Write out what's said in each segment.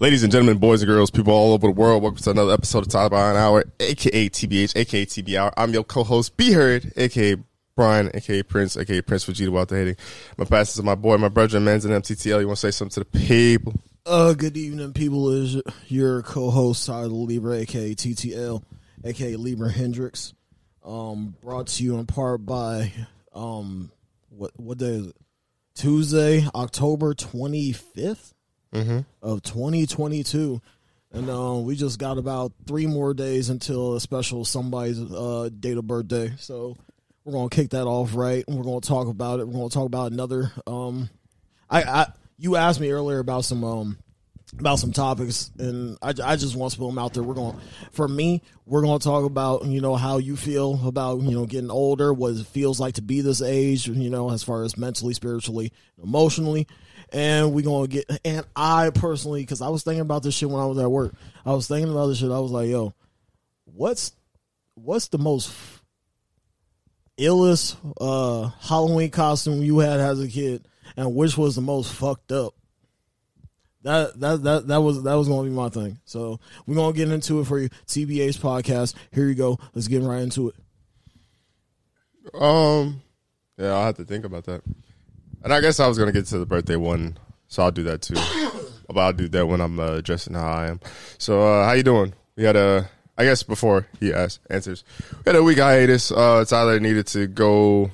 Ladies and gentlemen, boys and girls, people all over the world, welcome to another episode of Talk About an Hour, aka TBH, aka TB Hour. I'm your co-host, Be Heard, aka Brian, aka Prince, aka Prince Vegeta Walter Hating. My passes to my boy, my brother, man's in MTTL. You want to say something to the people? Uh, good evening, people. Is your co-host Tyler Libra, aka TTL, aka Libra Hendricks. Um, brought to you in part by um, what what day is it? Tuesday, October twenty fifth of twenty twenty two. And um, we just got about three more days until a special somebody's uh, date of birthday. So we're gonna kick that off right, and we're gonna talk about it. We're gonna talk about another. Um, I, I you asked me earlier about some um about some topics, and I, I just want to spill them out there. We're going for me. We're going to talk about you know how you feel about you know getting older, what it feels like to be this age, you know, as far as mentally, spiritually, emotionally. And we're gonna get and I personally, because I was thinking about this shit when I was at work. I was thinking about this shit. I was like, yo, what's what's the most illest uh Halloween costume you had as a kid, and which was the most fucked up? That that that that was that was gonna be my thing. So we're gonna get into it for you. TBA's podcast. Here you go. Let's get right into it. Um, yeah, I'll have to think about that. And I guess I was gonna get to the birthday one, so I'll do that too. but I'll do that when I'm uh, addressing how I am. So, uh, how you doing? We had a, I guess before he asks answers, we had a week hiatus. Uh, Tyler needed to go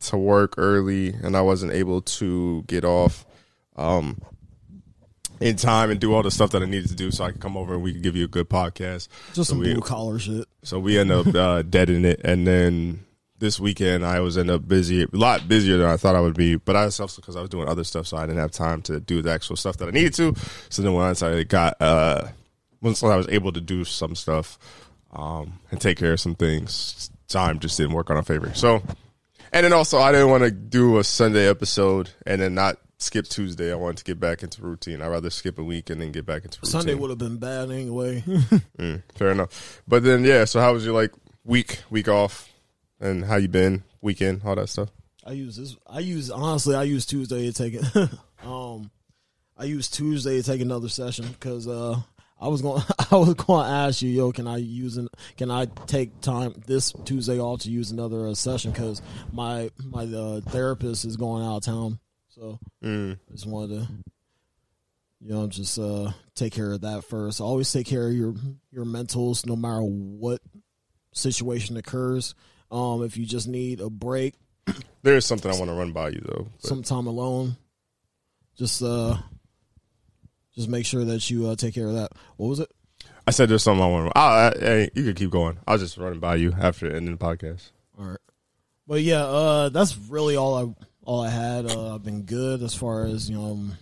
to work early, and I wasn't able to get off. Um, in time and do all the stuff that I needed to do, so I could come over and we could give you a good podcast. Just So some we- blue collar shit. so we end up uh, deading it, and then this weekend I was end up busy, a lot busier than I thought I would be. But I was also because I was doing other stuff, so I didn't have time to do the actual stuff that I needed to. So then once I got, uh, once I was able to do some stuff um, and take care of some things, time just didn't work on our favor. So, and then also I didn't want to do a Sunday episode and then not skip Tuesday. I wanted to get back into routine. I'd rather skip a week and then get back into routine. Sunday would have been bad anyway. Mm, fair enough. But then yeah, so how was your like week week off and how you been weekend all that stuff? I use this. I use honestly. I use Tuesday to take it. um, I use Tuesday to take another session because uh, I was going. I was going to ask you, yo, can I use an, Can I take time this Tuesday off to use another uh, session because my my uh, therapist is going out of town. So Mm. I just wanted to, you know, just uh, take care of that first. Always take care of your your mentals, no matter what situation occurs. Um, if you just need a break, There is something I want to run by you though. but- some time alone. Just uh just make sure that you uh, take care of that. What was it? I said there's something I want. to I, I, hey, you can keep going. I'll just run by you after the ending the podcast. All right. But yeah, uh that's really all I all I had. Uh, I've been good as far as, you know, um,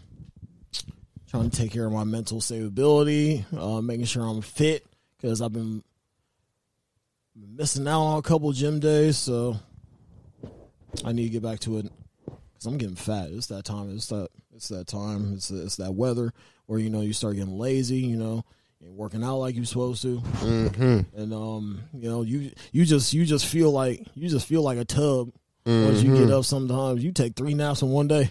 trying to take care of my mental stability, uh making sure I'm fit cuz I've been missing out on a couple gym days, so I need to get back to it cuz I'm getting fat. It's that time. It's that it's that time. It's it's that weather where you know you start getting lazy, you know, ain't working out like you're supposed to. Mm-hmm. and um, you know, you you just you just feel like you just feel like a tub once you get up. Sometimes you take three naps in one day.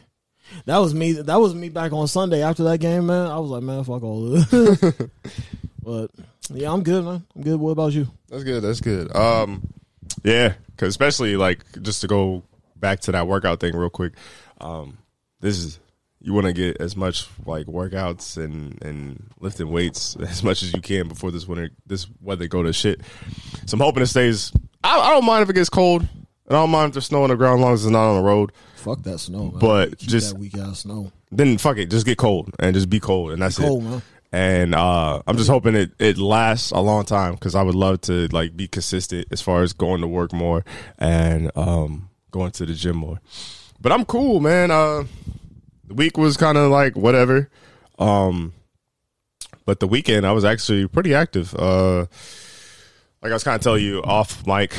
That was me. That was me back on Sunday after that game, man. I was like, man, fuck all this. but yeah, I'm good, man. I'm good. What about you? That's good. That's good. Um, yeah, because especially like just to go back to that workout thing real quick. Um, this is you want to get as much like workouts and and lifting weights as much as you can before this winter this weather go to shit. So I'm hoping it stays. I, I don't mind if it gets cold. And I don't mind if there's snow on the ground as long as it's not on the road. Fuck that snow, man. But Keep just- that weak ass snow. Then fuck it, just get cold and just be cold, and that's Cold, it. man. And uh, I'm just hoping it, it lasts a long time because I would love to like be consistent as far as going to work more and um, going to the gym more. But I'm cool, man. Uh, the week was kind of like whatever. Um, but the weekend I was actually pretty active. Uh, like I was kind of telling you off mic,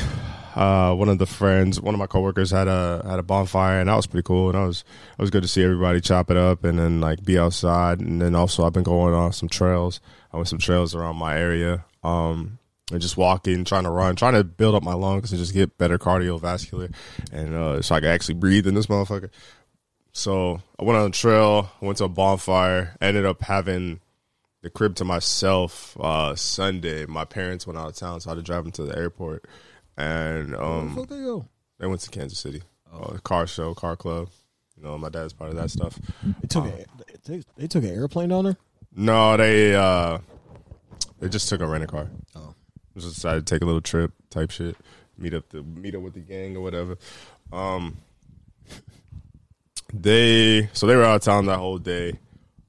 uh, one of the friends, one of my coworkers had a had a bonfire, and that was pretty cool. And I was it was good to see everybody chop it up and then like be outside. And then also I've been going on some trails. I went some trails around my area. Um, and just walking, trying to run, trying to build up my lungs and just get better cardiovascular, and uh, so I can actually breathe in this motherfucker. So I went on a trail, went to a bonfire, ended up having the crib to myself uh, Sunday. My parents went out of town, so I had to drive them to the airport, and Where um, the fuck they go? they went to Kansas City, uh, car show, car club. You know, my dad's part of that stuff. They took a, they, they took an airplane down there. No, they uh, they just took a rent a car. Oh. Just decided to take a little trip, type shit. Meet up the meet up with the gang or whatever. Um, they so they were out of town that whole day.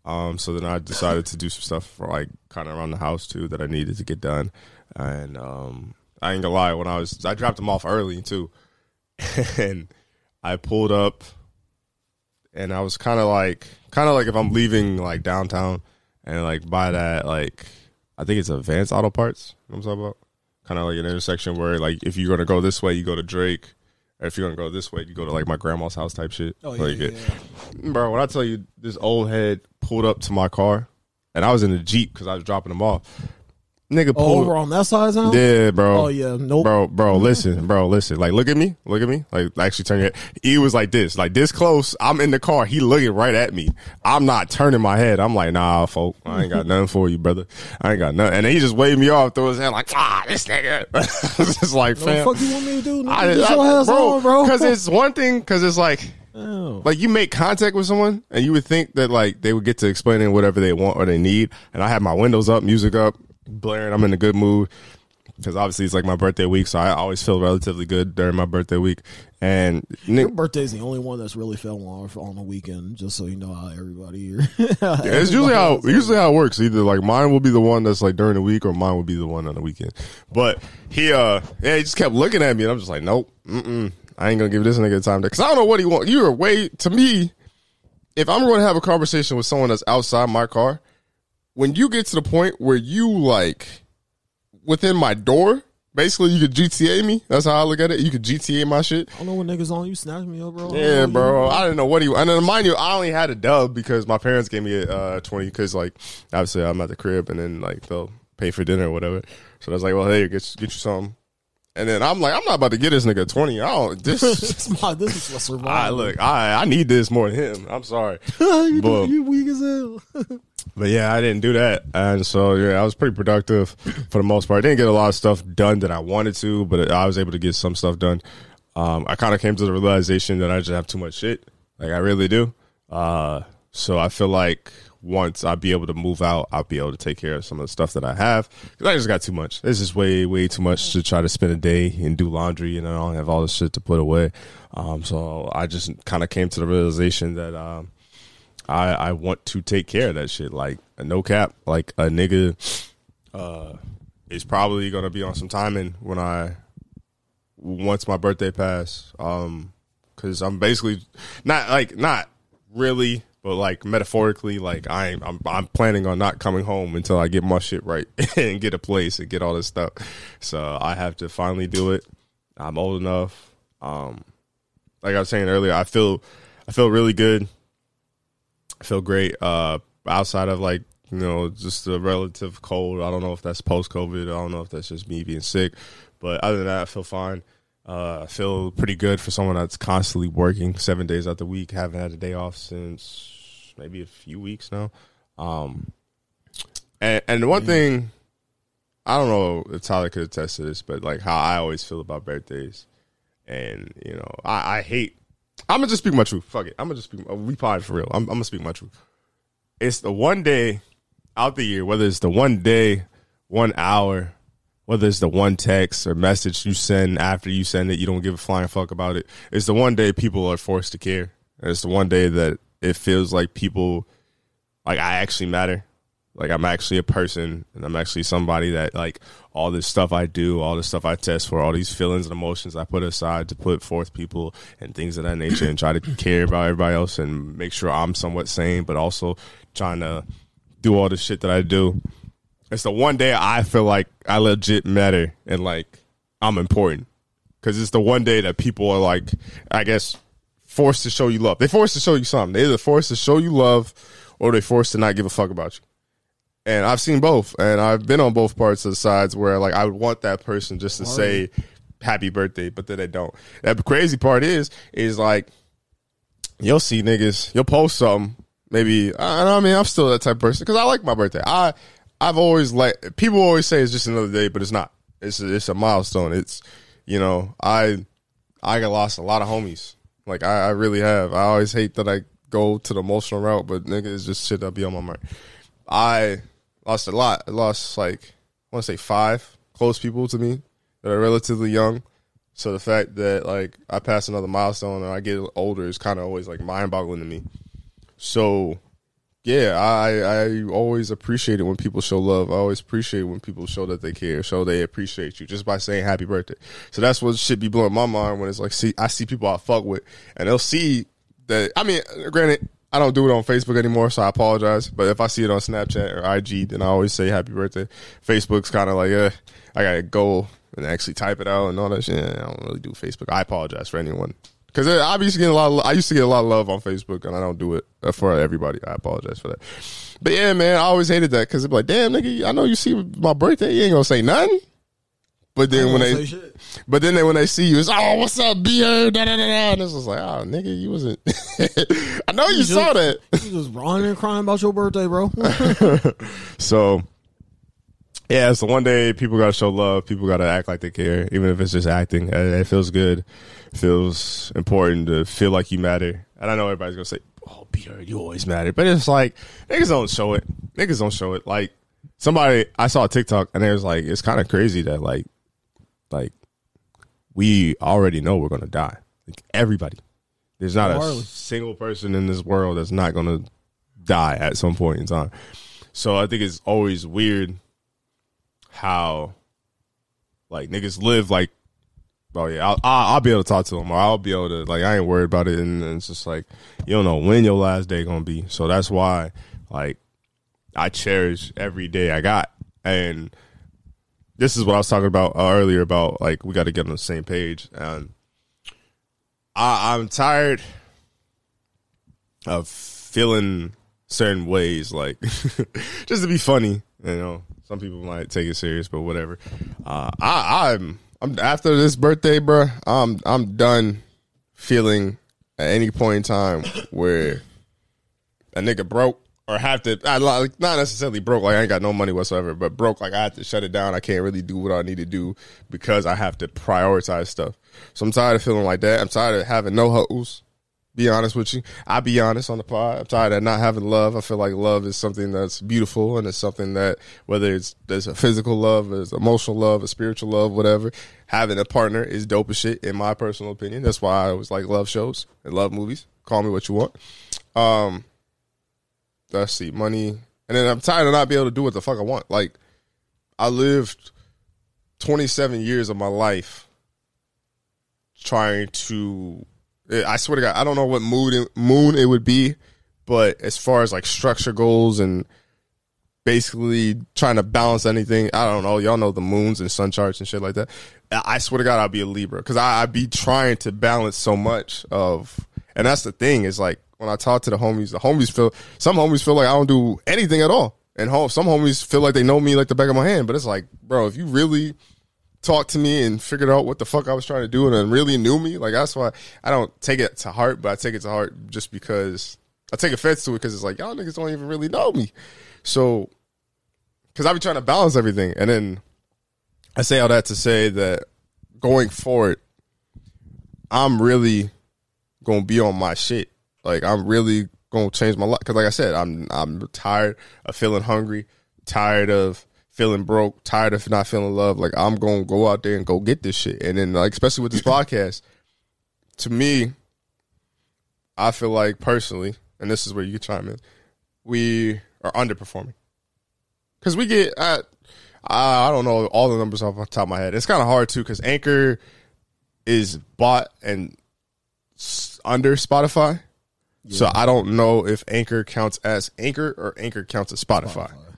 Um, so then I decided to do some stuff for like kind of around the house too that I needed to get done. And um, I ain't gonna lie, when I was I dropped them off early too, and I pulled up, and I was kind of like kind of like if I'm leaving like downtown and like by that like I think it's Advanced Auto Parts. You know what I'm talking about? Kind of like an intersection where like if you're gonna go this way, you go to Drake. Or if you're gonna go this way, you go to like my grandma's house type shit. Oh yeah, Like, yeah, yeah. bro. When I tell you this old head pulled up to my car, and I was in the jeep because I was dropping them off. Nigga Oh, pulled. over on that side of town. yeah, bro. Oh yeah, nope. Bro, bro, listen, bro, listen. Like, look at me, look at me. Like, actually, turn your. head. He was like this, like this close. I'm in the car. He looking right at me. I'm not turning my head. I'm like, nah, folk, I ain't got nothing for you, brother. I ain't got nothing. And then he just waved me off, threw his hand like, ah, this nigga. It's like, What the fuck you want me to do? Nigga, I, Get your I- ass on, bro. Because it's one thing. Because it's like. Oh. Like you make contact with someone, and you would think that like they would get to explaining whatever they want or they need. And I have my windows up, music up, blaring. I'm in a good mood because obviously it's like my birthday week, so I always feel relatively good during my birthday week. And Your Nick, birthday's the only one that's really fell on on the weekend. Just so you know how everybody here. yeah, it's usually how usually how it works. Either like mine will be the one that's like during the week, or mine will be the one on the weekend. But he, uh, yeah, he just kept looking at me, and I'm just like, nope, mm-mm, I ain't gonna give this nigga time because I don't know what he want. You are way to me. If I'm going to have a conversation with someone that's outside my car, when you get to the point where you like within my door, basically you could GTA me. That's how I look at it. You could GTA my shit. I don't know what niggas on you. Snatch me up, bro. Yeah, bro. I didn't know what he. And then mind you, I only had a dub because my parents gave me a uh, twenty. Because like obviously I'm at the crib, and then like they'll pay for dinner or whatever. So I was like, well, hey, get get you something. And then I'm like, I'm not about to get this nigga twenty. I don't. This. this is my. This is for I look. I I need this more than him. I'm sorry. you, But- you weak as hell. But yeah, I didn't do that, and so yeah, I was pretty productive for the most part. I didn't get a lot of stuff done that I wanted to, but I was able to get some stuff done. Um, I kind of came to the realization that I just have too much shit, like I really do. Uh, so I feel like once I be able to move out, I'll be able to take care of some of the stuff that I have. Cause I just got too much. It's just way, way too much to try to spend a day and do laundry, and I don't have all this shit to put away. Um, so I just kind of came to the realization that um, I, I want to take care of that shit. Like no cap, like a nigga uh, is probably gonna be on some timing when I once my birthday pass. Um, because I'm basically not like not really, but like metaphorically, like I ain't, I'm I'm planning on not coming home until I get my shit right and get a place and get all this stuff. So I have to finally do it. I'm old enough. Um, like I was saying earlier, I feel I feel really good. I feel great. Uh, outside of like you know just the relative cold. I don't know if that's post COVID. I don't know if that's just me being sick. But other than that, I feel fine. Uh, I feel pretty good for someone that's constantly working seven days out the week. Haven't had a day off since maybe a few weeks now. Um, and and the one thing I don't know if Tyler could attest to this, but like how I always feel about birthdays, and you know I, I hate. I'm gonna just speak my truth. Fuck it. I'm gonna just speak. We pod for real. I'm, I'm gonna speak my truth. It's the one day out the year, whether it's the one day, one hour, whether it's the one text or message you send after you send it, you don't give a flying fuck about it. It's the one day people are forced to care. It's the one day that it feels like people, like I actually matter. Like I'm actually a person and I'm actually somebody that like all this stuff I do, all this stuff I test for, all these feelings and emotions I put aside to put forth people and things of that nature and try to care about everybody else and make sure I'm somewhat sane, but also trying to do all the shit that I do. It's the one day I feel like I legit matter and like I'm important. Cause it's the one day that people are like, I guess, forced to show you love. They forced to show you something. They're either forced to show you love or they forced to not give a fuck about you. And I've seen both, and I've been on both parts of the sides where like I would want that person just to say happy birthday, but then they don't. That crazy part is, is like you'll see niggas, you'll post something, maybe I, know I mean I'm still that type of person because I like my birthday. I I've always like people always say it's just another day, but it's not. It's a, it's a milestone. It's you know I I got lost a lot of homies. Like I, I really have. I always hate that I go to the emotional route, but nigga, it's just shit that be on my mind. I lost a lot. I lost like I want to say five close people to me that are relatively young. So the fact that like I pass another milestone and I get older is kind of always like mind boggling to me. So yeah, I I always appreciate it when people show love. I always appreciate when people show that they care, show they appreciate you just by saying happy birthday. So that's what should be blowing my mind when it's like see I see people I fuck with and they'll see that I mean granted I don't do it on Facebook anymore, so I apologize. But if I see it on Snapchat or IG, then I always say happy birthday. Facebook's kind of like, uh, I gotta go and actually type it out and all that shit. I don't really do Facebook. I apologize for anyone because I used to get a lot. Of, I used to get a lot of love on Facebook, and I don't do it uh, for everybody. I apologize for that. But yeah, man, I always hated that because it's like, damn, nigga, I know you see my birthday, you ain't gonna say nothing. But then when they, but then they, when they see you, it's oh, what's up, beer? Da, da, da, da. And it's just like, oh, nigga, you wasn't. I know you, you saw that. You was running and crying about your birthday, bro. so, yeah, so one day people gotta show love. People gotta act like they care, even if it's just acting. It, feels good. Feels important to feel like you matter. And I know everybody's gonna say, "Oh, beer, you always matter," but it's like niggas don't show it. Niggas don't show it. Like somebody, I saw a TikTok, and it was like, it's kind of crazy that like like we already know we're gonna die. Like everybody. There's not a single person in this world that's not gonna die at some point in time. So I think it's always weird how like niggas live like oh yeah. I'll, I'll be able to talk to them or I'll be able to like I ain't worried about it. And, and it's just like you don't know when your last day gonna be. So that's why like I cherish every day I got. And this is what I was talking about uh, earlier about like we got to get on the same page, and I, I'm tired of feeling certain ways, like just to be funny. You know, some people might take it serious, but whatever. Uh, I, I'm I'm after this birthday, bro. I'm I'm done feeling at any point in time where a nigga broke or have to I like not necessarily broke like I ain't got no money whatsoever, but broke like I have to shut it down. I can't really do what I need to do because I have to prioritize stuff. So I'm tired of feeling like that. I'm tired of having no hustles. Be honest with you. I'll be honest on the pod. I'm tired of not having love. I feel like love is something that's beautiful and it's something that whether it's there's a physical love, there's emotional love, a spiritual love, whatever. Having a partner is dope as shit, in my personal opinion. That's why I always like love shows and love movies. Call me what you want. Um, let's see, money, and then I'm tired of not being able to do what the fuck I want. Like, I lived 27 years of my life trying to. I swear to God, I don't know what mood moon it would be, but as far as like structure goals and basically trying to balance anything, I don't know. Y'all know the moons and sun charts and shit like that. I swear to God, I'll be a Libra because I'd be trying to balance so much of, and that's the thing is like when I talk to the homies, the homies feel some homies feel like I don't do anything at all, and some homies feel like they know me like the back of my hand. But it's like, bro, if you really talked to me and figured out what the fuck I was trying to do and really knew me, like that's why I don't take it to heart, but I take it to heart just because I take offense to it because it's like y'all niggas don't even really know me. So, because I be trying to balance everything, and then I say all that to say that going forward, I'm really gonna be on my shit. Like I'm really gonna change my life because, like I said, I'm I'm tired of feeling hungry, tired of feeling broke, tired of not feeling love. Like I'm gonna go out there and go get this shit. And then, like especially with this podcast, to me, I feel like personally, and this is where you chime in, we are underperforming because we get I, I don't know all the numbers off the top of my head. It's kind of hard too because Anchor is bought and under Spotify. So I don't know if Anchor counts as Anchor or Anchor counts as Spotify. Spotify.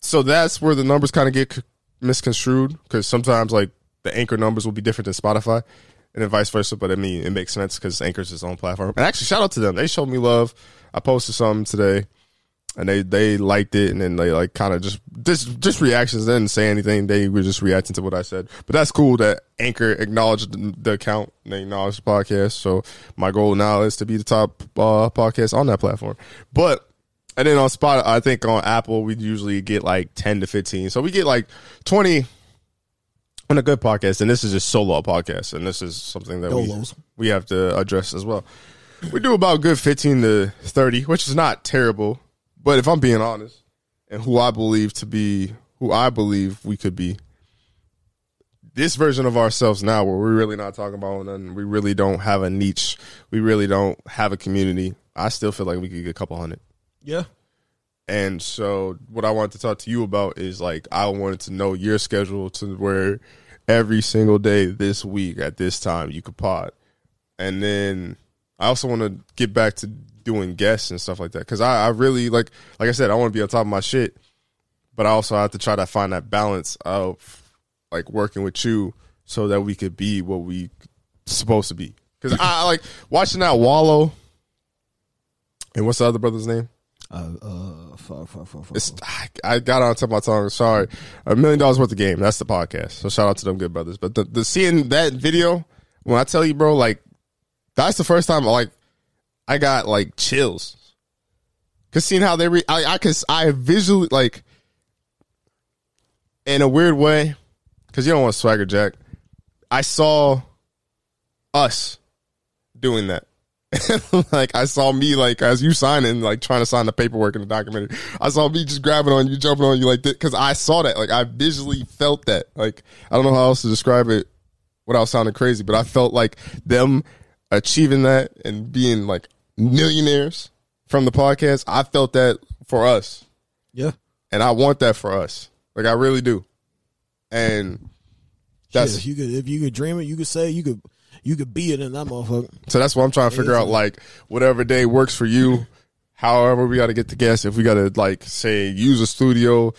So that's where the numbers kind of get misconstrued because sometimes like the Anchor numbers will be different than Spotify, and then vice versa. But I mean, it makes sense because Anchor's its own platform. And actually, shout out to them. They showed me love. I posted something today, and they they liked it, and then they like kind of just just just reactions. They didn't say anything. They were just reacting to what I said. But that's cool that Anchor acknowledged the, account. They acknowledged the podcast. So my goal now is to be the top uh, podcast on that platform. But and then on Spot, I think on Apple we usually get like ten to fifteen. So we get like twenty on a good podcast. And this is just solo podcast. And this is something that we, we have to address as well. We do about good fifteen to thirty, which is not terrible. But if I'm being honest and who I believe to be who I believe we could be. This version of ourselves now, where we're really not talking about nothing, we really don't have a niche, we really don't have a community. I still feel like we could get a couple hundred. Yeah. And so, what I wanted to talk to you about is like I wanted to know your schedule to where every single day this week at this time you could pod, and then I also want to get back to doing guests and stuff like that because I, I really like like I said I want to be on top of my shit, but I also have to try to find that balance of like working with you so that we could be what we supposed to be. Because I like watching that Wallo. And what's the other brother's name? Uh, uh, fuck, fuck, fuck, fuck. I, got on top of my tongue. Sorry, a million dollars worth of game. That's the podcast. So shout out to them good brothers. But the, the seeing that video, when I tell you, bro, like that's the first time like I got like chills. Cause seeing how they re, I I cause I visually like in a weird way, cause you don't want swagger jack. I saw us doing that. like I saw me like as you signing, like trying to sign the paperwork in the documentary. I saw me just grabbing on you, jumping on you like that because I saw that. Like I visually felt that. Like I don't know how else to describe it without sounding crazy, but I felt like them achieving that and being like millionaires from the podcast. I felt that for us, yeah. and I want that for us. Like I really do. And that's Shit, if you could, if you could dream it, you could say you could, you could be it in that motherfucker. So that's what I'm trying to figure out. Like whatever day works for you. However, we got to get the guests. If we got to like say use a studio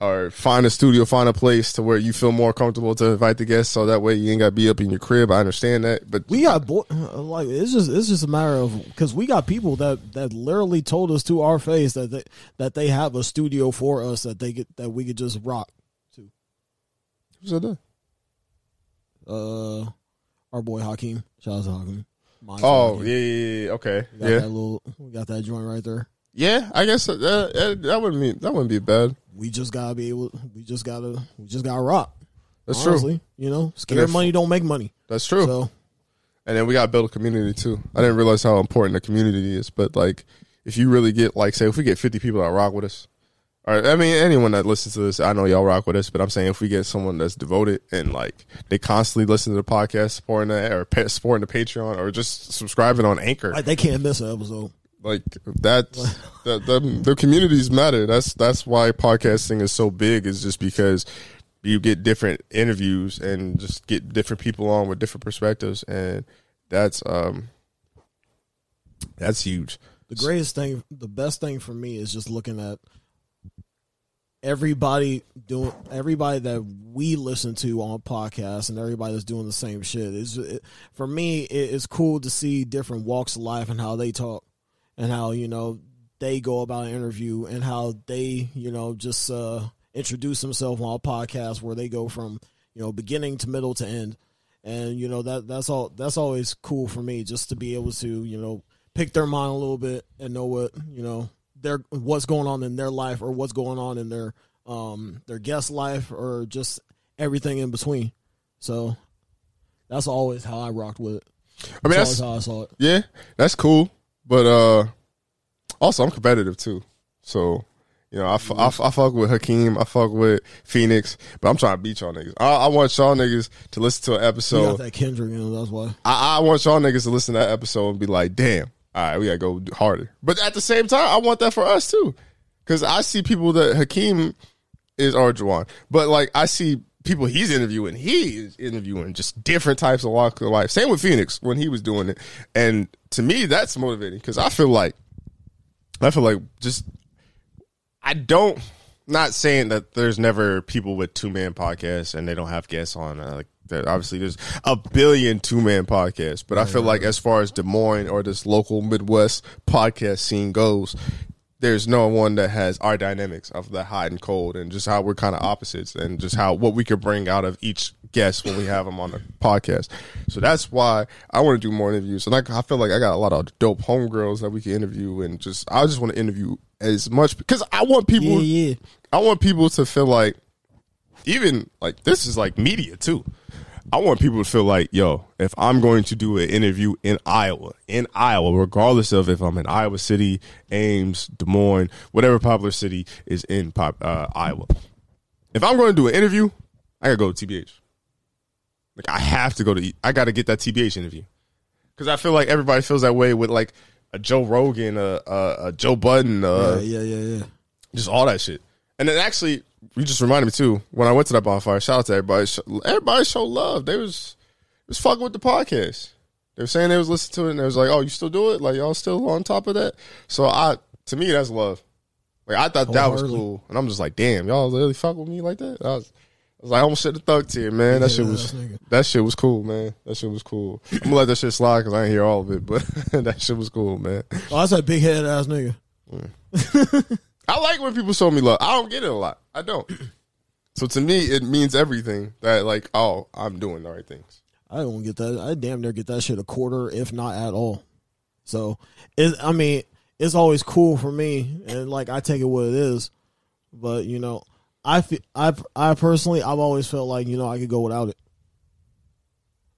or find a studio, find a place to where you feel more comfortable to invite the guests, so that way you ain't got to be up in your crib. I understand that, but We got boy, like it's just it's just a matter of because we got people that that literally told us to our face that they that they have a studio for us that they get that we could just rock to. Who said that? Uh, our boy Hakeem, shout out to Hakeem. Mine's Oh Hakeem. yeah, yeah, yeah, okay, we got yeah, that little, we got that joint right there. yeah. I guess uh, uh, that wouldn't be that wouldn't be bad. We just gotta be able. We just gotta. We just gotta rock. That's true. You know, scared money don't make money. That's true. So And then we got to build a community too. I didn't realize how important the community is, but like, if you really get like, say, if we get fifty people that rock with us, or I mean, anyone that listens to this, I know y'all rock with us, but I'm saying if we get someone that's devoted and like they constantly listen to the podcast, supporting that, or pa- supporting the Patreon, or just subscribing on Anchor, like they can't miss an episode. like that, the, the the communities matter. That's that's why podcasting is so big. Is just because you get different interviews and just get different people on with different perspectives, and that's um that's huge. The greatest thing, the best thing for me is just looking at everybody doing everybody that we listen to on podcasts and everybody that's doing the same shit. Is it, for me, it, it's cool to see different walks of life and how they talk and how you know they go about an interview and how they you know just uh, introduce themselves on a podcast where they go from you know beginning to middle to end. And you know that that's all that's always cool for me just to be able to you know pick their mind a little bit and know what you know their what's going on in their life or what's going on in their um their guest life or just everything in between. So that's always how I rocked with it. I mean, That's that's how I saw it. yeah, that's cool, but uh, also I'm competitive too, so. You know, I, f- I, f- I fuck with Hakeem, I fuck with Phoenix, but I'm trying to beat y'all niggas. I, I want y'all niggas to listen to an You episode. got that Kendrick, you know, that's why. I, I want y'all niggas to listen to that episode and be like, damn, all right, we gotta go harder. But at the same time, I want that for us too. Cause I see people that Hakeem is Juwan, but like I see people he's interviewing, he is interviewing just different types of walk of life. Same with Phoenix when he was doing it. And to me, that's motivating because I feel like I feel like just I don't not saying that there's never people with two man podcasts and they don't have guests on. Uh, like that obviously there's a billion two man podcasts, but I feel like as far as Des Moines or this local Midwest podcast scene goes, there's no one that has our dynamics of the hot and cold and just how we're kind of opposites and just how what we could bring out of each guest when we have them on the podcast. So that's why I want to do more interviews. And I, I feel like I got a lot of dope homegirls that we can interview and just I just want to interview as much because I want people Yeah, yeah. I want people to feel like even like this is like media too. I want people to feel like, yo, if I'm going to do an interview in Iowa, in Iowa, regardless of if I'm in Iowa City, Ames, Des Moines, whatever popular city is in pop, uh, Iowa, if I'm going to do an interview, I gotta go to TBH. Like I have to go to, I got to get that TBH interview because I feel like everybody feels that way with like a Joe Rogan, a, a, a Joe Budden, uh, yeah, yeah, yeah, yeah. just all that shit. And then actually, you just reminded me too. When I went to that bonfire, shout out to everybody. Everybody showed love. They was was fucking with the podcast. They were saying they was listening to it, and they was like, "Oh, you still do it? Like y'all still on top of that?" So I, to me, that's love. Like I thought that was cool, and I'm just like, "Damn, y'all really fuck with me like that." I was, I was like, I almost shed the thug tear, man. That Yeah, shit was nigga. that shit was cool, man. That shit was cool. I'm gonna let that shit slide because I didn't hear all of it, but that shit was cool, man. Oh, that's that big head ass nigga. I like when people show me love. I don't get it a lot. I don't. So to me, it means everything that like, oh, I'm doing the right things. I don't get that. I damn near get that shit a quarter, if not at all. So, it, I mean, it's always cool for me, and like I take it what it is. But you know, I feel, I I personally, I've always felt like you know I could go without it.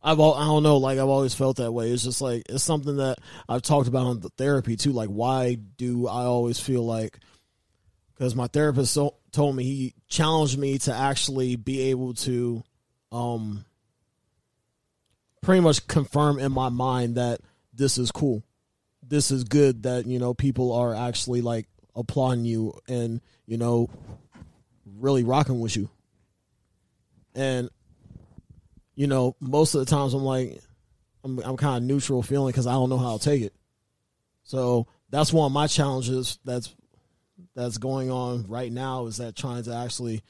I've all, I don't know, like I've always felt that way. It's just like it's something that I've talked about in the therapy too. Like, why do I always feel like? Because my therapist told me he challenged me to actually be able to, um, pretty much confirm in my mind that this is cool. This is good that, you know, people are actually like applauding you and, you know, really rocking with you. And, you know, most of the times I'm like, I'm, I'm kind of neutral feeling because I don't know how to take it. So that's one of my challenges that's that's going on right now is that trying to actually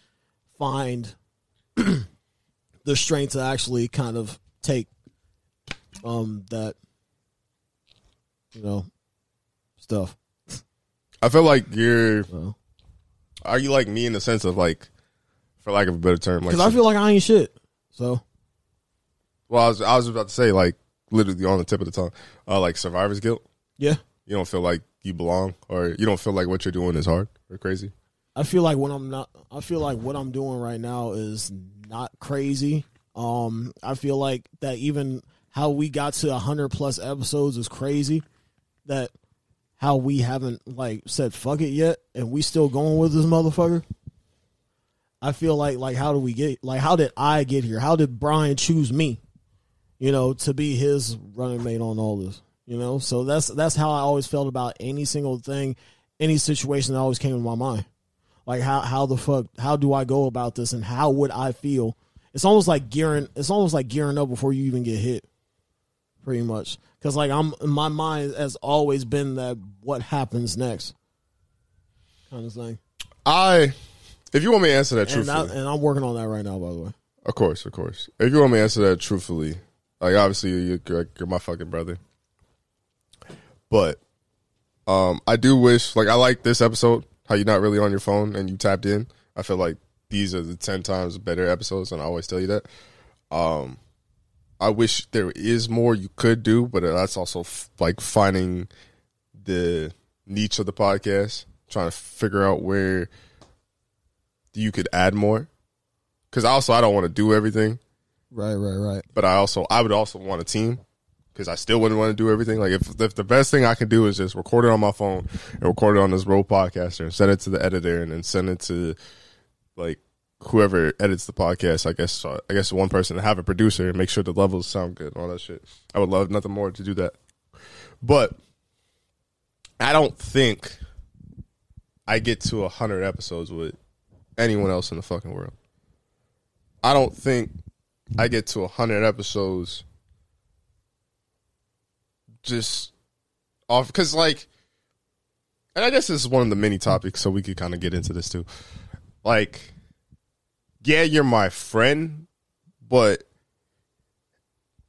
find the strength to actually kind of take um that you know stuff. I feel like you're. So. Are you like me in the sense of like, for lack of a better term, like? Because I feel like I ain't shit. So well, I was I was about to say like literally on the tip of the tongue, uh, like survivor's guilt. yeah, You don't feel like you belong, or you don't feel like what you're doing is hard or crazy. I feel like when I'm not, I feel like what I'm doing right now is not crazy. Um, I feel like that even how we got to hundred plus episodes is crazy. That how we haven't like said fuck it yet, and we still going with this motherfucker. I feel like like how do we get like how did I get here? How did Brian choose me? You know, to be his running mate on all this. You know, so that's that's how I always felt about any single thing, any situation that always came to my mind. Like how how the fuck how do I go about this and how would I feel? It's almost like gearing. It's almost like gearing up before you even get hit. Pretty much, because like I'm my mind has always been that what happens next kind of thing, I, if you want me to answer that and, I, truthfully, and I'm working on that right now. By the way, of course, of course. If you want me to answer that truthfully, like obviously you're, you're, you're my fucking brother, but um, I do wish like I like this episode. How you're not really on your phone and you tapped in. I feel like these are the ten times better episodes, and I always tell you that. Um, I wish there is more you could do, but that's also f- like finding the niche of the podcast, trying to figure out where you could add more. Because also, I don't want to do everything, right, right, right. but I also I would also want a team because I still wouldn't want to do everything. Like if if the best thing I can do is just record it on my phone and record it on this Rode podcaster and send it to the editor and then send it to like whoever edits the podcast. I guess uh, I guess one person to have a producer and make sure the levels sound good and all that shit. I would love nothing more to do that, but I don't think I get to hundred episodes with anyone else in the fucking world. I don't think I get to hundred episodes just off because like and i guess this is one of the many topics so we could kind of get into this too like yeah you're my friend but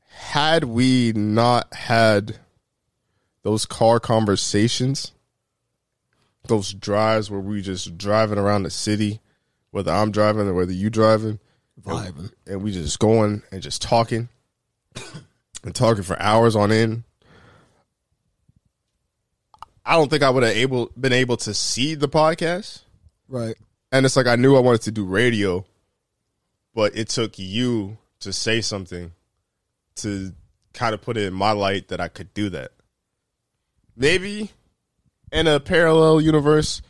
had we not had those car conversations those drives where we just driving around the city, whether I'm driving or whether you driving, Vibing. and we just going and just talking and talking for hours on end. I don't think I would have able been able to see the podcast. Right. And it's like I knew I wanted to do radio, but it took you to say something to kind of put it in my light that I could do that. Maybe in a parallel universe,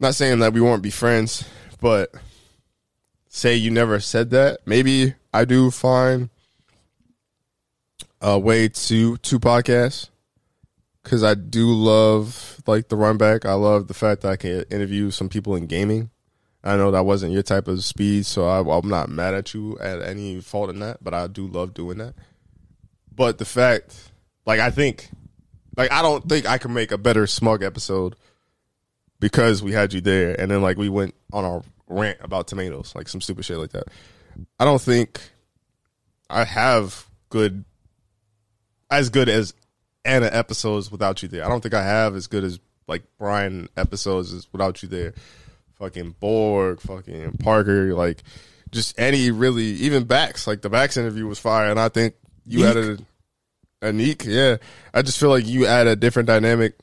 not saying that we won't be friends, but say you never said that, maybe I do find a way to to podcast because I do love like the run back. I love the fact that I can interview some people in gaming. I know that wasn't your type of speed, so I, I'm not mad at you at any fault in that. But I do love doing that. But the fact, like, I think, like, I don't think I can make a better smug episode because we had you there, and then like we went on our rant about tomatoes, like some stupid shit like that. I don't think I have good, as good as Anna episodes without you there. I don't think I have as good as like Brian episodes as without you there. Fucking Borg, fucking Parker, like just any really even backs Like the backs interview was fire, and I think you Neek. added a, a Neek. Yeah, I just feel like you add a different dynamic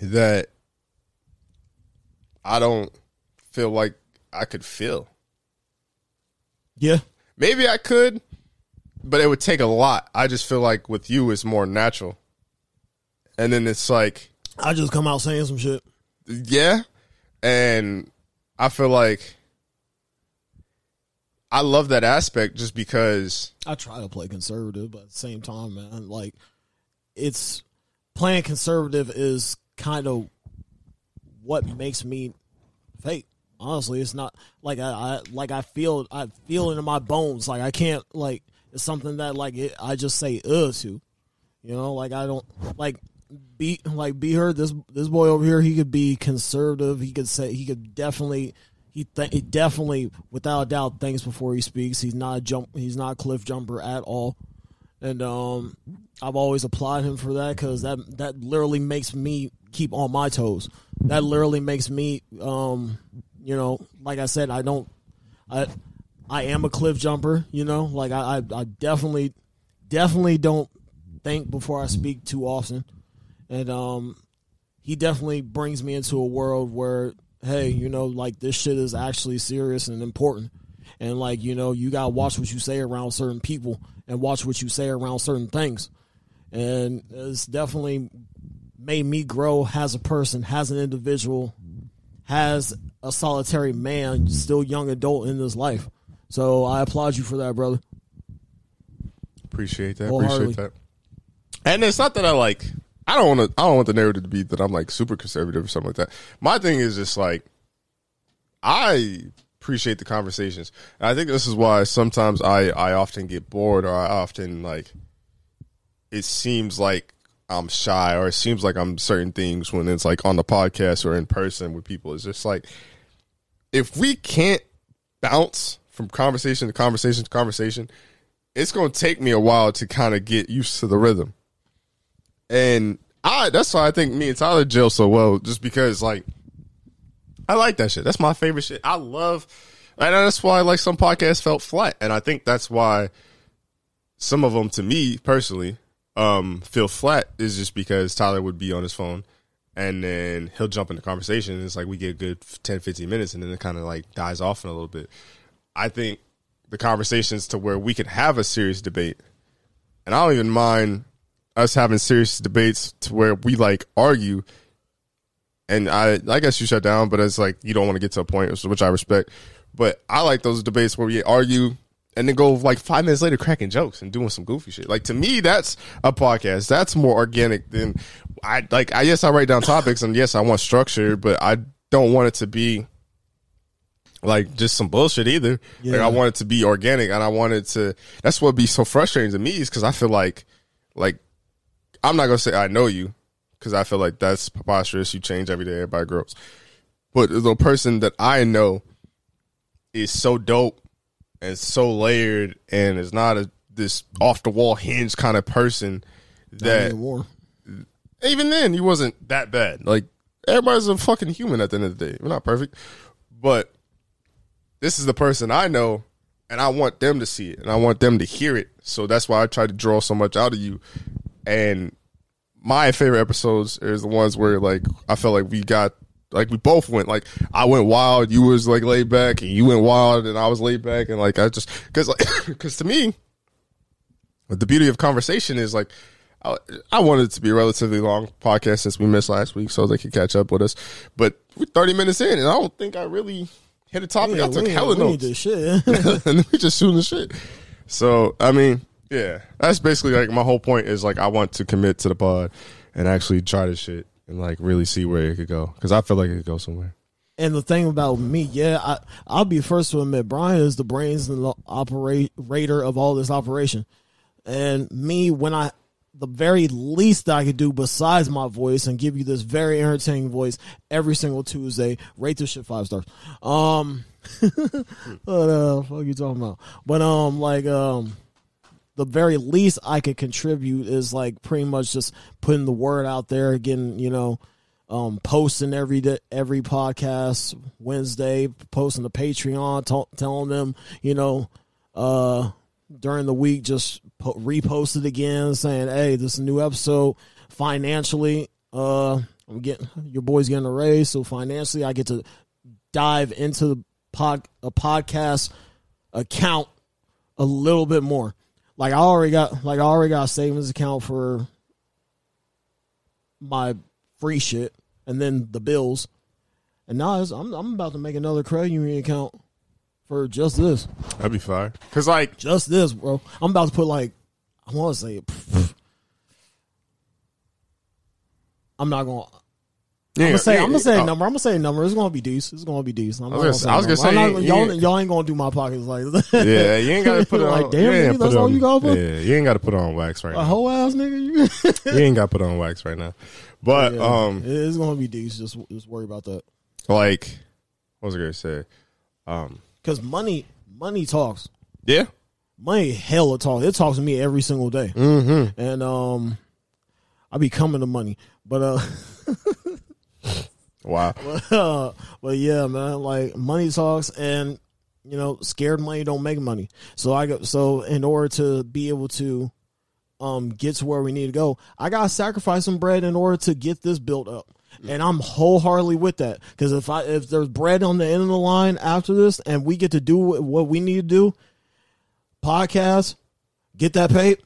that I don't feel like I could feel. Yeah. Maybe I could, but it would take a lot. I just feel like with you, it's more natural. And then it's like, I just come out saying some shit. yeah. And I feel like I love that aspect just because, I try to play conservative, but at the same time, man, like it's playing conservative is kind of what makes me fake. Honestly, it's not like I, I like I feel I feel it in my bones. Like I can't like it's something that like it, I just say uh to, you know. Like I don't like be like be heard. This this boy over here, he could be conservative. He could say he could definitely he, th- he definitely without a doubt thinks before he speaks. He's not a jump. He's not a cliff jumper at all. And um, I've always applaud him for that because that that literally makes me keep on my toes. That literally makes me, um, you know, like I said, I don't, I, I am a cliff jumper. You know, like I, I, I definitely, definitely don't think before I speak too often, and um, he definitely brings me into a world where, hey, you know, like this shit is actually serious and important. And like, you know, you gotta watch what you say around certain people and watch what you say around certain things. And it's definitely made me grow as a person, as an individual, as a solitary man, still young adult in this life. So I applaud you for that, brother. appreciate that. Appreciate that. And it's not that I like, I don't want to, I don't want the narrative to be that I'm like super conservative or something like that. My thing is just like, I appreciate the conversations. And I think this is why sometimes I, I often get bored or I often like, it seems like I'm shy or it seems like I'm certain things when it's like on the podcast or in person with people. It's just like, if we can't bounce from conversation to conversation to conversation, it's going to take me a while to kind of get used to the rhythm. And I that's why I think me and Tyler gel so well, just because like I like that shit. That's my favorite shit. I love and that's why like some podcasts felt flat. And I think that's why some of them to me personally um feel flat is just because Tyler would be on his phone and then he'll jump in the conversation and it's like we get a good 10 15 minutes and then it kind of like dies off in a little bit. I think the conversations to where we can have a serious debate. And I don't even mind us having serious debates to where we like argue. And I, I guess you shut down, but it's like you don't want to get to a point, which I respect. But I like those debates where we argue and then go like five minutes later cracking jokes and doing some goofy shit. Like to me, that's a podcast. That's more organic than I like. I yes, I write down topics and yes, I want structure, but I don't want it to be like just some bullshit either. Like I want it to be organic and I want it to. That's what be so frustrating to me is because I feel like, like, I'm not gonna say I know you because I feel like that's preposterous. You change every day, everybody grows. But the person that I know is so dope and so layered and is not a this off the wall hinge kind of person that even then he wasn't that bad. Like everybody's a fucking human at the end of the day. We're not perfect, but this is the person I know, and I want them to see it, and I want them to hear it. So that's why I try to draw so much out of you. And my favorite episodes is the ones where like I felt like we got like we both went like I went wild, you was like laid back, and you went wild, and I was laid back, and like I just because like because to me, the beauty of conversation is like. I, wanted it to be a relatively long podcast since we missed last week, so they could catch up with us. But we're thirty minutes in, and I don't think I really hit a topic. Yeah, I took hella we notes, shit. and then we just shooting the shit. So I mean, yeah, that's basically like my whole point is like I want to commit to the pod and actually try this shit and like really see where it could go because I feel like it could go somewhere. And the thing about me, yeah, I I'll be first to admit Brian is the brains and the operator of all this operation. And me, when I the very least I could do besides my voice and give you this very entertaining voice every single Tuesday, rate this shit five stars. Um what uh fuck you talking about? But um like um the very least I could contribute is like pretty much just putting the word out there, getting, you know, um, posting every day, every podcast Wednesday, posting the Patreon, t- telling them, you know, uh, during the week, just po- repost it again, saying, "Hey, this is a new episode." Financially, uh, I'm getting your boy's getting a raise, so financially, I get to dive into the pod a podcast account a little bit more. Like I already got, like I already got a savings account for my free shit and then the bills. And now I'm I'm about to make another credit union account for just this, That'd be fine. Cause like just this, bro. I'm about to put like I want to say. I'm not gonna. yeah, I'm gonna say. yeah, I'm gonna say yeah. a number. I'm gonna say a number. It's gonna be decent. It's gonna be decent. I'm I was not gonna- I was gonna say. a number. say, I'm not- y'all, ain't- y'all ain't gonna do my pockets like that. Yeah, you ain't gotta put it Like, on. damn, you ain't nigga, that's it all on- you gotta put? Yeah, you ain't got to put it on wax right a now. whole ass nigga. You. you ain't got to put it on wax right now. But Yeah, um, it's gonna be decent. Just just worry about that. like, what was I gonna say? Um, Because money, money talks. yeah, Money hella talks. It talks to me every single day. mm-hmm. And um, I be coming to money. But uh, Wow. uh, but yeah, man, like money talks, and you know, scared money don't make money. So I go. So in order to be able to um get to where we need to go, I gotta sacrifice some bread in order to get this built up. And I'm wholeheartedly with that because if I if there's bread on the end of the line after this, and we get to do what we need to do, podcast, get that paid.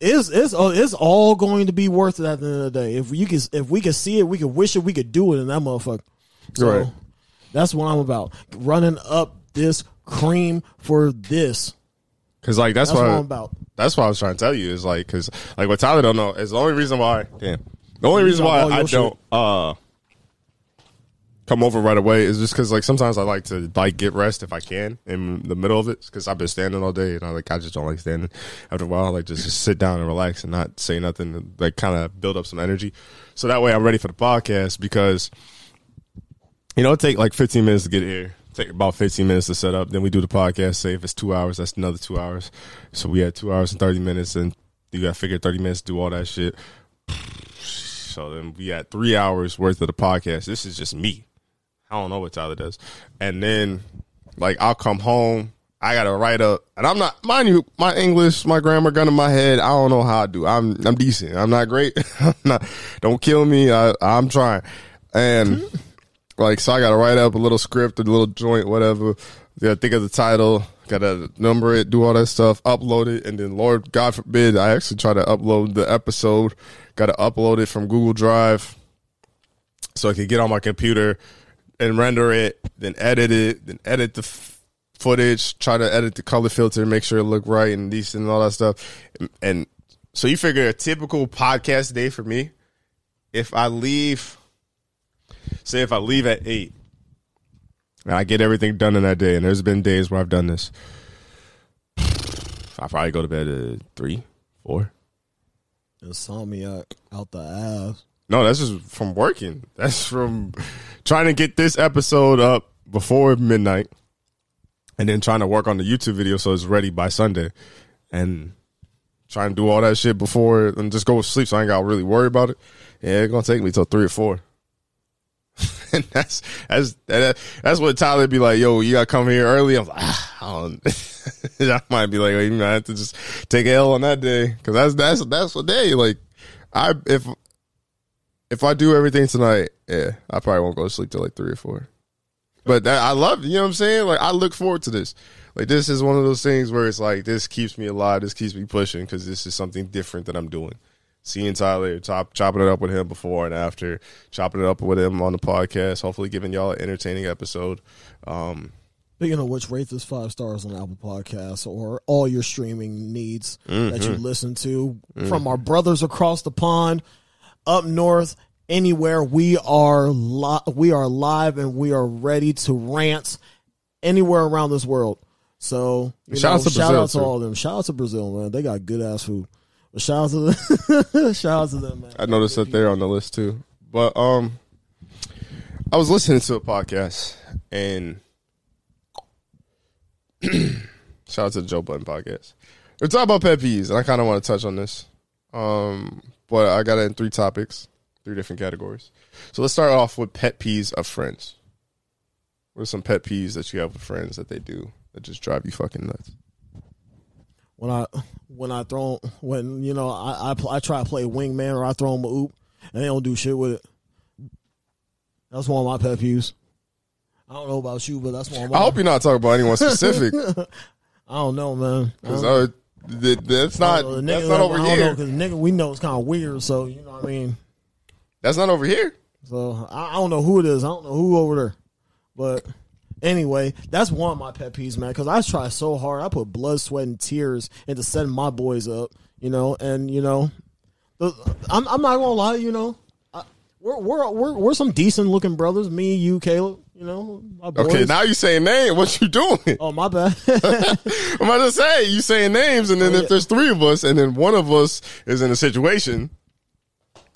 It's it's uh, it's all going to be worth it at the end of the day. If you can if we can see it, we can wish it, we could do it in that motherfucker. So Right. that's what I'm about. Running up this cream for this. Cause like that's, That's what why I'm about. that's what I was trying to tell you is like because like what Tyler don't know is the only reason why damn the only reason why I don't uh come over right away is just because like sometimes I like to like get rest if I can in the middle of it because I've been standing all day and I like I just don't like standing. After a while, I like just, just sit down and relax and not say nothing, and, like kind of build up some energy. So that way I'm ready for the podcast because you know it take like 15 minutes to get here. Take about 15 minutes to set up. Then we do the podcast. Say if it's two hours, that's another two hours. So we had two hours and 30 minutes, and you got to figure 30 minutes to do all that shit. So then we had three hours worth of the podcast. This is just me. I don't know what Tyler does. And then, like, I'll come home. I gotta write up, and I'm not, mind you, my English, my grammar gun in my head. I don't know how I do. I'm, I'm decent. I'm not great. I'm not. Don't kill me. I, I'm trying. And mm-hmm. like, so I gotta write up a little script, a little joint, whatever. Gotta think of the title. Gotta number it, do all that stuff, upload it, and then Lord God forbid, I actually try to upload the episode. Gotta upload it from Google Drive so I could get on my computer and render it, then edit it, then edit the f- footage, try to edit the color filter, make sure it look right and decent and all that stuff. And, and so you figure a typical podcast day for me, if I leave, say if I leave at eight, and I get everything done in that day, and there's been days where I've done this, I probably go to bed at three, four. Insomniac out the ass. No, that's just from working. That's from trying to get this episode up before midnight and then trying to work on the YouTube video so it's ready by Sunday. And try and do all that shit before and just go to sleep so I ain't got to really worry about it. Yeah, it's gonna take me till three or four. And that's that's that's what Tyler be like, yo, you gotta come here early. I'm like, ah, I. I might be like, well, you might have to just take L on that day because that's that's that's the day. Like, I if if I do everything tonight, yeah, I probably won't go to sleep till like three or four. But that, I love, you know what I'm saying? Like, I look forward to this. Like, this is one of those things where it's like, this keeps me alive. This keeps me pushing because this is something different that I'm doing. Seeing Tyler, top, chopping it up with him before and after, chopping it up with him on the podcast, hopefully giving y'all an entertaining episode. Um, Speaking of which, rate this five stars on Apple Podcasts or all your streaming needs that you listen to from our brothers across the pond, up north, anywhere. We are li- we are live and we are ready to rant anywhere around this world. So Shout know, out to shout Brazil, out to too. all of them. Shout out to Brazil, man. They got good ass food. But shout out to them. shout out to them, man. I noticed that they're on the list too. But um, I was listening to a podcast and shout out to the Joe Budden podcast. They're talking about pet peeves, and I kind of want to touch on this. Um, but I got it in three topics, three different categories. So let's start off with pet peeves of friends. What are some pet peeves that you have with friends that they do that just drive you fucking nuts? When I when I throw when you know I I, pl- I try to play wingman or I throw them a oop and they don't do shit with it. That's one of my pet peeves. I don't know about you, but that's one of my. I hope you're not talking about anyone specific, I don't know, man. Because that's not I don't know. That's not over I don't here. know, 'cause the nigga we know it's kind of weird, so you know what I mean. That's not over here. So I, I don't know who it is. I don't know who over there, but anyway, that's one of my pet peeves, man. Because I try so hard. I put blood, sweat, and tears into setting my boys up. You know, and you know, I'm I'm not gonna lie. You know, I, we're we're we're we're some decent looking brothers. Me, you, Caleb. You know. Okay, now you saying name. What you doing? Oh my bad. I'm about to say you saying names, and then Oh, if there's three of us, and then one of us is in a situation,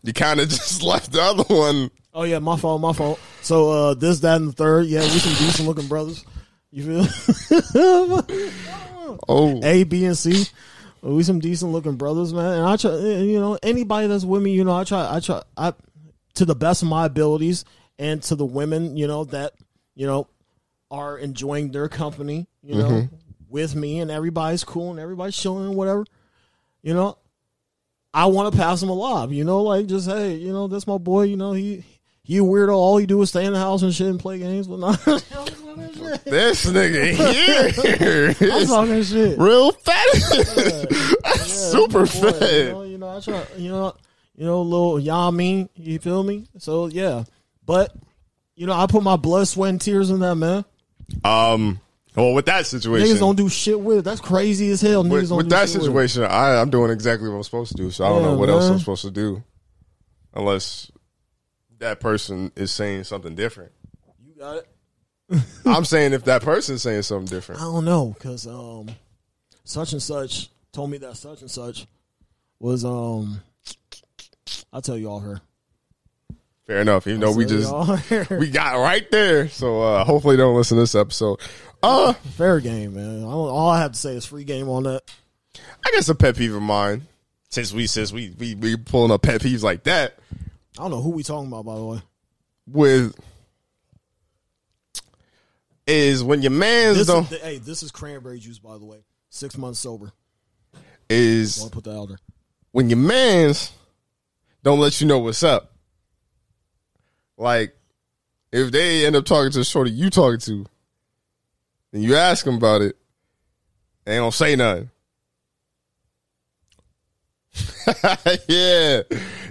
you kind of just left the other one. oh yeah, my fault, my fault. So uh, this, that, and the third. Yeah, we some decent looking brothers. You feel? Oh, A, B, and C. We some decent looking brothers, man. And I try, you know, anybody that's with me, you know, I try, I try, I, to the best of my abilities, and to the women, you know, that, you know, are enjoying their company, you know, with me, and everybody's cool and everybody's chilling and whatever, you know. I want to pass them along, you know, like just hey, you know, that's my boy, you know, he he a weirdo. All he do is stay in the house and shit and play games, but not. this nigga here I'm talking shit. real fat, Yeah, super boy, You fat. know, you know, I try, you know, you know, little y'all mean, you feel me? So yeah, but you know, I put my blood, sweat, and tears in that man. Um, well, with that situation, Niggas don't do shit with it. That's crazy as hell. Niggas with, don't with do that shit with situation, I I'm doing exactly what I'm supposed to do. So I don't know Yeah, what else I'm supposed to do, unless that person is saying something different. You got it. I'm saying if that person's saying something different. I don't know because um, such and such told me that such and such was um. I'll tell you all her. Fair enough. Even though we just we got right there. So uh hopefully don't listen to this episode. Uh fair game, man. Don't, all I have to say is free game on that. I guess a pet peeve of mine. Since we since we we we pulling up pet peeves like that I don't know who we talking about by the way. with is when your man's This don't is, hey, this is cranberry juice by the way. Six months sober. is Want to put that out there. when your man's don't let you know what's up. Like if they end up talking to the shorty you talking to, you ask them about it, they don't say nothing. yeah,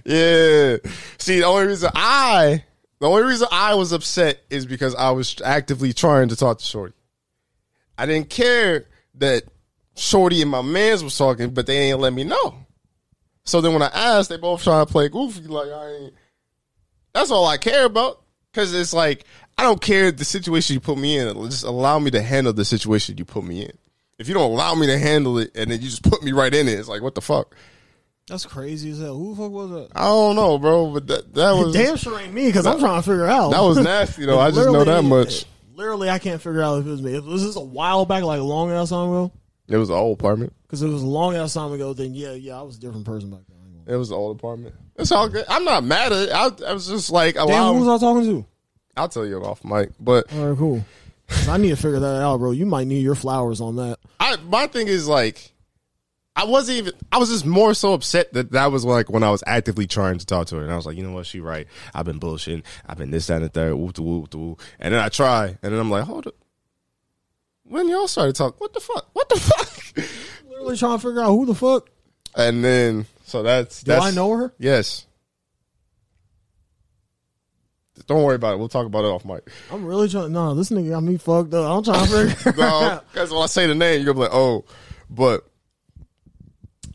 yeah. See, the only reason I, the only reason I was upset is because I was actively trying to talk to Shorty. I didn't care that Shorty and my man's was talking, but they ain't let me know. So then when I asked, they both trying to play goofy. Like I ain't. That's all I care about. Cause it's like I don't care the situation you put me in. Just allow me to handle the situation you put me in. If you don't allow me to handle it, and then you just put me right in it, it's like what the fuck. That's crazy as hell. Who the fuck was that? I don't know, bro, but that that was Damn sure ain't me because I'm trying to figure out. that was nasty though. I just know that much. Literally, I can't figure out if it was me. If was this a while back, like a long ass time ago? It was an old apartment. Because it was a long ass time ago. Then yeah, yeah, I was a different person back then. I ain't gonna- It was an old apartment. It's all good. I'm not mad at it. I, I was just like, Damn, allow. who was I talking to? I'll tell you off mic, but All right, cool. I need to figure that out, bro. You might need your flowers on that. I my thing is like, I wasn't even. I was just more so upset that that was like when I was actively trying to talk to her, and I was like, you know what, she right. I've been bullshitting. I've been this, that, and the third. Whoop, whoop, whoop, whoop. And then I try, and then I'm like, hold up. When y'all started talking, what the fuck? What the fuck? Literally trying to figure out who the fuck. And then so that's Do that's I know her? Yes. Don't worry about it. We'll talk about it off mic. I'm really trying. No, this nigga got me fucked up. I'm trying to figure. No, because when I say the name, you're gonna be like, oh, but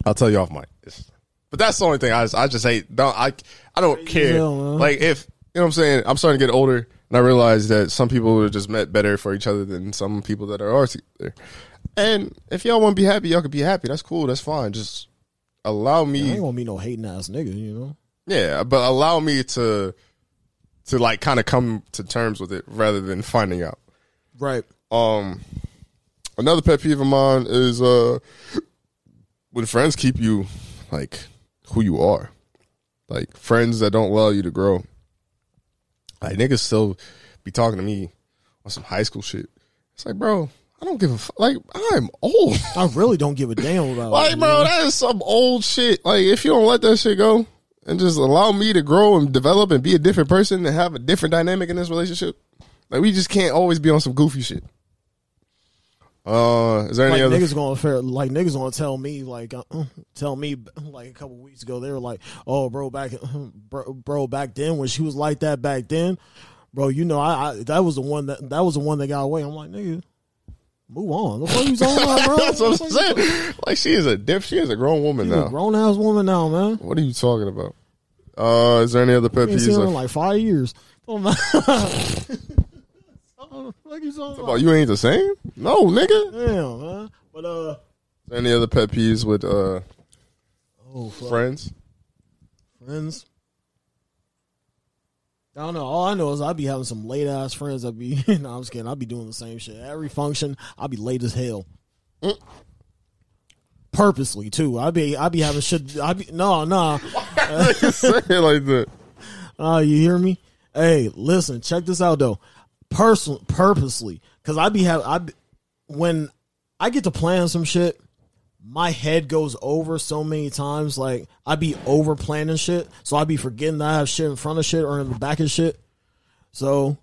I'll tell you off mic. It's- But that's the only thing I just, I just hate. Don't I? I don't care. hell, like if you know what I'm saying. I'm starting to get older, and I realize that some people would have just met better for each other than some people that are together. And if y'all want to be happy, y'all can be happy. That's cool. That's fine. Just allow me. I me. ain't gonna be no hating ass nigga. You know. Yeah, but allow me to to like kind of come to terms with it rather than finding out. Right. Um, another pet peeve of mine is uh when friends keep you like who you are, like friends that don't allow you to grow. Like niggas still be talking to me on some high school shit. It's like, bro, I don't give a fuck. Like I'm old. I really don't give a damn about. like, bro, that is some old shit. Like if you don't let that shit go and just allow me to grow and develop and be a different person and have a different dynamic in this relationship, like we just can't always be on some goofy shit. Uh, is there any like other? niggas gonna fair, like niggas gonna tell me like uh, uh, tell me like a couple weeks ago they were like oh bro back bro, bro back then when she was like that back then bro you know I, I that was the one that that was the one that got away I'm like nigga move on the fuck you talking about bro That's what I'm saying. Like she is a diff. She is a grown woman a now. grown ass woman now man What are you talking about? Uh, is there any other pet peeves? Of, like five years oh my What you talking about about? you ain't the same? No, nigga. Damn, man. But uh, any other pet peeves with uh oh friends? friends. I don't know. All I know is I'd be having some late ass friends. I'd be no, I'm just kidding. I'd be doing the same shit every function. I'd be late as hell. Mm. Purposely too. I'd be I'd be having shit. I'd be no no. Say it like that. Uh, you hear me? Hey, listen. Check this out though. Person purposely because I'd be have I be, when I get to plan some shit. My head goes over so many times, like I'd be over planning shit, so I'd be forgetting that I have shit in front of shit or in the back of shit. So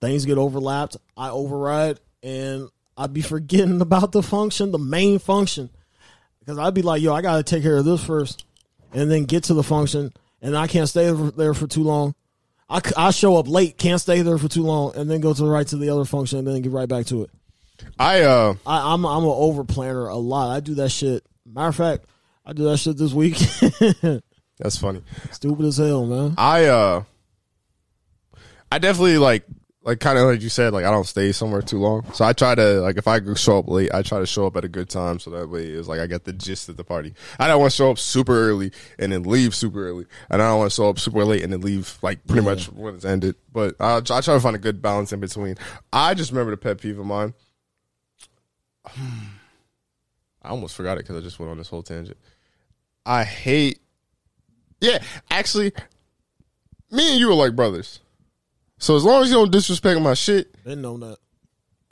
things get overlapped. I override, and I'd be forgetting about the function, the main function, because I'd be like, "Yo, I gotta take care of this first, and then get to the function, and I can't stay there for too long. I, I show up late, can't stay there for too long, and then go to the right to the other function, and then get right back to it. I uh I, I'm I'm an over planner a lot. I do that shit. Matter of fact, I do that shit this week. that's funny. Stupid as hell, man. I uh I definitely like like kind of like you said like I don't stay somewhere too long. So I try to like if I go show up late, I try to show up at a good time so that way it's like I get the gist of the party. I don't want to show up super early and then leave super early, and I don't want to show up super late and then leave like pretty much when it's ended. But I, I try to find a good balance in between. I just remember the pet peeve of mine. I almost forgot it because I just went on this whole tangent. I hate. Yeah, actually, me and you are like brothers. So as long as you don't disrespect my shit, Didn't know that.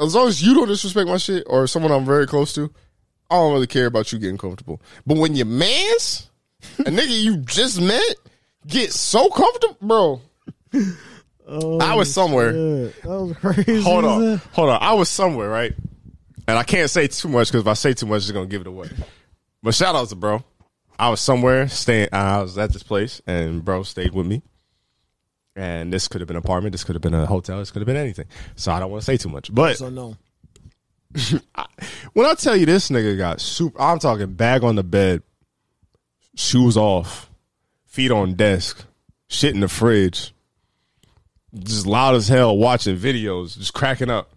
as long as you don't disrespect my shit or someone I'm very close to, I don't really care about you getting comfortable. But when your man's a nigga you just met get so comfortable, bro. I was somewhere. Yeah, that was crazy. Hold on, hold on. I was somewhere, right? And I can't say too much because if I say too much, it's gonna give it away. But shout out to bro. I was somewhere staying. Uh, I was at this place, and bro stayed with me. And this could have been an apartment. This could have been a hotel. This could have been anything. So I don't want to say too much. But So no. when I tell you this nigga got super, I'm talking bag on the bed, shoes off, feet on desk, shit in the fridge, just loud as hell watching videos, just cracking up.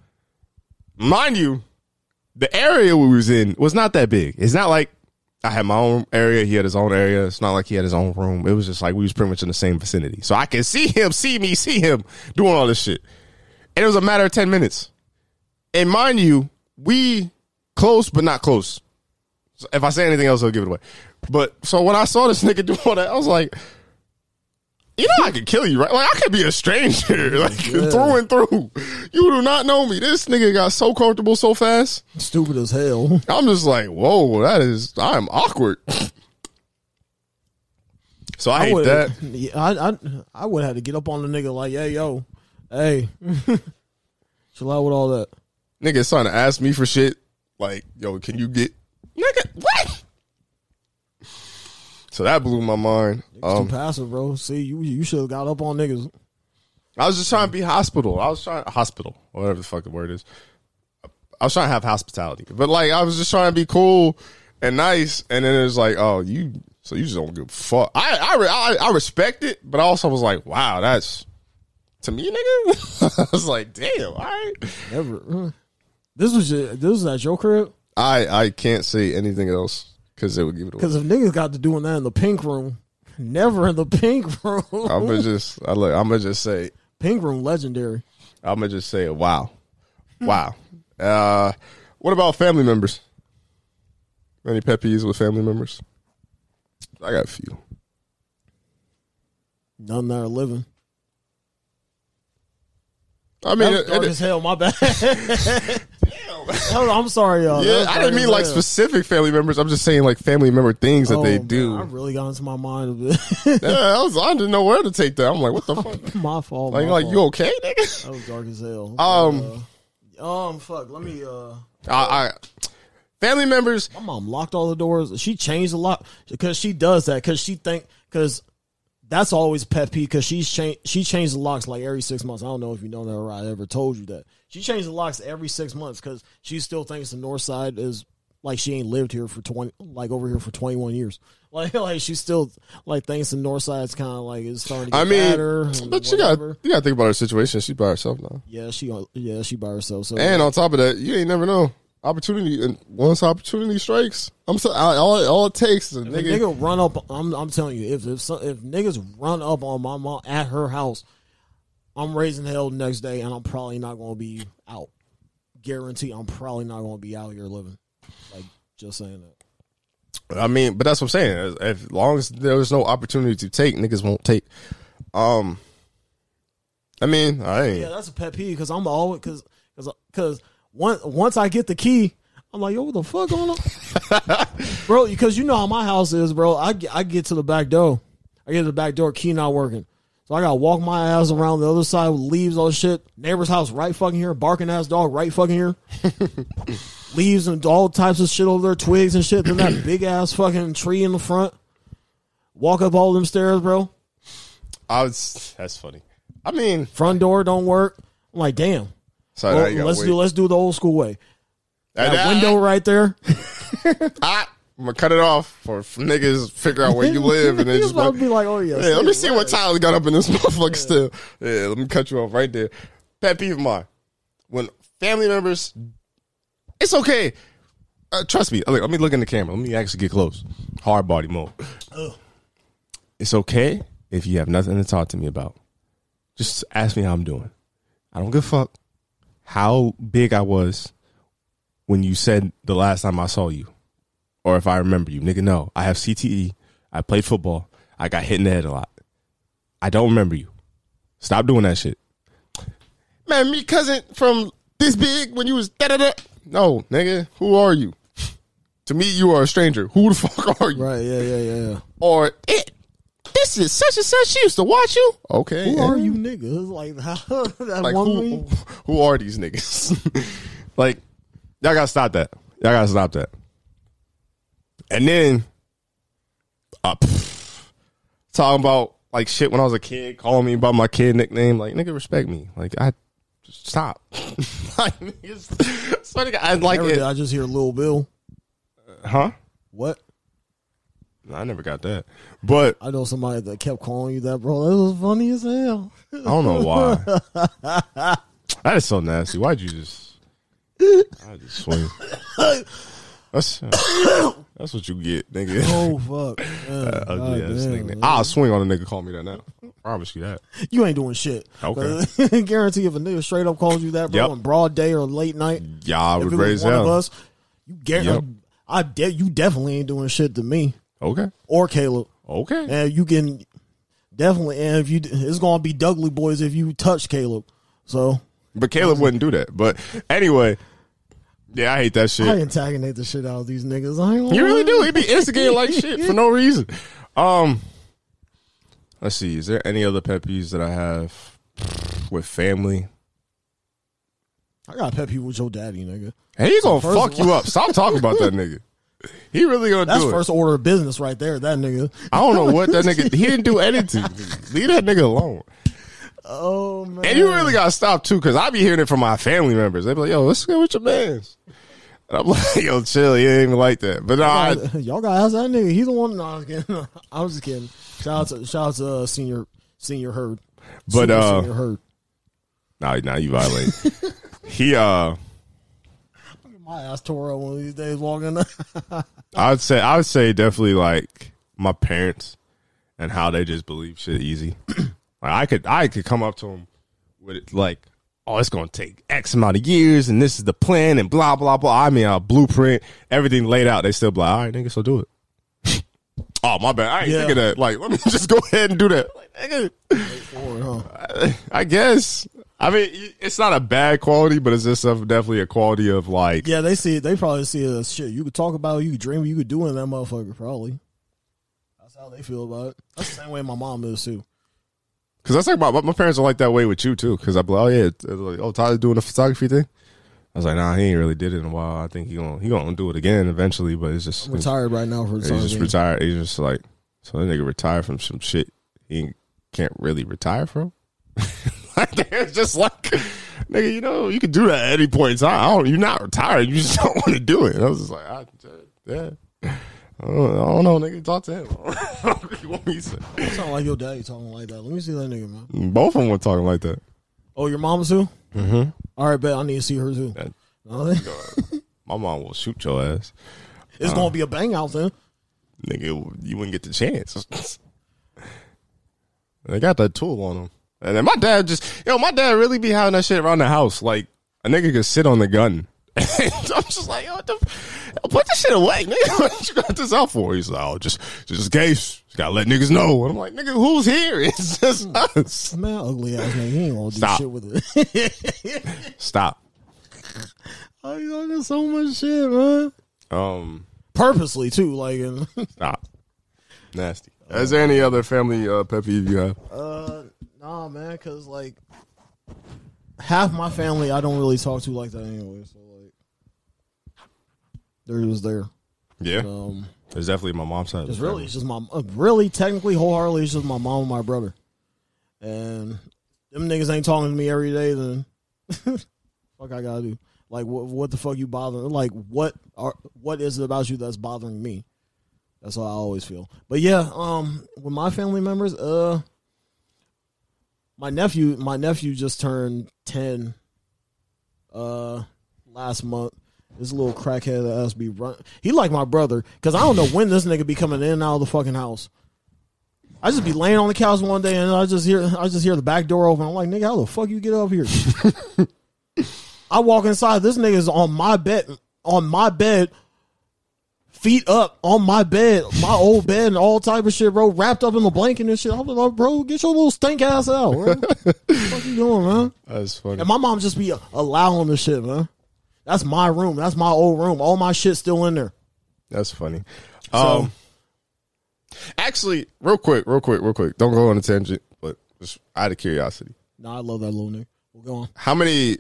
Mind you, the area we was in was not that big. It's not like I had my own area, he had his own area. It's not like he had his own room. It was just like we was pretty much in the same vicinity. So I can see him, see me, see him doing all this shit. And it was a matter of 10 minutes. And mind you, we close, but not close. So if I say anything else, I'll give it away. But so when I saw this nigga do all that, I was like, you know, I could kill you, right? Like I could be a stranger, like through and through. You do not know me. This nigga got so comfortable so fast. Stupid as hell. I'm just like, whoa, that is, I am awkward. so I, hate would, that. Yeah, I, I, I would have to get up on the nigga like, hey, yo, hey, chill out with all that. Nigga trying to ask me for shit. Like, yo, can you get nigga what? So that blew my mind. Um, too passive, bro. See, you you should have got up on niggas. I was just trying to be hospital. I was trying hospital, whatever the fuck the word is. I was trying to have hospitality, but like I was just trying to be cool and nice. And then it was like, oh, you, so you just don't give a fuck. I I I, I respect it, but I also was like, wow, that's to me, nigga. I was like, damn, all right. Never. uh. This was your, this was at your crib I I can't say anything else because it would give it away. because if niggas got to doing that in the pink room, never in the pink room. I'm gonna just I look. I'm gonna just say pink room legendary. I'm gonna just say wow, wow. Uh, what about family members? Any pet peeves with family members? I got a few. None that are living. I That mean, was dark it- as hell. My bad. On, I'm sorry, y'all. Yeah, I didn't mean like hell. specific family members. I'm just saying like family member things that Oh, they man, do. I really got into my mind a bit. yeah, I was I didn't know where to take that. I'm like, what the fuck? my fault. Like, my like fault. you okay, nigga? That was dark as hell. Um, Uh, um, fuck. Let me. Uh, I, I family members. my mom locked all the doors. She changed a lot because she does that because she think because that's always pet peeve because she's changed. She changed the locks like every six months. I don't know if you know that or I ever told you that she changed the locks every six months because she still thinks the north side is like she ain't lived here for twenty like over here for twenty one years. Like like she still like thinks the north side's kind of like is starting to get I mean, better. but you got you gotta think about her situation. She's by herself now, yeah she uh, yeah she by herself. So and on top of that, you ain't never know opportunity. And once opportunity strikes, I'm so I, all all it takes is a nigga. nigga run up, I'm I'm telling you, if if some, if niggas run up on my mom at her house, I'm raising hell the next day, and I'm probably not going to be out. Guarantee, I'm probably not going to be out here living. Like just saying that. I mean, but that's what I'm saying. As, as long as there's no opportunity to take, niggas won't take. Um, I mean, I ain't. Yeah, that's a pet peeve because I'm always because because because once once I get the key, I'm like, yo, what the fuck going on, bro? Because you know how my house is, bro. I get, I get to the back door, I get to the back door, key not working, so I gotta walk my ass around the other side with leaves all shit. Neighbor's house right fucking here, barking ass dog right fucking here. leaves and all types of shit over there, twigs and shit. Then that big ass fucking tree in the front. Walk up all them stairs, bro. I was. That's funny. I mean, Front door don't work. I'm like, damn. Sorry, Well, let's wait. do let's do the old school way. That I- window right there. I, am gonna cut it off for, niggas figure out where you live and then just about to be like, oh yeah. yeah, let me see right. what Tyler got up in this motherfucker still. Yeah, let me cut you off right there. Pet peeve of mine. When family members, it's okay. Uh, trust me. Let me look in the camera. Let me actually get close. Hard body mode. It's okay if you have nothing to talk to me about. Just ask me how I'm doing. I don't give a fuck how big I was when you said the last time I saw you or if I remember you. Nigga, no. I have CTE. I played football. I got hit in the head a lot. I don't remember you. Stop doing that shit. Man, me cousin from this big when you was da da da. No, nigga, who are you? to me, you are a stranger. Who the fuck are you? Right, yeah, yeah, yeah, yeah. Or it. This is such and such. She used to watch you. Okay. Who are you niggas? Like how, that Like one who? Who are these niggas? like y'all gotta stop that. Y'all gotta stop that. And then, uh, pff, talking about like shit when I was a kid, calling me by my kid nickname. Like nigga, respect me. Like I stop. like niggas, swear to I like Never it. did I just hear Lil Bill. Huh? What? I never got that. But I know somebody that kept calling you that, bro. That was funny as hell. I don't know why. that is so nasty. Why'd you just? I just swing. That's that's what you get, nigga. Oh fuck, Man, Ugly ass nigga. I'll swing on a nigga. Call me that now. promise you that. You ain't doing shit. Okay. Guarantee if a nigga straight up calls you that, bro, Yep. on broad day or late night, Y'all if would raise one of hell. us, You get Yep. I de- you definitely ain't doing shit to me Okay. or Caleb. Okay. And you can definitely and if you it's gonna be Dudley Boyz if you touch Caleb. So But Caleb wouldn't do that. But anyway, yeah, I hate that shit. I antagonate the shit out of these niggas. I ain't You really do. He be instigating like shit for no reason. Um, let's see. Is there any other pet peeves that I have with family? I got pet peeve with your daddy, nigga. Hey, he gonna fuck you up. Stop talking about that nigga. He really gonna That's do it. first order of business right there. That nigga. I don't know what that nigga. He didn't do anything. Leave that nigga alone. Oh man. And you really gotta stop too, because I be hearing it from my family members. They be like, "Yo, let's go with your man's." And I'm like, "Yo, chill. He ain't even like that." But no, I, Y'all gotta ask that nigga. He's the one. No, I was kidding. I was just kidding. Shout out to shout out to uh, senior senior herd. But, Super uh, senior herd. nah, nah, you violate. he, uh, Ass tore up one of these days walking. I'd say, I would say definitely like my parents and how they just believe shit easy. like I could, I could come up to them with it like, "Oh, it's gonna take X amount of years, and this is the plan, and blah blah blah." I mean, a blueprint, everything laid out. They still be like, "All right, nigga, so do it." oh my bad, I ain't Yeah. thinking that. Like, let me just go ahead and do that. Like, nigga, Forward, huh? I guess. I mean, it's not a bad quality, but it's just a, definitely a quality of like, Yeah, they see it. They probably see it as shit. You could talk about it, you could dream, you could do it in that motherfucker. Probably. That's how they feel about it. That's the same way my mom is too. Because that's like my, my parents are like that way with you too. Because I'm like, oh yeah, like, oh Tyler doing the photography thing. I was like, nah, he ain't really did it in a while. I think he gonna he gonna do it again eventually. But it's just I'm retired right now for the he's just being. retired. He's just like so that nigga retired from some shit he can't really retire from. like it's just like nigga, you know, you could do that at any point in time. I don't, you're not retired. You just don't want to do it. And I was just like, I, yeah. I don't, I don't know, nigga. Talk to him. you want me to sound like your daddy talking like that. Let me see that nigga, man. Both of them were talking like that. Oh, your mama's too? Mm-hmm. All right, bet I need to see her too. That- Uh, My mom will shoot your ass. it's gonna be a bang out then. Nigga, you wouldn't get the chance. they got that tool on them. And then my dad just, yo, my dad really be having that shit around the house. Like, a nigga could sit on the gun. And I'm just like, yo, what the, yo, put this shit away, nigga. What you got this out for? He's like, oh, just, just in case. Just gotta let niggas know. And I'm like, nigga, who's here? It's just us. Man, ugly ass nigga. He ain't gonna do Stop. shit with it. Stop. oh, you talking so much shit, man. Um, Purposely too, like stop. Nasty. Is there any other family uh, pet peeve you have? Uh, nah, man, because like half my family I don't really talk to like that anyway. So like, they're just there. Yeah. Um, It's definitely my mom's side. it's really it's just my uh, really technically wholeheartedly it's just my mom and my brother, and them niggas ain't talking to me every day. Then fuck I gotta do. Like what? What the fuck you bothering? Like what? Are, what is it about you that's bothering me? That's how I always feel. But yeah, um, with my family members, uh, my nephew, my nephew just turned ten, uh, last month. This little crackhead ass be run. He like my brother because I don't know when this nigga be coming in and out of the fucking house. I just be laying on the couch one day and I just hear I just hear the back door open. I'm like, nigga, how the fuck you get up here? I walk inside. This nigga's on my bed, on my bed, feet up on my bed, my old bed, and all type of shit, bro. Wrapped up in the blanket and shit. I'm like, bro, get your little stink ass out. Bro. what the fuck you doing, man? That's funny. And my mom just be allowing the shit, man. That's my room. That's my old room. All my shit's still in there. That's funny. Um, actually, real quick, real quick, real quick. Don't go on a tangent, but just out of curiosity, Nah, I love that little nigga. We'll go on. how many?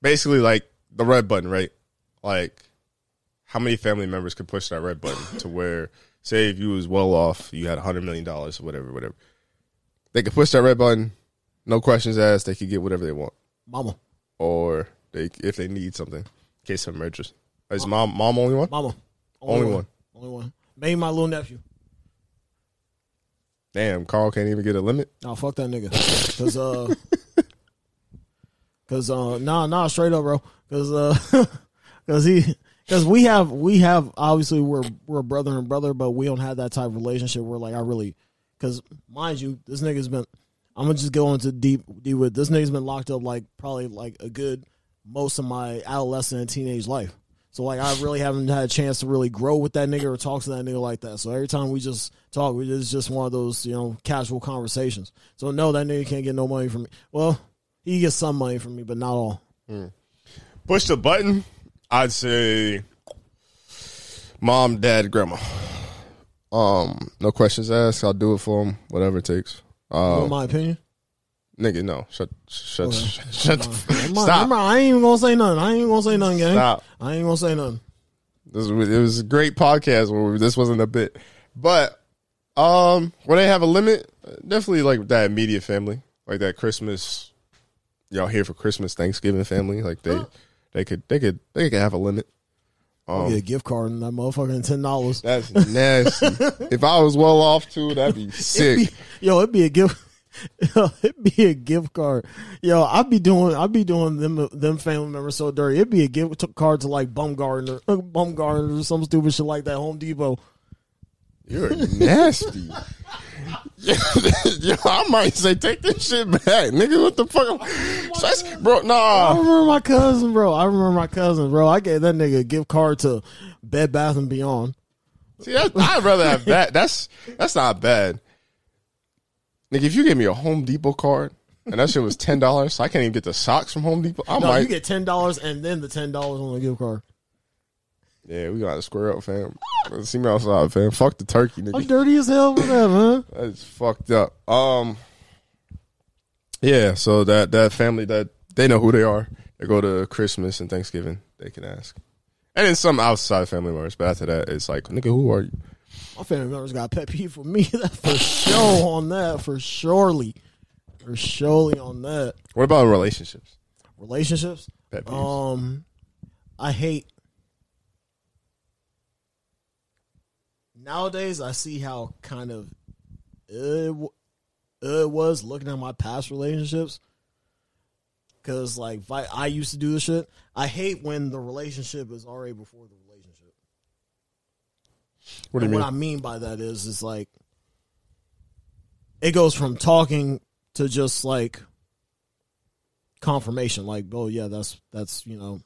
Basically, like the red button, right? Like, how many family members could push that red button to where, say, if you was well off, you had a hundred million dollars or whatever, whatever, they could push that red button, no questions asked. They could get whatever they want, Mama. or they if they need something in case of emergency. Is mom mom only one? Mama. Only one. Only one. Maybe my little nephew. Damn, Carl can't even get a limit. Nah, fuck that nigga. Cause uh, cause uh, nah, nah, straight up, bro. Cause uh, cause he, cause we have, we have obviously we're we're brother and brother, but we don't have that type of relationship where like I really, cause mind you, this nigga's been. I'm gonna just go into deep deep with this nigga's been locked up like probably like a good most of my adolescent and teenage life. So like I really haven't had a chance to really grow with that nigga or talk to that nigga like that. So every time we just talk, we it's just one of those you know casual conversations. So no, that nigga can't get no money from me. Well, he gets some money from me, but not all. Hmm. Push the button. I'd say mom, dad, grandma. Um, no questions asked. I'll do it for them, whatever it takes. Um, my opinion. nigga, no, shut, shut, Okay. shut, shut the, Never mind, stop. I ain't even gonna say nothing. I ain't even gonna say nothing, gang. stop. I ain't gonna say nothing. This was, it was a great podcast where we, this wasn't a bit, but um, when they have a limit, definitely like that immediate family, like that Christmas, y'all here for Christmas, Thanksgiving family, like they, they could, they could, they could have a limit. I'll get a gift card and that motherfucking ten dollars. That's nasty. if I was well off too, that'd be sick. Yo, it'd be a gift. Yo, it'd be a gift card. Yo, I'd be doing, I'd be doing them, them family members so dirty. It'd be a gift card to like Bumgarner, Bumgarner or some stupid shit like that. Home Depot. You're nasty. Yo, I might say, take this shit back, nigga. What the fuck? So bro, I remember my cousin, bro. I remember my cousin, bro. I gave that nigga a gift card to Bed Bath and Beyond. See, that, I'd rather have that. That's that's not bad. Nigga, if you gave me a Home Depot card and that shit was ten dollars, so I can't even get the socks from Home Depot. I No, might. you get ten dollars and then the ten dollars on the gift card. Yeah, we got to square up, fam. See me outside, fam. Fuck the turkey, nigga. I'm dirty as hell for that, man. That's fucked up. Um, yeah. So that that family that they know who they are. They go to Christmas and Thanksgiving. They can ask, and then some outside family members. But after that, it's like, nigga, who are you? My family members got pet peeve for me. That for sure on that. For surely. For surely on that. What about relationships? Relationships. Pet peeves. Um I hate nowadays I see how kind of it, it was looking at my past relationships. Cause like I, I used to do this shit. I hate when the relationship is already before the relationship. what do you And mean? What I mean by that is, it's like it goes from talking to just like confirmation. Like, oh yeah, that's that's you know,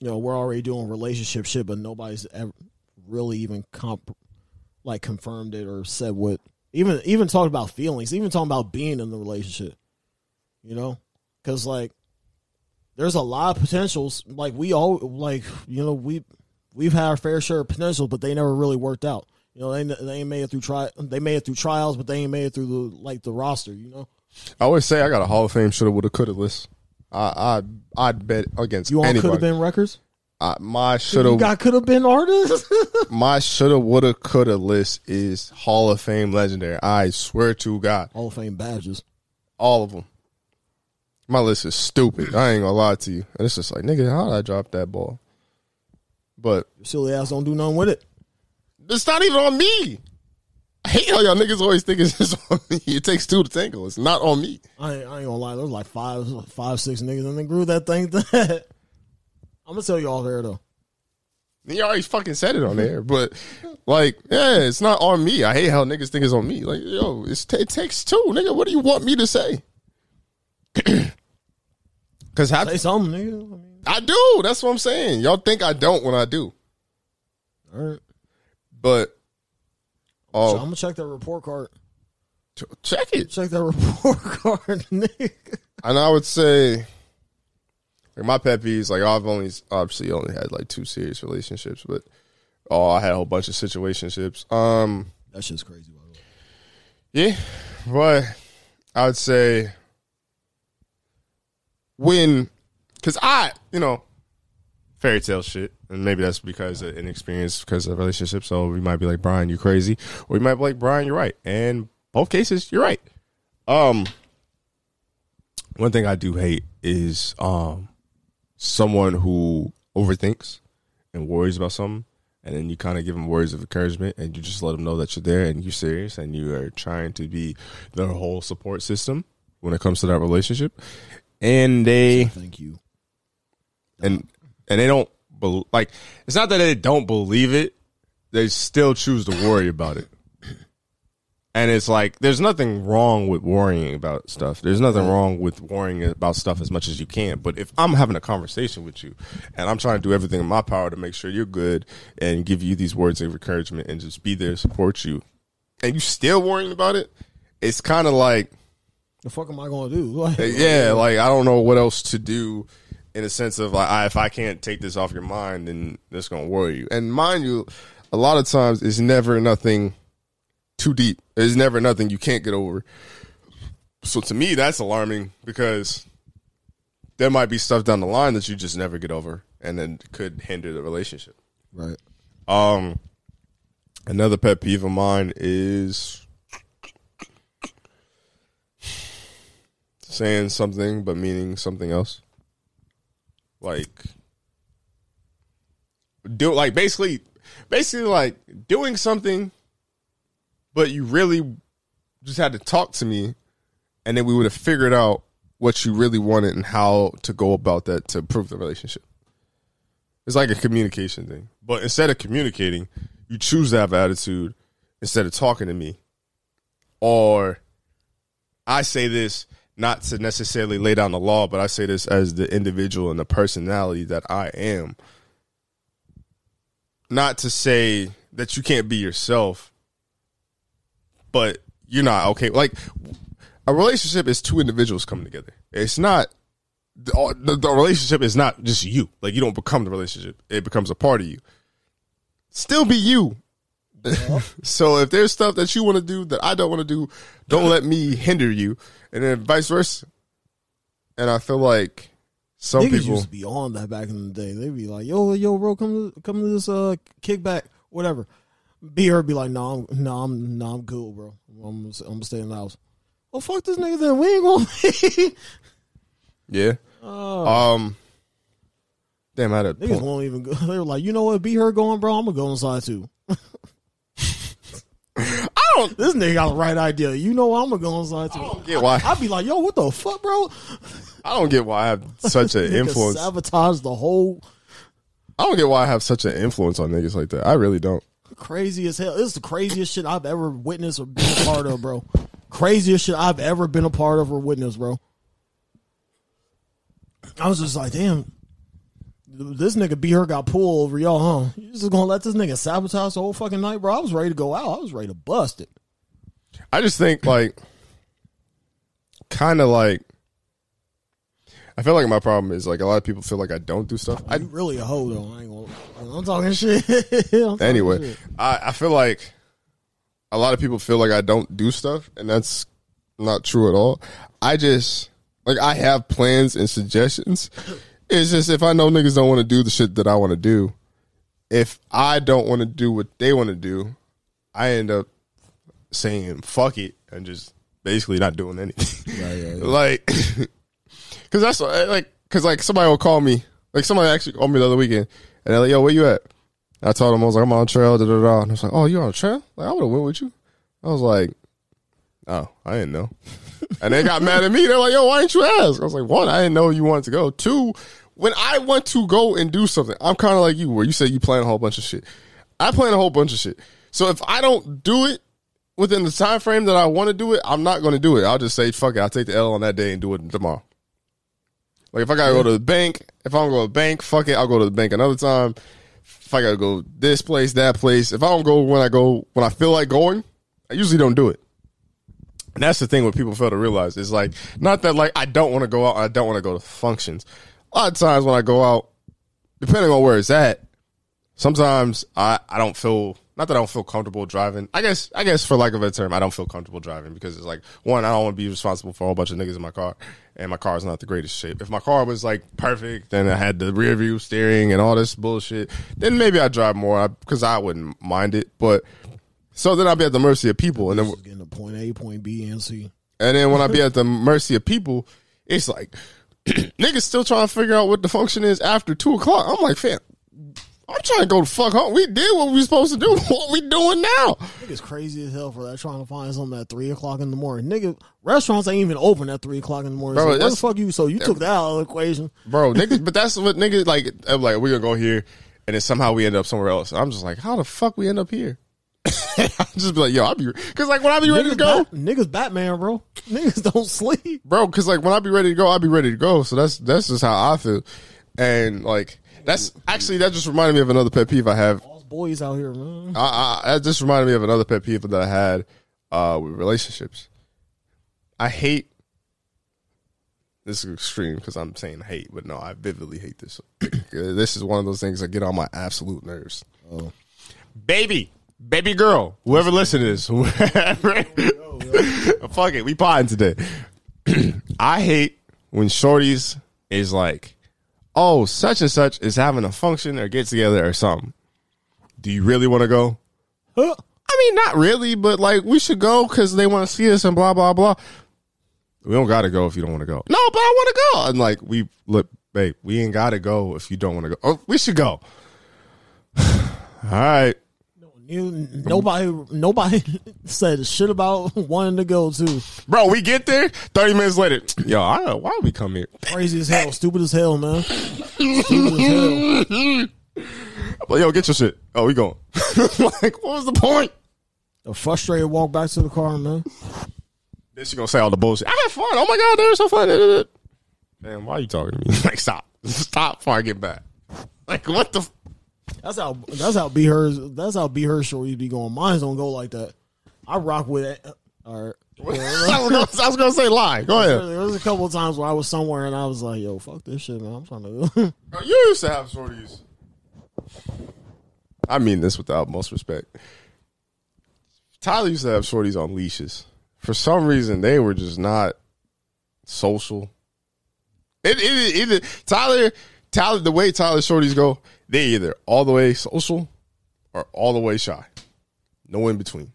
you know, we're already doing relationship shit, but nobody's ever really even comp like confirmed it or said what. Even even talking about feelings, even talking about being in the relationship, you know, because like there's a lot of potentials. Like we all like you know we we've had our fair share of potential, but they never really worked out. You know, they they ain't made it through try they made it through trials, but they ain't made it through the like the roster. You know, I always say I got a Hall of Fame shoulda, woulda, coulda list. I I I'd bet against you all could have been records. I, my shoulda got could have been artist. my shoulda, woulda, coulda list is Hall of Fame legendary. I swear to God, Hall of Fame badges. all of them. My list is stupid. I ain't gonna lie to you. And it's just like, nigga, how did I drop that ball? But Your silly ass don't do nothing with it. it's not even on me. I hate how y'all niggas always think it's just on me. It takes two to tangle. It's not on me. I ain't, I ain't gonna lie. There's like five, five, six niggas, and they grew that thing. That I'm gonna tell you all there though. You already fucking said it on there, but like, yeah, it's not on me. I hate how niggas think it's on me. Like, yo, it's it takes two, nigga. What do you want me to say? Because Say something, nigga. I mean, I do. That's what I'm saying. Y'all think I don't when I do, all right. but oh. So I'm oh, gonna check that report card. ch- check it. Check that report card, nigga. And I would say, like my pet peeves, like I've only obviously only had like two serious relationships, but oh, I had a whole bunch of situationships. Um, That shit's crazy. By the way. yeah, but I would say when, because I, you know, fairy tale shit, and maybe that's because of inexperience, because of relationships. So we might be like Brian, you crazy, or we might be like Brian, you're right, and both cases, you're right. Um, one thing I do hate is um someone who overthinks and worries about something, and then you kind of give them words of encouragement, and you just let them know that you're there and you're serious, and you are trying to be their whole support system when it comes to that relationship, and they Thank you. and and they don't bel like it's not that they don't believe it they still choose to worry about it And it's like there's nothing wrong with worrying about stuff. There's nothing wrong with worrying about stuff as much as you can. But if I'm having a conversation with you and I'm trying to do everything in my power to make sure you're good and give you these words of encouragement and just be there to support you, and you still worrying about it, it's kind of like The fuck am I gonna do? Like, uh, yeah, like I don't know what else to do in a sense of like I, if I can't take this off your mind, then that's gonna worry you. And mind you, a lot of times it's never nothing too deep. There's never nothing you can't get over. So to me, that's alarming because there might be stuff down the line that you just never get over, and then could hinder the relationship. Right. Um, another pet peeve of mine is saying something but meaning something else. Like do like basically basically like doing something but you really just had to talk to me and then we would have figured out what you really wanted and how to go about that to improve the relationship. It's like a communication thing. But instead of communicating, you choose to have attitude instead of talking to me. Or I say this not to necessarily lay down the law, but I say this as the individual and the personality that I am. Not to say that you can't be yourself, but you're not okay. Like a relationship is two individuals coming together. It's not the, the, the relationship is not just you. Like you don't become the relationship; it becomes a part of you. Still be you. so if there's stuff that you want to do that I don't want to do, don't let me hinder you, and then vice versa. And I feel like some Niggas people, used to be on that back in the day. They'd be like, "Yo, yo, bro, come to come to this uh kickback, whatever." Be her be like, "No, I'm no, I'm no, I'm cool, bro. I'm I'm gonna stay in the house." Oh fuck this nigga, then we ain't gonna. yeah. uh, Um, damn, I had a niggas point. won't even go. They were like, "You know what? Be her going, bro. I'm gonna go inside too." I don't This nigga got the right idea. You know what? I'm gonna go inside too. I don't get why. I'd be like, "Yo, what the fuck, bro?" I don't get why I have such an influence. sabotage the whole I don't get why I have such an influence on niggas like that. I really don't. Crazy as hell. This is the craziest shit I've ever witnessed or been a part of, bro. Craziest shit I've ever been a part of or witnessed, bro. I was just like, damn, this nigga be her got pulled over y'all, huh? You just gonna let this nigga sabotage the whole fucking night, bro? I was ready to go out. I was ready to bust it. I just think like kind of like I feel like my problem is like a lot of people feel like I don't do stuff. I You really a hoe though. I ain't gonna. I'm talking shit. I'm talking anyway, shit. I I feel like a lot of people feel like I don't do stuff and that's not true at all. I just like I have plans and suggestions. It's just if I know niggas don't want to do the shit that I want to do, if I don't want to do what they want to do, I end up saying fuck it and just basically not doing anything. Yeah, yeah, yeah. like because that's what- like because like somebody will call me like somebody actually called me the other weekend and they're like yo where you at i told them i was like i'm on trail da, da, da. and i was like oh you're on a trail like i would have went with you i was like oh i didn't know and they got mad at me they're like yo why didn't you ask i was like one i didn't know you wanted to go two when i want to go and do something i'm kind of like you where you say you plan a whole bunch of shit i plan a whole bunch of shit so if i don't do it within the time frame that I want to do it, I'm not going to do it. I'll just say fuck it. I'll take the L on that day and do it tomorrow. Like if I gotta go to the bank, if I don't go to the bank, fuck it. I'll go to the bank another time. If I gotta go this place, that place, if I don't go when I go when I feel like going, I usually don't do it. And that's the thing what people fail to realize is like not that like I don't want to go out, I don't want to go to functions. A lot of times when I go out, depending on where it's at, sometimes I, I don't feel not that I don't feel comfortable driving. I guess I guess for lack of a term, I don't feel comfortable driving because it's like one, I don't want to be responsible for a whole bunch of niggas in my car, and my car is not the greatest shape. If my car was like perfect, then I had the rear view steering and all this bullshit, then maybe I'd drive more because I wouldn't mind it. But so then I'd be at the mercy of people, and then getting to point A, point B, and C. and then when I be at the mercy of people, it's like niggas still trying to figure out what the function is after two o'clock. I'm like, fam, I'm trying to go the fuck home. We did what we supposed to do. What we doing now? Niggas crazy as hell for that. Trying to find something at three o'clock in the morning. Nigga, restaurants ain't even open at three o'clock in the morning. Bro, so what the fuck you? So you took that out of the equation. Bro, niggas, but that's what niggas like. I'm like, we're gonna go here, and then somehow we end up somewhere else. I'm just like, how the fuck we end up here? I'll just be like, yo, I'll be because like when I be ready to go, Bat- niggas Batman, bro. Niggas don't sleep. bro. Because like when I be ready to go, I'll be ready to go. So that's that's just how I feel, and like that's actually that just reminded me of another pet peeve I have. All boys out here, man. I, I that just reminded me of another pet peeve that I had uh, with relationships. I hate. This is extreme because I'm saying hate, but no, I vividly hate this. this is one of those things that get on my absolute nerves. Oh. Baby, baby girl, whoever listens to this, whoever, fuck it, we potting today. I hate when shorties is like, oh, such and such is having a function or get together or something. Do you really want to go? Huh? I mean, not really, but like we should go because they want to see us and blah blah blah. We don't gotta go if you don't want to go. No, but I want to go. And like we look, babe, we ain't gotta go if you don't want to go. Oh, we should go. All right. You, nobody, nobody said shit about wanting to go to. Bro, we get there 30 minutes later. Yo, I don't know why we come here. Crazy as hell, stupid as hell, man. Stupid as hell. Like, yo, get your shit. Oh, we going. like, what was the point? A frustrated walk back to the car, man. Then she gonna say all the bullshit. I had fun. Oh my god, they were so fun. Man, why are you talking to me? Like, stop. Stop before I get back. Like, what the? F- That's how. That's how be her. That's how be her shorties be going. Mine's don't go like that. I rock with it. All right. I, was gonna, I was gonna say lie. Go ahead. There was a couple of times where I was somewhere and I was like, "Yo, fuck this shit, man. I'm trying to." Bro, you used to have shorties. I mean this with the utmost respect. Tyler used to have shorties on leashes. For some reason, they were just not social. It, it, it, Tyler, Tyler, the way Tyler shorties go, they either all the way social or all the way shy. No in between.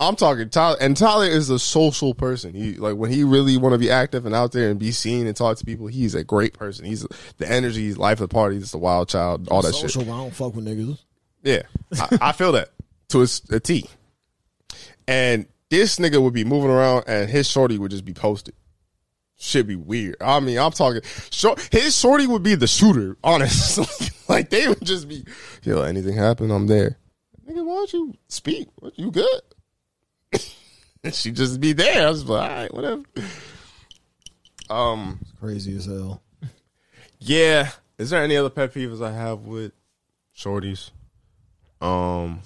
I'm talking Tyler, and Tyler is a social person. He like when he really want to be active and out there and be seen and talk to people. He's a great person. He's the energy, he's life of the party. He's the wild child, all that shit. Social, but I don't fuck with niggas. Yeah, I, I feel that to a, a T. And this nigga would be moving around, and his shorty would just be posted. Should be weird. I mean, I'm talking. Short, his shorty would be the shooter. Honestly, like they would just be, yo, anything happen, I'm there. Nigga, why don't you speak? What you good? and she just be there. I was like, all right, whatever. Um, Crazy as hell. yeah. Is there any other pet peeves I have with shorties? Um,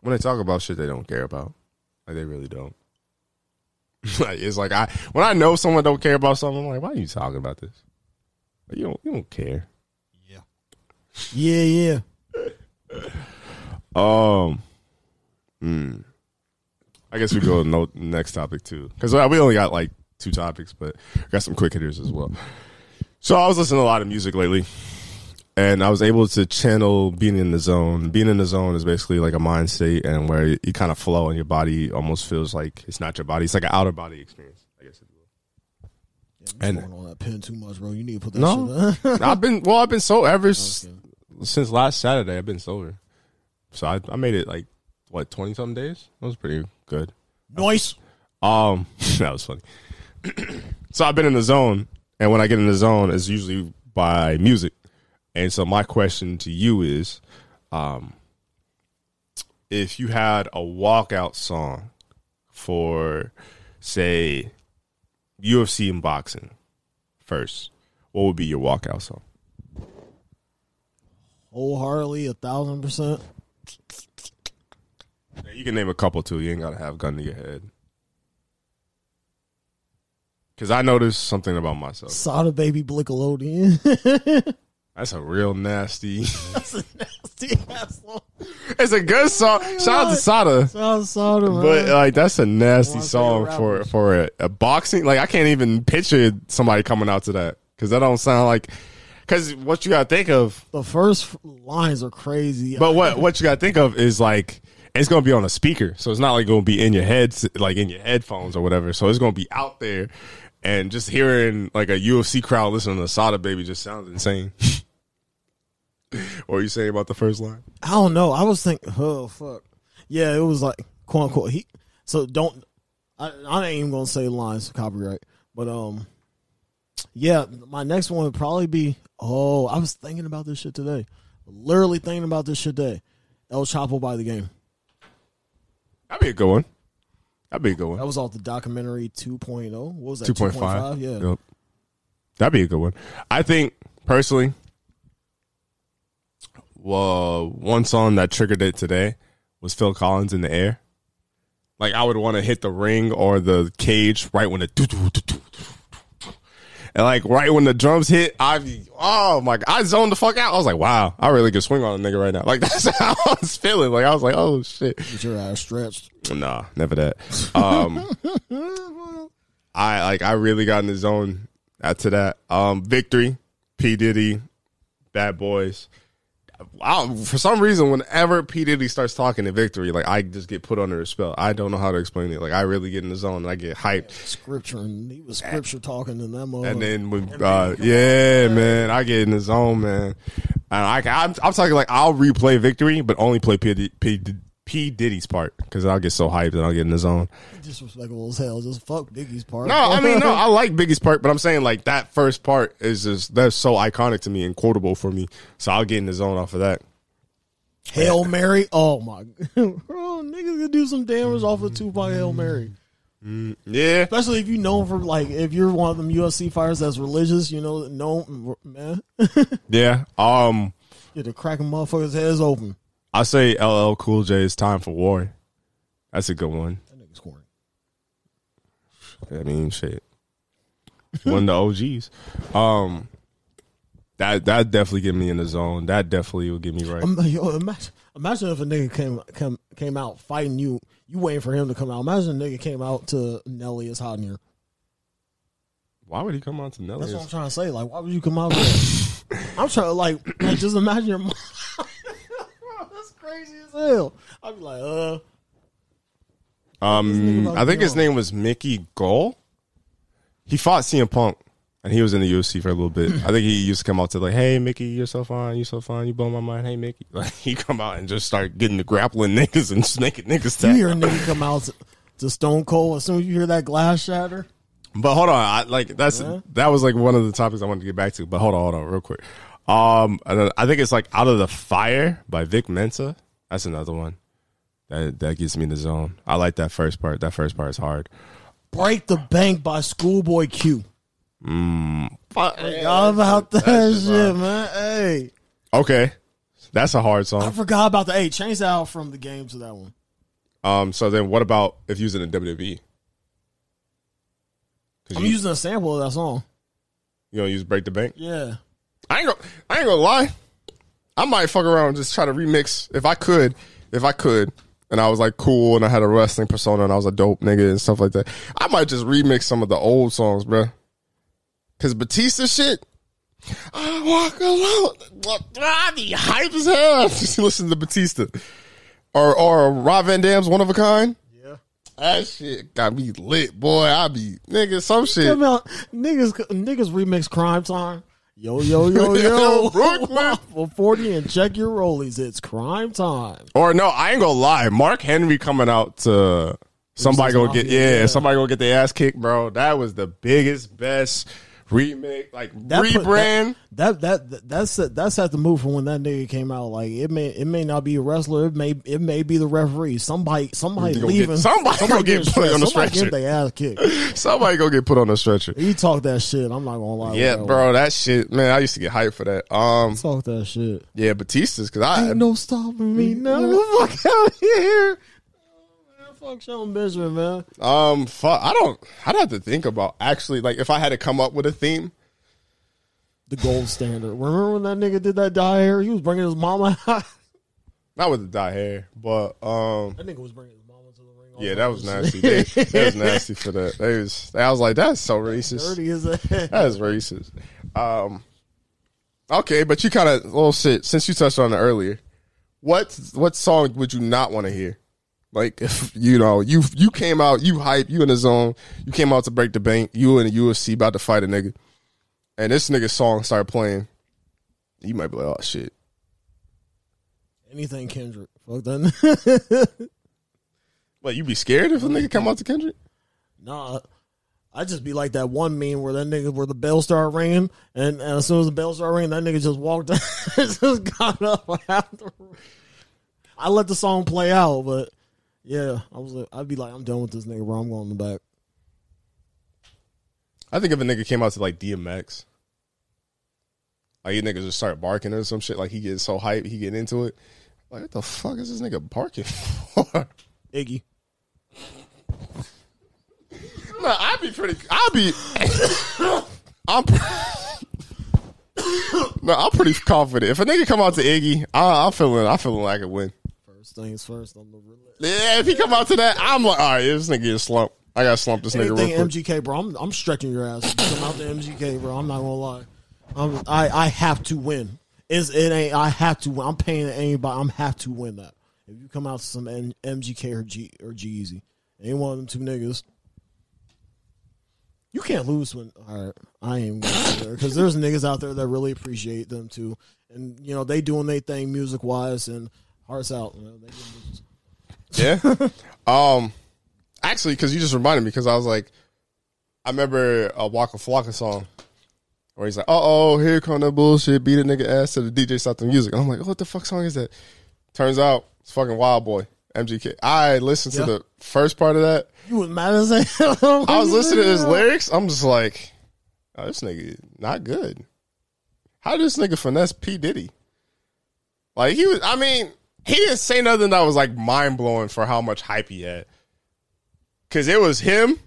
when they talk about shit they don't care about, like they really don't. like it's like I when I know someone don't care about something, I'm like, why are you talking about this? Like, you don't you don't care. Yeah, yeah. Yeah. um, hmm. I guess we go to no, next topic too, because we only got like two topics, but I got some quick hitters as well. So I was listening to a lot of music lately, and I was able to channel being in the zone. Being in the zone is basically like a mind state, and where you, you kind of flow, and your body almost feels like it's not your body. It's like an outer body experience, I guess. Will. And on that pen too much, bro. You need to put that No. shit. I've been well. I've been so ever s- since last Saturday. I've been sober, so I, I made it like what twenty something days. That was pretty good. Nice. Um, that was funny. so I've been in the zone, and when I get in the zone, it's usually by music. And so my question to you is, um, if you had a walkout song for, say, UFC and boxing first, what would be your walkout song? Wholeheartedly, a thousand percent. You can name a couple too. You ain't gotta have gun to your head. Cause I noticed something about myself. Saw the baby Blickalodian. That's a real nasty. That's a nasty ass song. it's a good song. Shout out to Sada. Sada Sada, man. But like that's a nasty One of my song for for a, a boxing. Like I can't even picture somebody coming out to that because that don't sound like. Because what you gotta think of, the first lines are crazy. but what what you gotta think of is like it's gonna be on a speaker, so it's not like gonna be in your heads, like in your headphones or whatever. So it's gonna be out there, and just hearing like a UFC crowd listening to Sada Baby just sounds insane. what are you saying about the first line? I don't know. I was thinking, oh fuck, yeah, it was like quote unquote. He so don't. I, I ain't even gonna say lines copyright, but um, yeah, my next one would probably be. Oh, I was thinking about this shit today. literally thinking about this shit today. El Chapo by the game. That'd be a good one. That'd be a good one. That was off the documentary 2.0. What was that? Two point five. Yeah. Yep. That'd be a good one. I think personally, well, one song that triggered it today was Phil Collins in the air. Like I would want to hit the ring or the cage right when the doo doo doo doo doo. And like right when the drums hit, I oh my god, I zoned the fuck out. I was like, wow, I really could swing on a nigga right now. Like that's how I was feeling. Like I was like, oh shit. Get your ass stretched. Nah, never that. Um, I like I really got in the zone after that. Um, victory, P Diddy, Bad Boys. I, for some reason, whenever P Diddy starts talking to Victory, like I just get put under a spell. I don't know how to explain it. Like I really get in the zone and I get hyped. Scripture and he was scripture talking in that moment. And then with uh, yeah, man, I get in the zone, man. And I, I'm, I'm talking like I'll replay Victory, but only play P, P, P Diddy's part because I'll get so hyped and I'll get in the zone. disrespectful as hell. Just fuck Biggie's part. No, I mean no, I like Biggie's part, but I'm saying like that first part is just that's so iconic to me and quotable for me. So I'll get in the zone off of that. Hail Mary. Oh my, bro, niggas could do some damage off of Tupac Hail Mary. Yeah, Especially if you know for like if you're one of them UFC fighters that's religious, you know, no man, yeah. Um, get to cracking motherfuckers' heads open. I say LL Cool J is time for war. That's a good one. That nigga's corny. I mean, shit. One of the OGs. Um, that that definitely get me in the zone. That definitely will get me right. Um, yo, imagine, imagine if a nigga came came came out fighting you. You waiting for him to come out. Imagine a nigga came out to Nelly is hot in here. Why would he come on to Nelly? That's what I'm trying to say. Like, why would you come out? I'm trying to like, like just imagine your. mom. Crazy as hell. I'd be like, uh, Um, I think his name was Mickey Gall. He fought CM Punk, and he was in the UFC for a little bit. I think he used to come out to like, "Hey, Mickey, you're so fine, you're so fine, you blow my mind." Hey, Mickey, like he come out and just start getting the grappling niggas and snaking niggas. you hear a nigga come out to, to Stone Cold as soon as you hear that glass shatter. But hold on, I, like that's Yeah. that was like one of the topics I wanted to get back to. But hold on, hold on, real quick. Um, I I think it's like "Out of the Fire" by Vic Mensa. That's another one that that gets me in the zone. I like that first part. That first part is hard. Break the Bank by Schoolboy Q. Mm, Forgot about that shit, man. Hey, Okay, that's a hard song. I forgot about the. Hey, change that out from the game to that one. Um, so then what about if using was in the WWE? Because I'm you, using a sample of that song. you don't use "Break the Bank." Yeah. I ain't gonna, I ain't gonna lie. I might fuck around and just try to remix if I could, if I could, and I was like cool and I had a wrestling persona and I was a dope nigga and stuff like that. I might just remix some of the old songs, bruh. Cause Batista shit. I walk alone. Ah, I be hype as hell. Just listen to Batista. Or or Rob Van Dam's one of a kind. Yeah. That shit got me lit, boy. I be nigga, some shit. Come out, niggas, niggas remix Crime Time. Yo, yo, yo, yo. Brooklyn. For 40 and check your rollies. It's crime time. Or no, I ain't gonna lie. Mark Henry coming out to somebody gonna get yeah, yeah. somebody gonna get their ass kicked, bro. That was the biggest, best remake, like That put- rebrand. That, that, that, that's, that's at the move from when that nigga came out. Like, it may, it may not be a wrestler. It may, it may be the referee. Somebody, somebody leaving. get- somebody gonna get put on the stretcher. Somebody their ass kicked. somebody gonna get put on the stretcher. He talked that shit. I'm not gonna lie. Yeah, that bro, that shit, man. I used to get hyped for that. Um. Talk that shit. yeah, Batista's because I Ain't no stopping me now. Fuck out of here. Fuck Shelton Benjamin, man. um, fuck, I don't. I'd have to think about actually, like, if I had to come up with a theme. The gold standard. Remember when that nigga did that dye hair? He was bringing his mama. that Not with the dye hair, but um, that nigga was bringing his mama to the ring. yeah, that was nasty. They, that was nasty for that. They was, I was like, that's so racist. Dirty as That is racist. Um, okay, but you kind of little shit. Since you touched on it earlier, what what song would you not want to hear? Like if you know you you came out, you hype, you in the zone, you came out to break the bank, you in the UFC about to fight a nigga, and this nigga's song started playing. You might be like, oh shit. Anything Kendrick. Fuck that. What you be scared if a nigga come out to Kendrick? nah. I just be like that one meme where that nigga where the bell started ringing, and, and as soon as the bell started ringing, that nigga just walked, just got up after. I let the song play out, but yeah, I was. like- I'd be like, I'm done with this nigga, bro. I'm going in the back. I think if a nigga came out to like DMX, like you niggas just start barking or some shit, like he gets so hype, he get into it. Like what the fuck is this nigga barking for? Iggy. no, I'd be pretty. I'd be. I'm. no, I'm pretty confident. If a nigga come out to Iggy, I, I'm feeling. I'm feeling like I could win. First things first. I'm the real. Yeah, if he come out to that, I'm like, all right, this nigga is slumped. I gotta slump this nigga real Anything quick. MGK, bro. I'm I'm stretching your ass. You come out to MGK, bro. I'm not gonna lie. I'm, I I have to win. It's, it ain't. I have to win. I'm paying anybody. I'm have to win that. If you come out to some M- MGK or G or G-Eazy, any one of them two niggas, you can't lose when. All right, I ain't gonna there because there's niggas out there that really appreciate them too, and you know they doing their thing music wise and hearts out. They Yeah. um, actually, because you just reminded me, because I was like, I remember a Waka Flocka song where he's like, "Uh oh, here come the bullshit, beat a nigga ass to the DJ stop the music." And I'm like, "What the fuck song is that?" Turns out it's fucking Wild Boy MGK. I listened to the first part of that. you was mad as hell. I was listening to his lyrics. I'm just like, oh, this nigga not good. How did this nigga finesse P Diddy? Like he was. I mean, he didn't say nothing that was like mind blowing for how much hype he had. Cause it was him.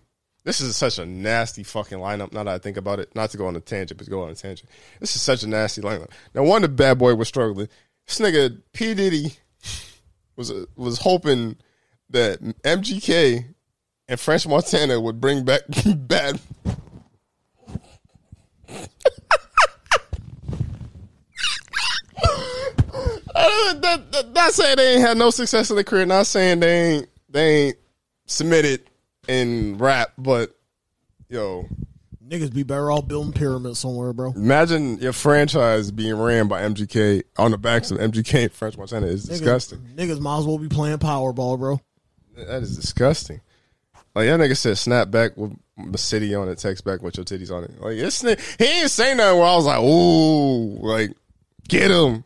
This is such a nasty fucking lineup. Now that I think about it, not to go on a tangent, but go on a tangent. This is such a nasty lineup. Now, one, the bad boy was struggling. This nigga P Diddy was was hoping that MGK and French Montana would bring back bad. Uh, that, that, not saying they ain't had no success in their career. Not saying they ain't they ain't submitted in rap, but yo, Niggas be better off building pyramids somewhere, bro. imagine your franchise being ran by MGK on the backs of MGK and French Montana is disgusting. Niggas might as well be playing Powerball, bro. That is disgusting. Like that nigga said, snap back with the city on it, text back with your titties on it. Like this nigga, he ain't say nothing where I was like, ooh, like get him,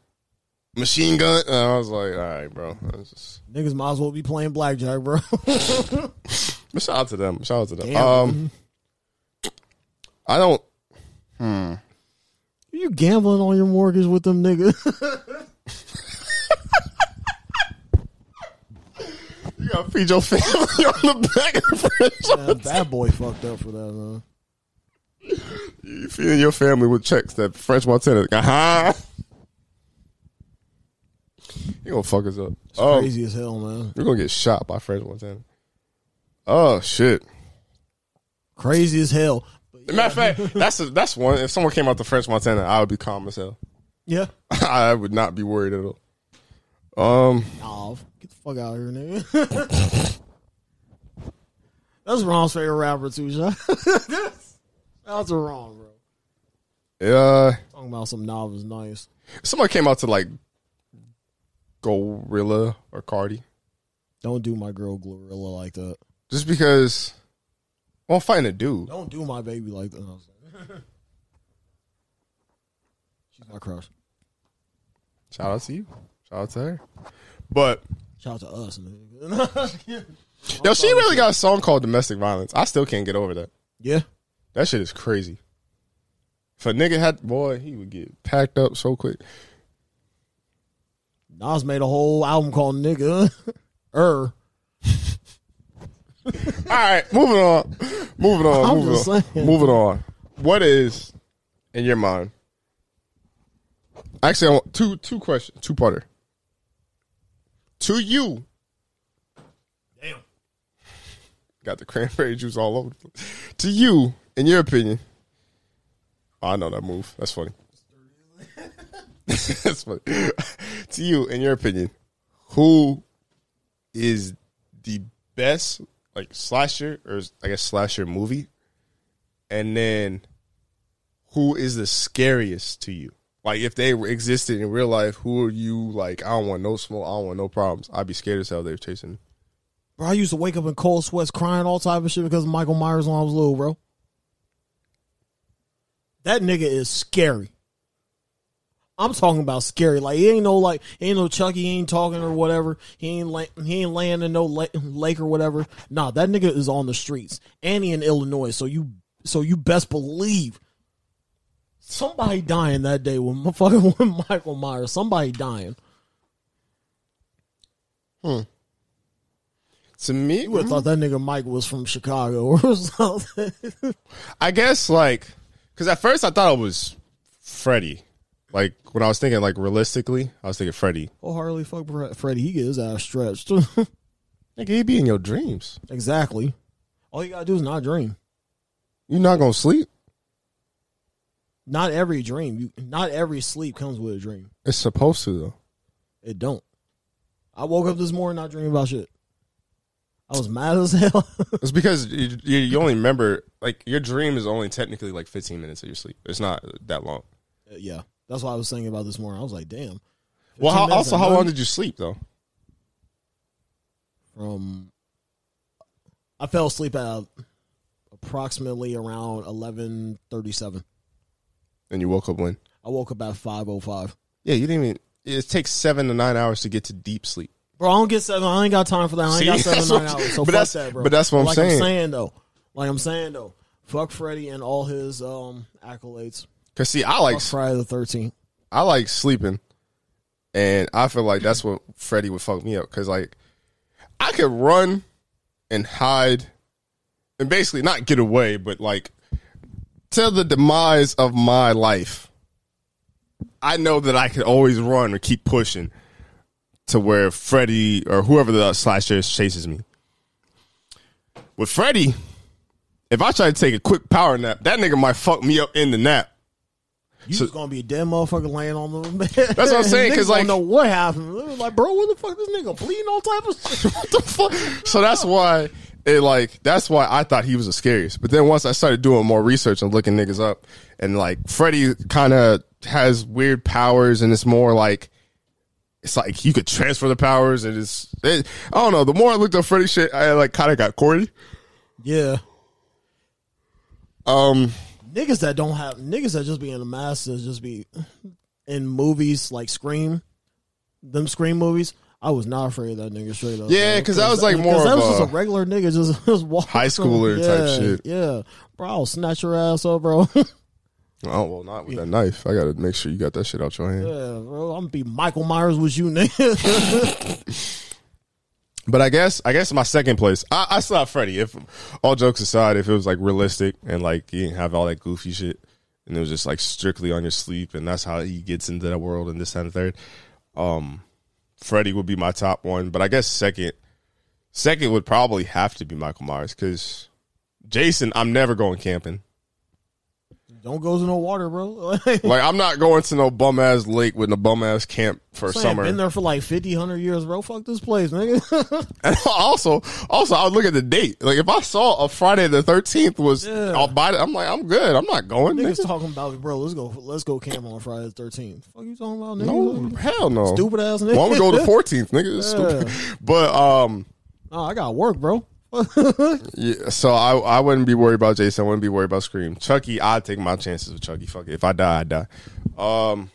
machine gun. And I was like, all right, bro. Just- Niggas might as well be playing blackjack, bro. shout out to them. Shout out to them. Damn. Um, I don't. you gambling on your mortgage with them niggas? You gotta feed your family on the back of the French. That bad boy fucked up for that, man. You feeding your family with checks that French Montana. Uh-huh. You gonna fuck us up. It's Oh, crazy as hell, man. We're gonna get shot by French Montana. Oh shit! Crazy as hell. But Matter of fact, that's a, that's one. If someone came out to French Montana, I would be calm as hell. yeah. I would not be worried at all. Um, Nah, get the fuck out of here, nigga. That's Ron's favorite rapper too, Sean. That's wrong, bro. yeah. Talking about some novels, nice. Someone came out to like Glorilla or Cardi, Don't do my girl Glorilla like that. just because. Well, I'm fighting a dude. Don't do my baby like that. She's my crush. Shout out to you. Shout out to her. But Shout out to us, nigga. yo, she really got a song called "Domestic Violence." I still can't get over that. yeah. That shit is crazy. If a nigga had boy, he would get packed up so quick. Nas made a whole album called Nigga. er. All right, moving on. Moving on. I'm moving just on. saying. Moving on. What is in your mind? Actually, I want two two questions, two parter. To you, Damn. got the cranberry juice all over. To you, in your opinion, oh, I know that move. That's funny. That's funny. To you, in your opinion, who is the best like slasher or I guess slasher movie? And then who is the scariest to you? Like if they existed in real life, who are you like? I don't want no smoke. I don't want no problems. I'd be scared as hell. They were chasing. me. Bro, I used to wake up in cold sweats crying all type of shit because of Michael Myers when I was little, bro. That nigga is scary. I'm talking about scary. Like he ain't no like he ain't no Chucky. He ain't talking or whatever. He ain't lay, he ain't laying in no lake, lake or whatever. Nah, that nigga is on the streets and he in Illinois. So you so you best believe somebody dying that day with motherfucking with Michael Myers. Somebody dying. Hmm. To me, You would have thought that nigga Mike was from Chicago or something. I guess like because at first I thought it was Freddy. Like when I was thinking like realistically, I was thinking Freddy. oh, Harley, fuck Fre- Freddy. He get his ass stretched. Nigga, he be in your dreams. exactly. All you gotta do is not dream. You not gonna sleep. Not every dream. You, not every sleep comes with a dream. It's supposed to though. It don't. I woke up this morning not dreaming about shit. I was mad as hell. It's because you, you, you only remember like your dream is only technically like 15 minutes of your sleep. It's not that long. Uh, yeah, that's what I was thinking about this morning. I was like, damn. Well, how, also, how long did you sleep though? From I fell asleep at approximately around eleven thirty seven. And you woke up when? I woke up at five oh five. Yeah, you didn't even. It takes seven to nine hours to get to deep sleep. Bro, I don't get seven. I ain't got time for that. I ain't See? got seven nine hours. So but fuck that's- that, bro. but that's what I'm like saying. I'm saying though. Like I'm saying though. Fuck Freddy and all his um accolades. Cause see, I like Friday the Thirteenth. I like sleeping, and I feel like that's what Freddy would fuck me up. Cause like I could run and hide, and basically not get away, but like till the demise of my life. I know that I could always run or keep pushing to where Freddy or whoever the slasher is chases me. With Freddy, if I try to take a quick power nap, that nigga might fuck me up in the nap. You So- was gonna be a dead motherfucker laying on the bed. That's what I'm saying. Cause like- don't know what happened. Was like, bro, what the fuck? This nigga bleeding all type of shit. what the fuck? So that's why it like that's why I thought he was the scariest. But then once I started doing more research and looking niggas up, and like Freddy kind of has weird powers, and it's more like it's like you could transfer the powers, and it's it, I don't know. The more I looked up Freddy shit, I like kind of got corny. Yeah, Um, niggas that don't have niggas that just be in the masses just be in movies like Scream, them Scream movies. I was not afraid of that nigga straight up. Yeah, because that was, like, 'cause more that of was just a a regular nigga just, just walking high schooler yeah, type shit. Yeah, bro, I'll snatch your ass up, bro. oh well, not with that knife. I gotta make sure you got that shit out your hand. Yeah, bro, I'm gonna be Michael Myers with you, nigga. But I guess I guess my second place, I, I have Freddy. If all jokes aside, if it was like realistic and like you didn't have all that goofy shit, and it was just like strictly on your sleep, and that's how he gets into that world and this and the third, um, Freddy would be my top one. But I guess second, second would probably have to be Michael Myers because Jason, I'm never going camping. Don't go to no water, bro. Like I'm not going to no bum ass lake with no bum ass camp for Saying, summer. Been there for like 50, 100 years, bro. Fuck this place, nigga. And also, also, I would look at the date. Like if I saw a Friday the thirteenth was, Yeah. I'll buy it. I'm like, I'm good. I'm not going. Niggas nigga. talking about, bro. Let's go. Let's go camp on Friday the thirteenth. Fuck you talking about, nigga? No, hell no. Stupid ass nigga. Why don't we go to fourteenth, nigga? Yeah. Stupid. But um, No, I got work, bro. Yeah. So I I wouldn't be worried about Jason. I wouldn't be worried about Scream. Chucky, I'd take my chances with Chucky. Fuck it. If I die, I die. Um,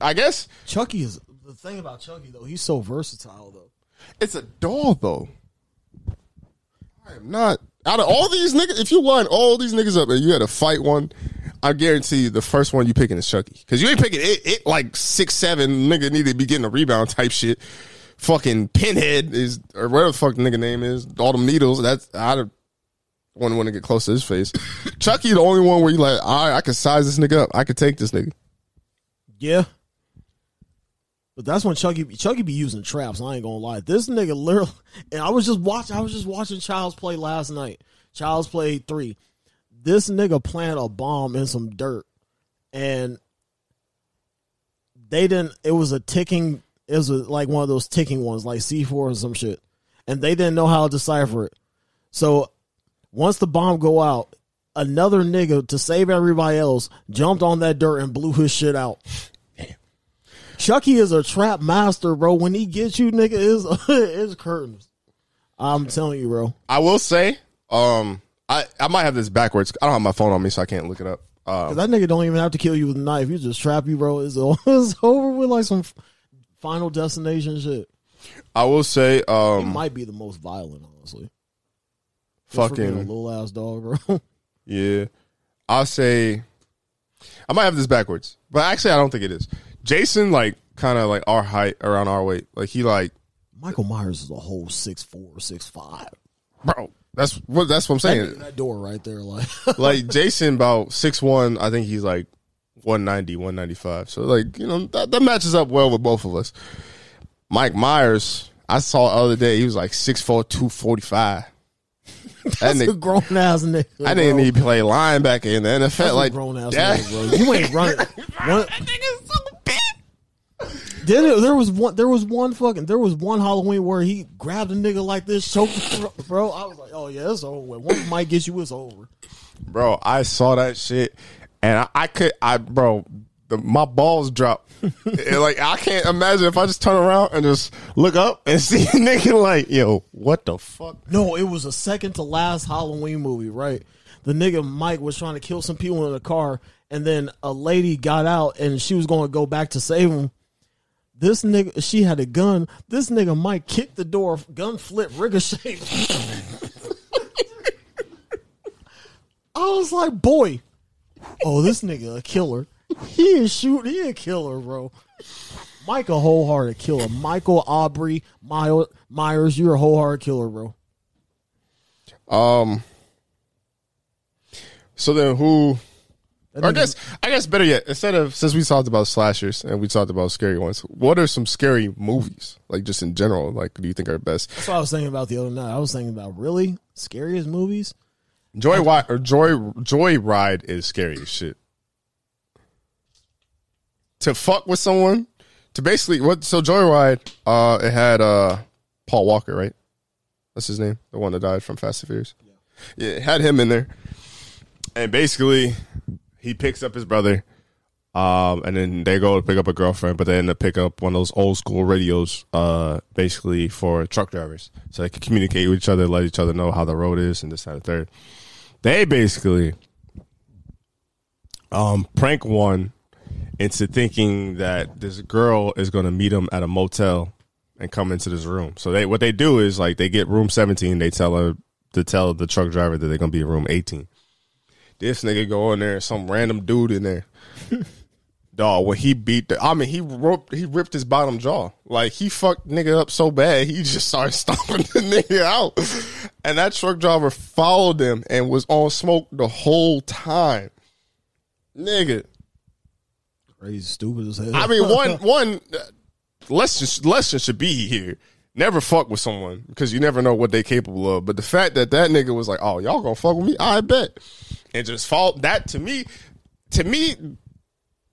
I guess Chucky is the thing about Chucky though. He's so versatile though. it's a doll though. I am not out of all these niggas. If you line all these niggas up and you had to fight one, I guarantee you the first one you picking is Chucky because you ain't picking it. It like six seven nigga need to be getting a rebound type shit. Fucking Pinhead is or whatever the fuck the nigga name is. All them needles. That's I don't want to get close to his face. Chucky the only one where you like, all right, I can size this nigga up. I could take this nigga. Yeah. But that's when Chucky Chucky be using traps. I ain't gonna lie. This nigga literally, and I was just watching. I was just watching Child's Play last night. Child's Play three. This nigga planted a bomb in some dirt, and they didn't. It was a ticking. It was a, like one of those ticking ones, like C four or some shit, and they didn't know how to decipher it. So once the bomb go out, another nigga to save everybody else jumped on that dirt and blew his shit out. Chucky is a trap master, bro. When he gets you, nigga, is is curtains. I'm telling you, bro. I will say, um, I I might have this backwards. I don't have my phone on me, so I can't look it up. Um, 'Cause that nigga don't even have to kill you with a knife. You just trap you, bro. It's, it's over with like some final destination shit. I will say, It um, might be the most violent, honestly. Just fucking little ass dog, bro. yeah. I'll say, I might have this backwards, but actually, I don't think it is. Jason, like, kind of like our height, around our weight. Like he like, Michael Myers is a whole six four, six five. bro. That's what that's what I'm saying. That, that door right there, like like Jason about six one. I think he's like 190, 195. So like you know that, that matches up well with both of us. Mike Myers, I saw the other day. He was like 6'4", 245. That that's a nigga, grown ass nigga. I didn't even need to play linebacker in the NFL. That's like a grown ass that. nigga, bro. You ain't running. One, nigga's so big. Then it- there was one. There was one fucking. There was one Halloween where he grabbed a nigga like this, choked bro. I was like, oh yeah, it's over. with. Once Mike gets you, it's over. bro. I saw that shit, and I, I could, I bro, the, my balls dropped. And, like I can't imagine if I just turn around and just look up and see a nigga like, yo, what the fuck? No, it was a second to last Halloween movie, right? The nigga Mike was trying to kill some people in the car, and then a lady got out and she was going to go back to save him. This nigga, she had a gun. This nigga Mike kicked the door, gun flip, ricochet. I was like, boy, oh, this nigga a killer. He is shoot, he a killer, bro. A wholehearted killer. Michael Audrey My- Myers, you're a wholehearted killer, bro. Um. So then, who? I guess, I guess better yet, instead of since we talked about slashers and we talked about scary ones, what are some scary movies like just in general? Like, do you think are best? That's what I was thinking about the other night. I was thinking about really scariest movies. Joy or Joy Joy Ride is scary as shit. To fuck with someone, to basically what? So Joyride, uh, it had uh Paul Walker, right? That's his name, the one that died from Fast and Furious. Yeah, it had him in there, and basically he picks up his brother, um, and then they go to pick up a girlfriend, but they end up picking up one of those old school radios, uh, basically for truck drivers, so they can communicate with each other, let each other know how the road is, and this that, and the third. They basically um prank one into thinking that this girl is going to meet him at a motel and come into this room. So they what they do is like they get room 17, they tell her to tell the truck driver that they're going to be in room 18. This nigga go in there, some random dude in there. Dog, when he beat the, I mean, he roped, he ripped his bottom jaw. Like he fucked nigga up so bad, he just started stomping the nigga out. And that truck driver followed him and was on smoke the whole time. Nigga, Crazy, stupid as hell. I mean, one one lesson lesson should be here. Never fuck with someone because you never know what they capable of. But the fact that that nigga was like, "Oh, y'all gonna fuck with me?" I bet, and just fall that to me, to me,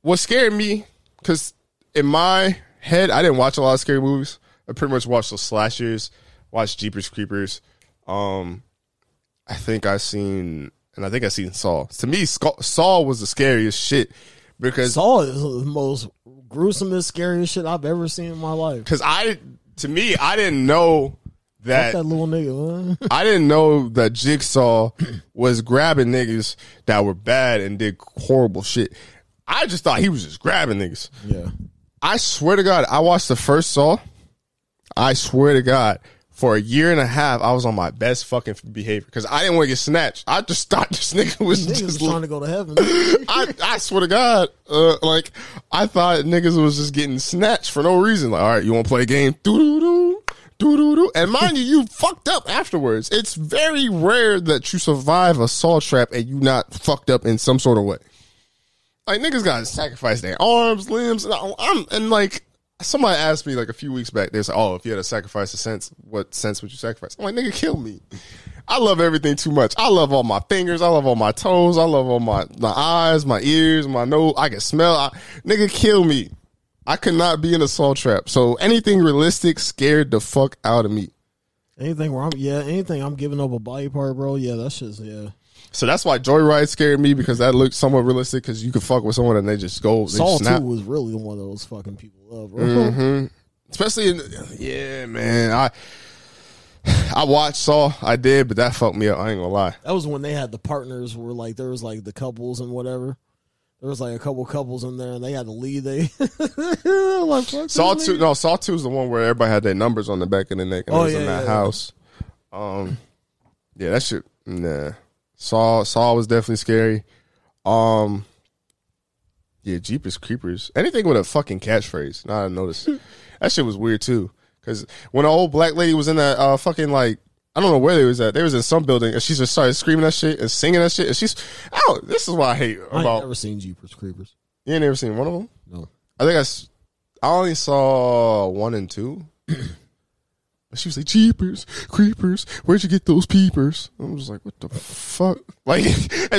what scared me because in my head, I didn't watch a lot of scary movies. I pretty much watched those slashers, watched Jeepers Creepers. Um, I think I seen, and I think I seen Saw. To me, Saw Saw was the scariest shit because Saw is the most gruesomest, scariest shit I've ever seen in my life. because I, to me, I didn't know that that little nigga. man. I didn't know that Jigsaw was grabbing niggas that were bad and did horrible shit. I just thought he was just grabbing niggas. yeah, I swear to God, I watched the first Saw. I swear to God, for a year and a half, I was on my best fucking behavior because I didn't want to get snatched. I just thought this nigga was niggas just. trying to go to heaven. I, I swear to God, uh, like I thought niggas was just getting snatched for no reason. Like, all right, you want to play a game? Doo doo doo, doo doo doo. And mind you, you fucked up afterwards. It's very rare that you survive a saw trap and you not fucked up in some sort of way. Like niggas got to sacrifice their arms, limbs, and I'm and like somebody asked me like a few weeks back. They said, "Oh, if you had to sacrifice a sense, what sense would you sacrifice?" I'm like, "Nigga, kill me." I love everything too much. I love all my fingers. I love all my toes. I love all my my eyes, my ears, my nose. I can smell. I, nigga, kill me. I could not be in a saw trap. So anything realistic scared the fuck out of me. anything where I'm, yeah, anything I'm giving up a body part, bro. Yeah, that's just yeah. So that's why Joyride scared me because that looked somewhat realistic because you could fuck with someone and they just go. They Saw snap. Two was really one of those fucking people love, bro. Mm-hmm. Especially in, yeah, man. I I watched Saw. I did, but that fucked me up. I ain't gonna lie. That was when they had the partners were like there was like the couples and whatever. There was like a couple couples in there, and they had to lead. They like Saw two. No, Saw two is the one where everybody had their numbers on the back of the neck and Oh, it was yeah, in that yeah, yeah. house. Um, yeah, that shit. Nah, Saw Saw was definitely scary. Um, yeah, Jeepers Creepers. Anything with a fucking catchphrase. Now I noticed that shit was weird too. Because when the old black lady was in that uh fucking like. I don't know where they was at. They was in some building, and she just started screaming that shit and singing that shit. And she's, oh, this is what I hate I ain't about. never seen Jeepers Creepers. You ain't never seen one of them? No, I think I, s- I only saw one and two. She was like, Jeepers, creepers, where'd you get those peepers? I was like, what the fuck? Like,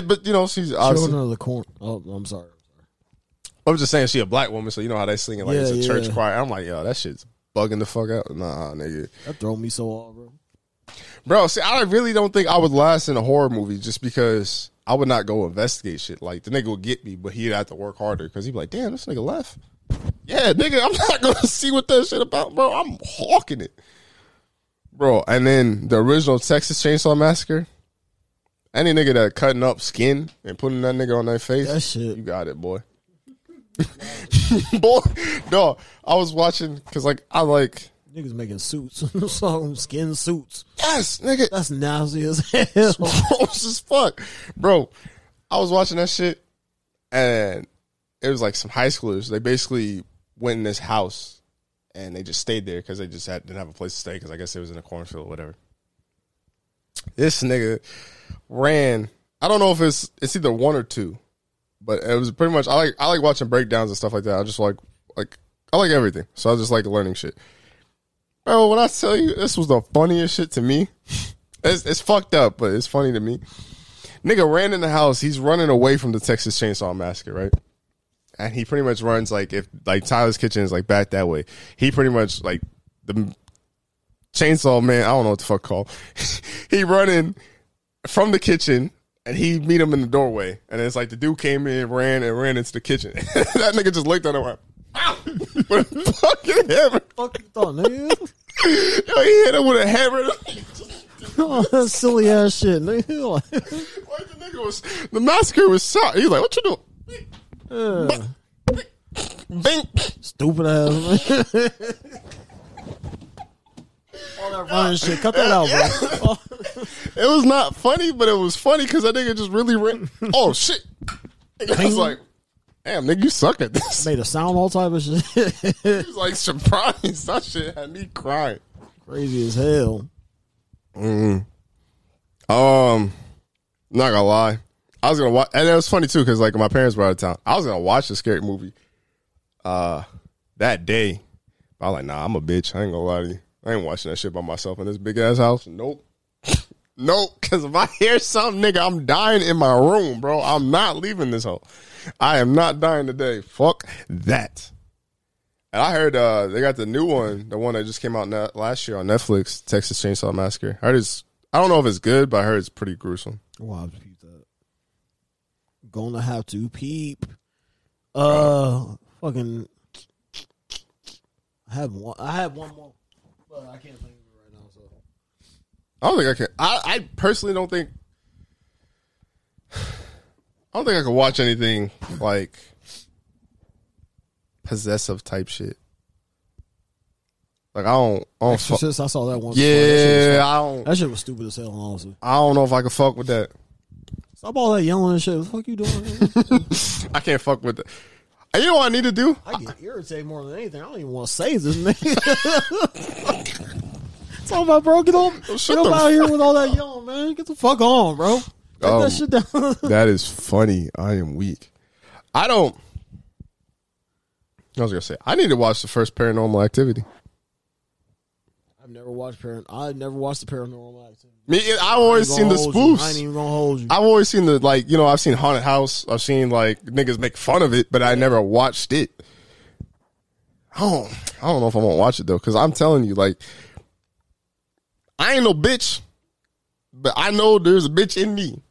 but you know, she's obviously, Children of the Corn. Oh, I'm sorry. I was just saying she a black woman, so you know how they sing it like it's a Yeah, church choir. I'm like, yo, that shit's bugging the fuck out. Nah, nigga. That throw me so off, bro. Bro, see, I really don't think I would last in a horror movie just because I would not go investigate shit. Like, the nigga would get me, but he'd have to work harder because he'd be like, damn, this nigga left. Yeah, nigga, I'm not going to see what that shit about, bro. I'm hawking it. Bro, and then the original Texas Chainsaw Massacre, any nigga that cutting up skin and putting that nigga on their face, That shit. you got it, boy. boy, no, I was watching because, like, I like, Niggas making suits, some skin suits. yes, nigga, That's nasty as hell. gross as fuck, bro. I was watching that shit, and it was like some high schoolers. They basically went in this house, and they just stayed there because they just had, didn't have a place to stay because I guess it was in a cornfield or whatever. This nigga ran. I don't know if it's it's either one or two, but it was pretty much. I like I like watching breakdowns and stuff like that. I just like like I like everything, so I just like learning shit. Bro, when I tell you this was the funniest shit to me, it's, it's fucked up, but it's funny to me. Nigga ran in the house. He's running away from the Texas Chainsaw Massacre, right? And he pretty much runs like if like Tyler's Kitchen is like back that way. He pretty much like the chainsaw man. I don't know what the fuck called. he running from the kitchen. And he meet him in the doorway, and it's like the dude came in, ran, and ran into the kitchen. that nigga just looked at him and went, "Ow!" with a fucking hammer. Fuck you thought, nigga? Yo, he hit him with a hammer. oh, that silly ass shit, nigga. Like the nigga was the massacre was shot. He's like, "What you doing?" Yeah. Bing. Stupid ass. All that running shit. Cut that out, bro. It was not funny, but it was funny because that nigga just really ran. Oh shit! I was like, "Damn, nigga, you suck at this." Made a sound, all type of shit. He was like surprised. That shit had me crying. Crazy as hell. Um, not gonna lie, I was gonna watch, and it was funny too because like my parents were out of town. I was gonna watch the scary movie, uh, that day. But I was like, nah, I'm a bitch. I ain't gonna lie to you. I ain't watching that shit by myself in this big ass house. Nope. nope. Cause if I hear something, nigga, I'm dying in my room, bro. I'm not leaving this hole. I am not dying today. Fuck that. And I heard uh, they got the new one, the one that just came out last year on Netflix, Texas Chainsaw Massacre. I heard it's, I don't know if it's good, but I heard it's pretty gruesome have to peep that. Gonna have to peep. Uh, fucking. I have one. I have one more, but I can't think of it right now. So I don't think I can. I, I personally don't think. I don't think I can watch anything like possessive type shit. Like I don't. I don't Exorcist. I saw that one. before. That yeah, I don't. that shit was stupid as hell. Honestly, I don't know if I can fuck with that. Stop all that yelling and shit. What the fuck you doing? I can't fuck with that. And you know what I need to do? I get irritated more than anything. I don't even want to say this, nigga. It's all about bro. Get on, get up out here with all that yelling, man. Get the fuck on, bro. Oh. that shit down. That is funny. I am weak. I don't. I was gonna say I need to watch the first Paranormal Activity. I've never watched Paran. I've never watched the Paranormal Activity. Me, I've always seen the you. I spoofs. ain't even gonna hold you. I've always seen the like, you know, I've seen Haunted House. I've seen like niggas make fun of it, but I never watched it. I don't, I don't know if I'm gonna watch it though, because I'm telling you, like, I ain't no bitch, but I know there's a bitch in me,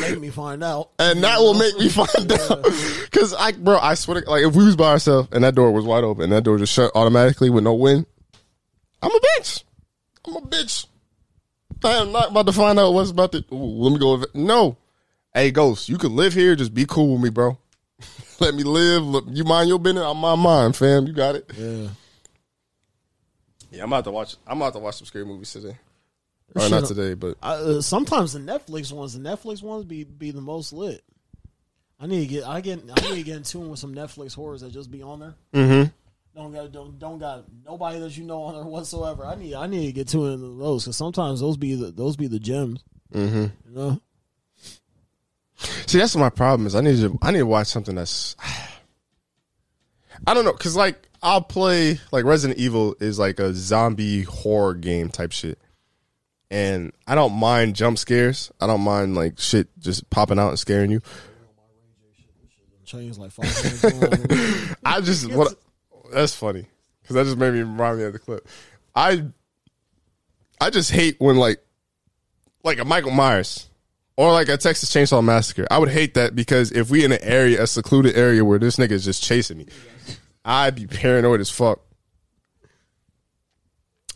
Make me find out. and that will make me find out. Because I, bro, I swear, to, like, if we was by ourselves and that door was wide open, and that door just shut automatically with no wind, I'm a bitch. I'm a bitch. I am not about to find out what's about to. Ooh, let me go. With it. No, hey Ghost, you can live here. Just be cool with me, bro. let me live. Look, you mind your business. I'm my mind, fam. You got it. Yeah. Yeah, I'm about to watch. I'm about to watch some scary movies today. Or Shit, not uh, today, but I, uh, sometimes the Netflix ones, the Netflix ones be be the most lit. I need to get I get I need to get in tune with some Netflix horrors that just be on there. mm-hmm. Don't got don't don't got nobody that you know on there whatsoever. I need I need to get tuned into those because sometimes those be the those be the gems. Mm-hmm. You know, See, that's my problem. Is I need to I need to watch something that's I don't know because like I'll play like Resident Evil is like a zombie horror game type shit, and I don't mind jump scares. I don't mind like shit just popping out and scaring you. changed like five. I just what that's funny because that just made me remind me of the clip. I I just hate when like like a Michael Myers or like a Texas Chainsaw Massacre. I would hate that because if we in an area, a secluded area where this nigga is just chasing me, I'd be paranoid as fuck.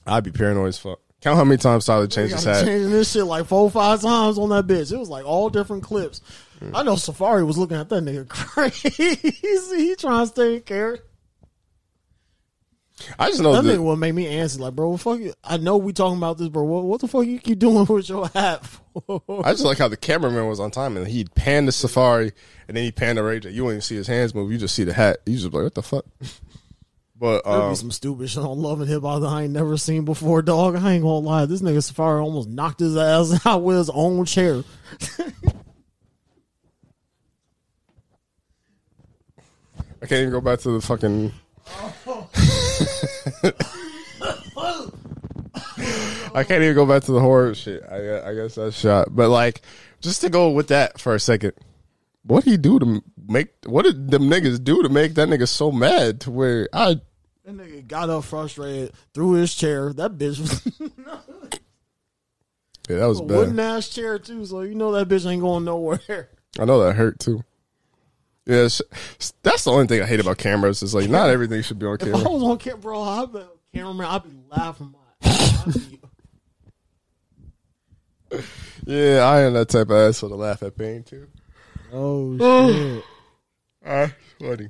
I'd be paranoid as fuck. Count how many times Tyler changed his hat. changing this shit like four five times on that bitch. It was like all different clips. I know Safari was looking at that nigga crazy. he trying to stay in character. I just know That that nigga would make me answer like, bro, what the fuck you? I know we talking about this, bro. What, what the fuck you keep doing with your hat for? I just like how the cameraman was on time and he'd pan the safari and then he panned the J. You wouldn't even see his hands move. You just see the hat. You just like, what the fuck? But There'd um, be some stupid shit on Love and Hip Hop that I ain't never seen before, dog. I ain't gonna lie. This nigga Safari almost knocked his ass out with his own chair. I can't even go back to the fucking. I can't even go back to the horror shit. I I guess that's shot. But like, just to go with that for a second, what he do to make? What did them niggas do to make that nigga so mad to where I? That nigga got up frustrated, threw his chair. That bitch was Yeah, that was a wooden ass chair too, so you know that bitch ain't going nowhere. I know that hurt too. Yeah, sh- that's the only thing I hate about cameras. Is like not everything should be on camera. If I was on camera, bro, I'd be cameraman. I'd be laughing my. ass. I'd Yeah, I am that type of asshole to laugh at pain too. oh shit, Ah, funny.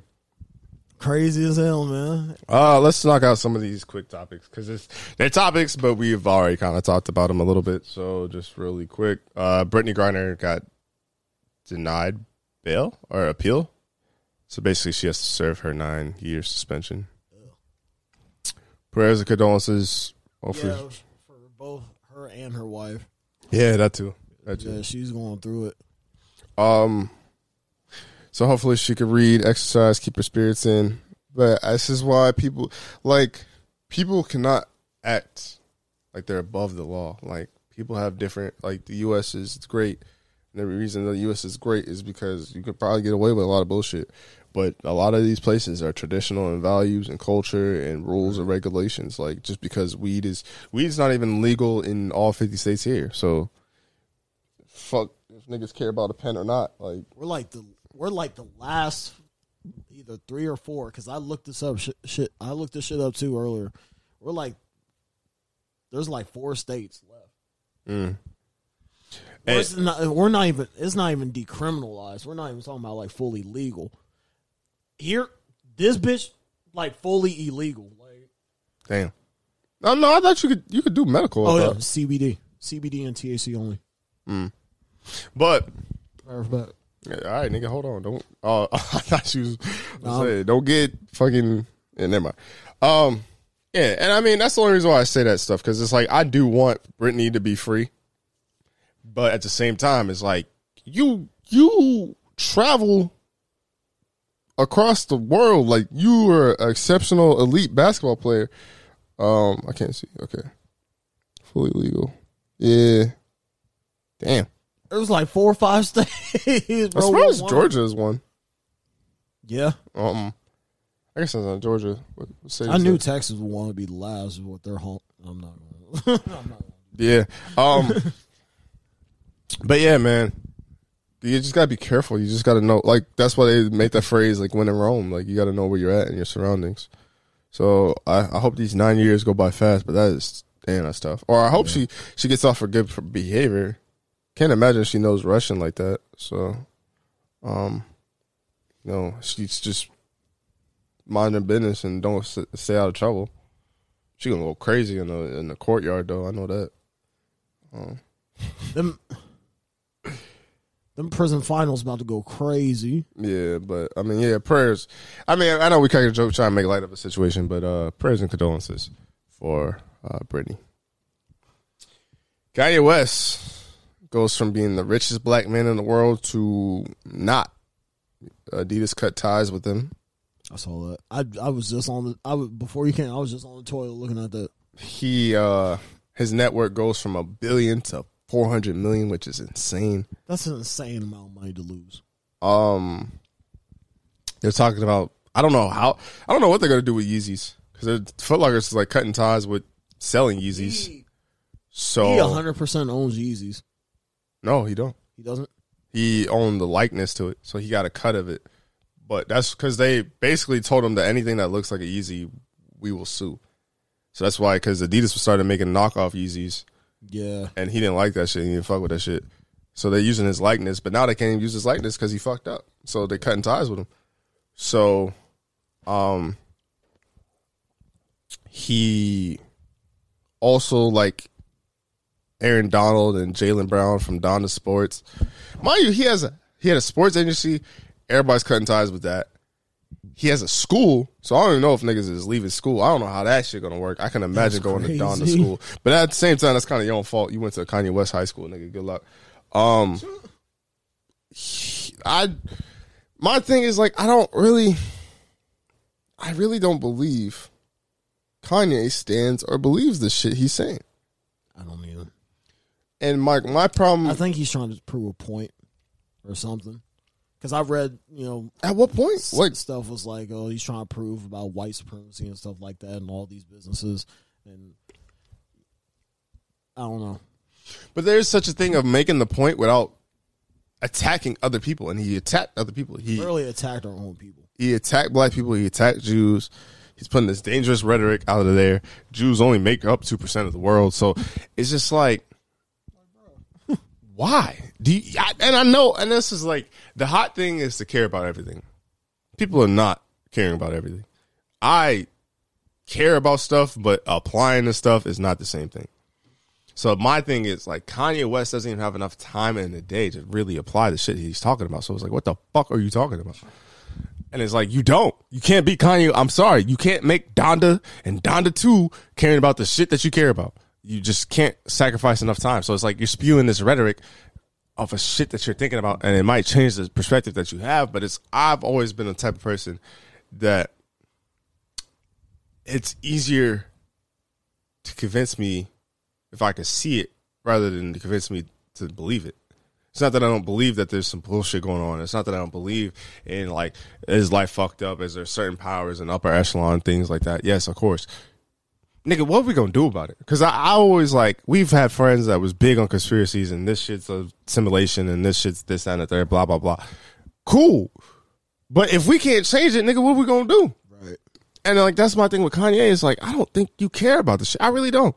crazy as hell, man. Uh, let's knock out some of these quick topics because it's they're topics, but we've already kind of talked about them a little bit. So just really quick, uh, Brittney Griner got denied bail or appeal. So basically, she has to serve her nine year suspension. Prayers and condolences. Hopefully, Yeah, for both her and her wife. yeah, that too. That too. Yeah, she's going through it. Um, so hopefully she could read, exercise, keep her spirits in. But this is why people like people cannot act like they're above the law. Like people have different. Like the U.S. is great, and the reason the U.S. is great is because you could probably get away with a lot of bullshit. But a lot of these places are traditional in values and culture and rules and regulations. Like just because weed is weed is not even legal in all fifty states here. So fuck if niggas care about a pen or not. Like We're like the we're like the last either three or four because I looked this up. Shit, shit, I looked this shit up too earlier. We're like there's like four states left. mm. We're, And- it's not, we're not even it's not even decriminalized. We're not even talking about like fully legal. Here, this bitch like fully illegal. Like damn. No, no, I thought you could you could do medical. oh yeah. CBD, CBD and THC only. But Matter yeah, all right, nigga, hold on. Don't. Oh, I thought you was No. say don't get fucking. Yeah, never mind. Um, yeah, and I mean that's the only reason why I say that stuff because it's like I do want Brittney to be free, but at the same time, it's like you you travel across the world like you are an exceptional elite basketball player. Um, I can't see. Okay, fully legal. Yeah. Damn. It was like four or five states. I Bro, suppose One- Georgia is one. Yeah, Um, I guess that's not Georgia. What, what I knew that? Texas would want to be last with their home. I'm not. Gonna, I'm not. Yeah. Um, but yeah, man, you just gotta be careful. You just gotta know. Like that's why they make that phrase, like when in Rome. Like you gotta know where you're at and your surroundings. So I, I hope these nine years go by fast. But that is damn, that's tough. Or I hope she she gets off for good for behavior. Can't imagine she knows Russian like that. So, um, know, she's just mind her business and don't stay out of trouble. She gonna go crazy in the in the courtyard though. I know that. Them, them prison finals about to go crazy. Yeah, but I mean, yeah, prayers. I mean, I know we kind of joke trying to make light of a situation, but uh prayers and condolences for uh Brittney. Kanye West goes from being the richest black man in the world to not. Adidas cut ties with him. I saw that. I I was just on the. I was, before you came. I was just on the toilet looking at that. He uh his network goes from a billion to four hundred million, which is insane. That's an insane amount of money to lose. Um, they're talking about. I don't know how. I don't know what they're gonna do with Yeezys because Foot Locker's is like cutting ties with selling Yeezys. So he So hundred percent owns Yeezys. no, he don't. He doesn't. He owned the likeness to it, so he got a cut of it. But that's because they basically told him that anything that looks like a Yeezy, we will sue. So that's why, because Adidas started making knockoff Yeezys, Yeah. and he didn't like that shit. He didn't fuck with that shit. So they're using his likeness, but now they can't even use his likeness because he fucked up. So they're cutting ties with him. So, um, he also like Aaron Donald and Jaylen Brown from Donda Sports. Mind you, he has a he had a sports agency. Everybody's cutting ties with that. He has a school, so I don't even know if niggas is leaving school. I don't know how that shit gonna work. I can imagine That's going to Donda to school, but at the same time, that's kind of your own fault. You went to Kanye West High School, nigga. Good luck. Um, I my thing is like I don't really, I really don't believe Kanye stands or believes the shit he's saying. I don't either. And my my problem I think he's trying to prove a point or something. Because I've read, you know, at what point? s- Like stuff was like, oh, he's trying to prove about white supremacy and stuff like that, and all these businesses, and I don't know. But there's such a thing of making the point without attacking other people, and he attacked other people. He Really attacked our own people. he attacked black people. He attacked Jews. He's putting this dangerous rhetoric out of there. Jews only make up two percent of the world, so it's just like, why? Do you, I, and I know, and this is like the hot thing is to care about everything. People are not caring about everything. I care about stuff, but applying the stuff is not the same thing. So my thing is like Kanye West doesn't even have enough time in the day to really apply the shit he's talking about. So it's like, what the fuck are you talking about? And it's like, you don't. You can't be Kanye. I'm sorry. You can't make Donda and Donda 2 caring about the shit that you care about. You just can't sacrifice enough time. So it's like you're spewing this rhetoric of a shit that you're thinking about, and it might change the perspective that you have. But it's I've always been the type of person that it's easier to convince me if I can see it rather than to convince me to believe it. It's not that I don't believe that there's some bullshit going on. It's not that I don't believe in like is life fucked up? Is there certain powers and upper echelon things like that? Yes, of course. Nigga, what are we gonna do about it? Because I, I always like we've had friends that was big on conspiracies and this shit's a simulation and this shit's this that, and the third, blah blah blah. Cool, but if we can't change it, nigga, what we gonna do? Right. And like that's my thing with Kanye is like I don't think you care about the shit. I really don't.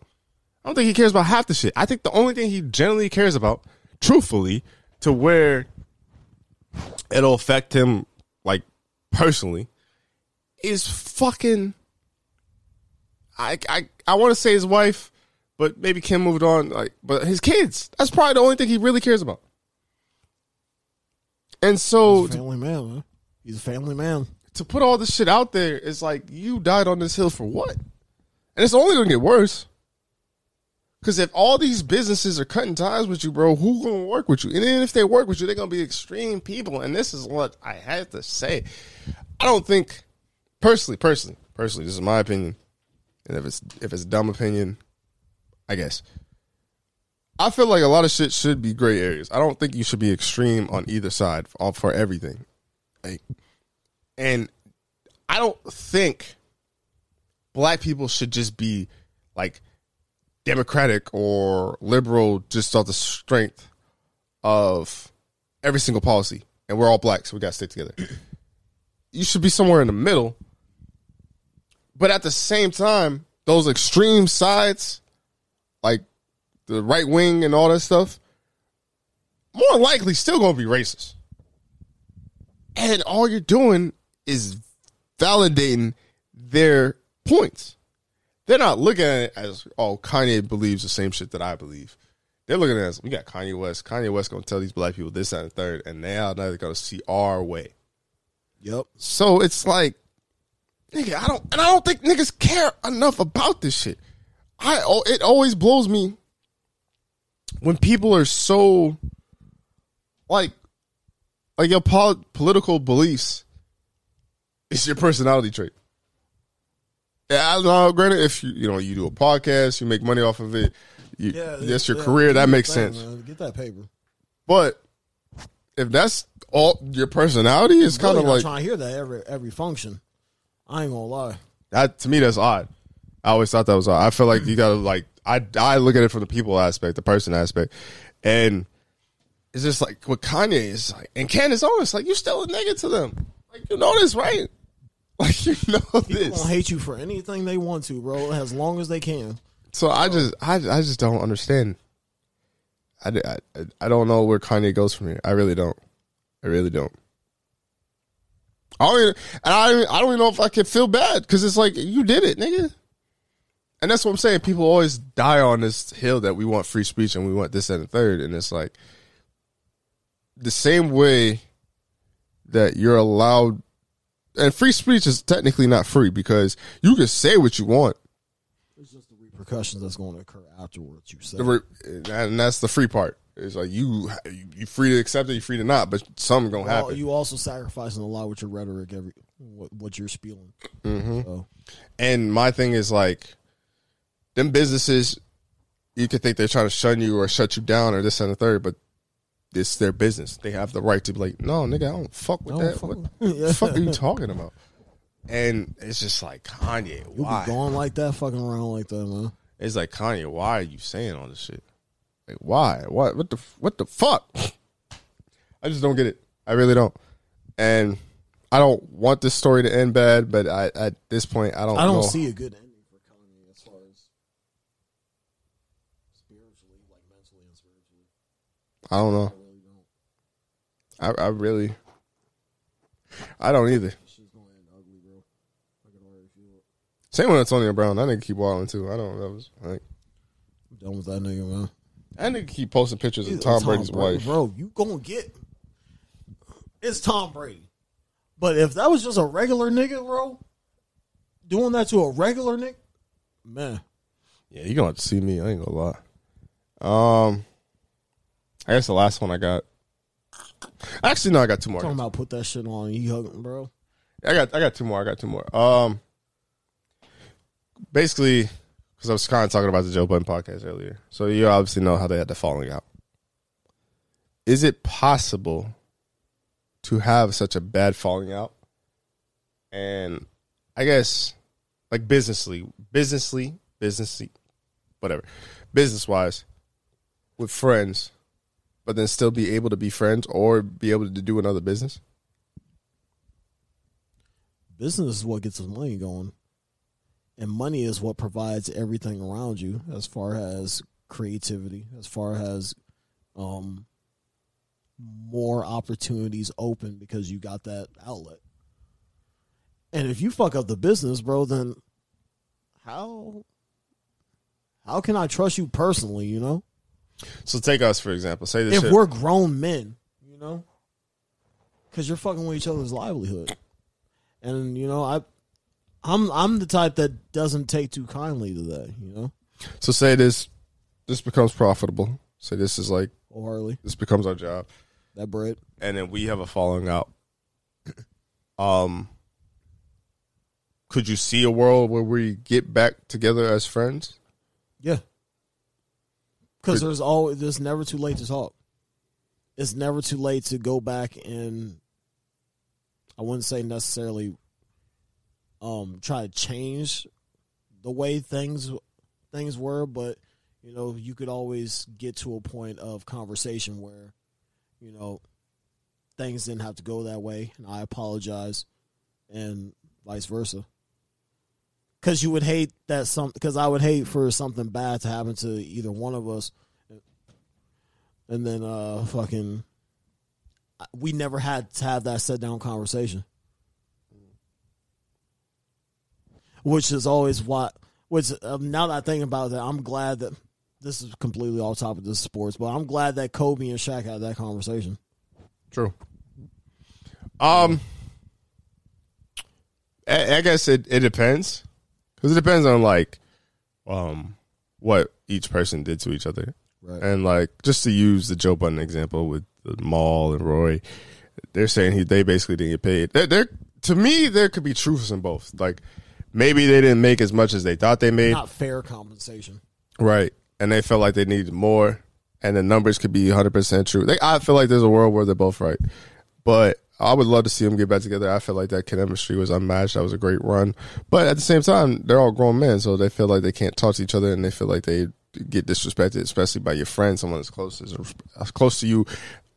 I don't think he cares about half the shit. I think the only thing he generally cares about, truthfully, to where it'll affect him like personally, is fucking. I I I want to say his wife, but maybe Kim moved on. Like, but his kids. That's probably the only thing he really cares about. And so He's a family man, man. He's a family man. to put all this shit out there, it's like you died on this hill for what? And it's only gonna get worse. Cause if all these businesses are cutting ties with you, bro, who gonna work with you? And then if they work with you, they're gonna be extreme people. And this is what I have to say. I don't think personally, personally, personally, this is my opinion. And if it's if it's dumb opinion, I guess. I feel like a lot of shit should be gray areas. I don't think you should be extreme on either side for, for everything. Like and I don't think black people should just be like democratic or liberal just off the strength of every single policy. And we're all black, so we got to stick together. you should be somewhere in the middle. But at the same time, those extreme sides like the right wing and all that stuff, more likely still gonna be racist. And all you're doing is validating their points. They're not looking at it as, oh, Kanye believes the same shit that I believe. They're looking at as, we got Kanye West. Kanye West gonna tell these black people this, that, and the third, and now they're gonna see our way. Yep. So it's like, nigga, I don't, and I don't think niggas care enough about this shit. I, oh, it always blows me when people are so, like, like your pol- political beliefs is your personality trait. Yeah, I know. Granted, if you you know you do a podcast, you make money off of it. You, that's your yeah, career. That makes thing, sense. man. Get that paper. But if that's all your personality, it's kind of like trying to hear that every every function. I ain't gonna lie. that. To me, that's odd. I always thought that was odd. I feel like you gotta like I I look at it from the people aspect, the person aspect, and it's just like with Kanye is like, and Candace Owens, like you still a nigga to them. Like you know this, right? Like you know People this. gonna hate you for anything they want to, bro, as long as they can. So I just I I just don't understand. I, I, I don't know where Kanye goes from here. I really don't. I really don't. I don't even, and I I don't even know if I can feel bad because it's like you did it, nigga. And that's what I'm saying. People always die on this hill that we want free speech and we want this and the third, and it's like the same way that you're allowed. And free speech is technically not free because you can say what you want. It's just the repercussions that's going to occur afterwards. You say re- and that's the free part. It's like you you free to accept it, you free to not, but something gonna Well, happen. you also sacrificing a lot with your rhetoric, every what, what you're spewing. Mm-hmm. So and my thing is like, them businesses, you could think they're trying to shun you or shut you down or this and the third, but it's their business. They have the right to be like, no, nigga, I don't fuck with don't that. fuck what the fuck are you talking about? And it's just like Kanye, you why? be going like that, fucking around like that, man. It's like Kanye, why are you saying all this shit? Like why? What? What the? What the fuck? I just don't get it. I really don't. And I don't want this story to end bad, but I, at this point, I don't. I don't know. see a good ending for Kanye as far as spiritually, like mentally and spiritually. I don't know. I really don't. I, I really. I don't either. This shit's going to end ugly, bro. I can already. Same with Antonio Brown. That nigga keep wilding too. I don't know. That was like I'm done with that nigga, man. That nigga keep posting pictures of It's Tom Brady's Brady, wife. bro. You gonna get? It's Tom Brady. But if that was just a regular nigga, bro, doing that to a regular nigga, man, Yeah, you gonna have to see me. I ain't gonna lie. Um, I guess the last one I got. Actually, no, I got two more. I talking about put that shit on, you hugging, bro. I got I got two more. I got two more. Um, basically, because I was kind of talking about the Joe Budden podcast earlier, so you obviously know how they had the falling out. Is it possible to have such a bad falling out? And I guess, like businessly, businessly, businessly, whatever, business wise, with friends, but then still be able to be friends or be able to do another business. Business is what gets the money going, and money is what provides everything around you, as far as creativity, as far as um more opportunities open because you got that outlet. And if you fuck up the business, bro, then how how can I trust you personally, you know? So take us for example. Say this If shit. we're grown men, you know? Cuz you're fucking with each other's livelihood. And you know, I I'm I'm the type that doesn't take too kindly to that, you know? So say this this becomes profitable. Say this is like Oh Harley, this becomes our job, that bread. and then we have a falling out. Um, could you see a world where we get back together as friends? Yeah. Because there's always there's never too late to talk. It's never too late to go back and I wouldn't say necessarily um try to change the way things things were, but you know, you could always get to a point of conversation where, you know, things didn't have to go that way and I apologize and vice versa. because you would hate that some because I would hate for something bad to happen to either one of us, and then uh fucking we never had to have that sit down conversation, which is always what. Which um, now that I think about that, I'm glad that this is completely off topic of this sports, but I'm glad that Kobe and Shaq had that conversation. True. Um, I, I guess it, it depends because it depends on like, um, what each person did to each other, Right. and like just to use the Joe Budden example with the Mal and Rory, they're saying he they basically didn't get paid. There, there to me there could be truths in both. Like maybe they didn't make as much as they thought they made, Not fair compensation. right? And they felt like they needed more, and the numbers could be 100 percent true. They, I feel like there's a world where they're both right, but I would love to see them get back together. I feel like that chemistry was unmatched. That was a great run, but at the same time, they're all grown men, so they feel like they can't talk to each other, and they feel like they get disrespected, especially by your friend, someone as close as close to you,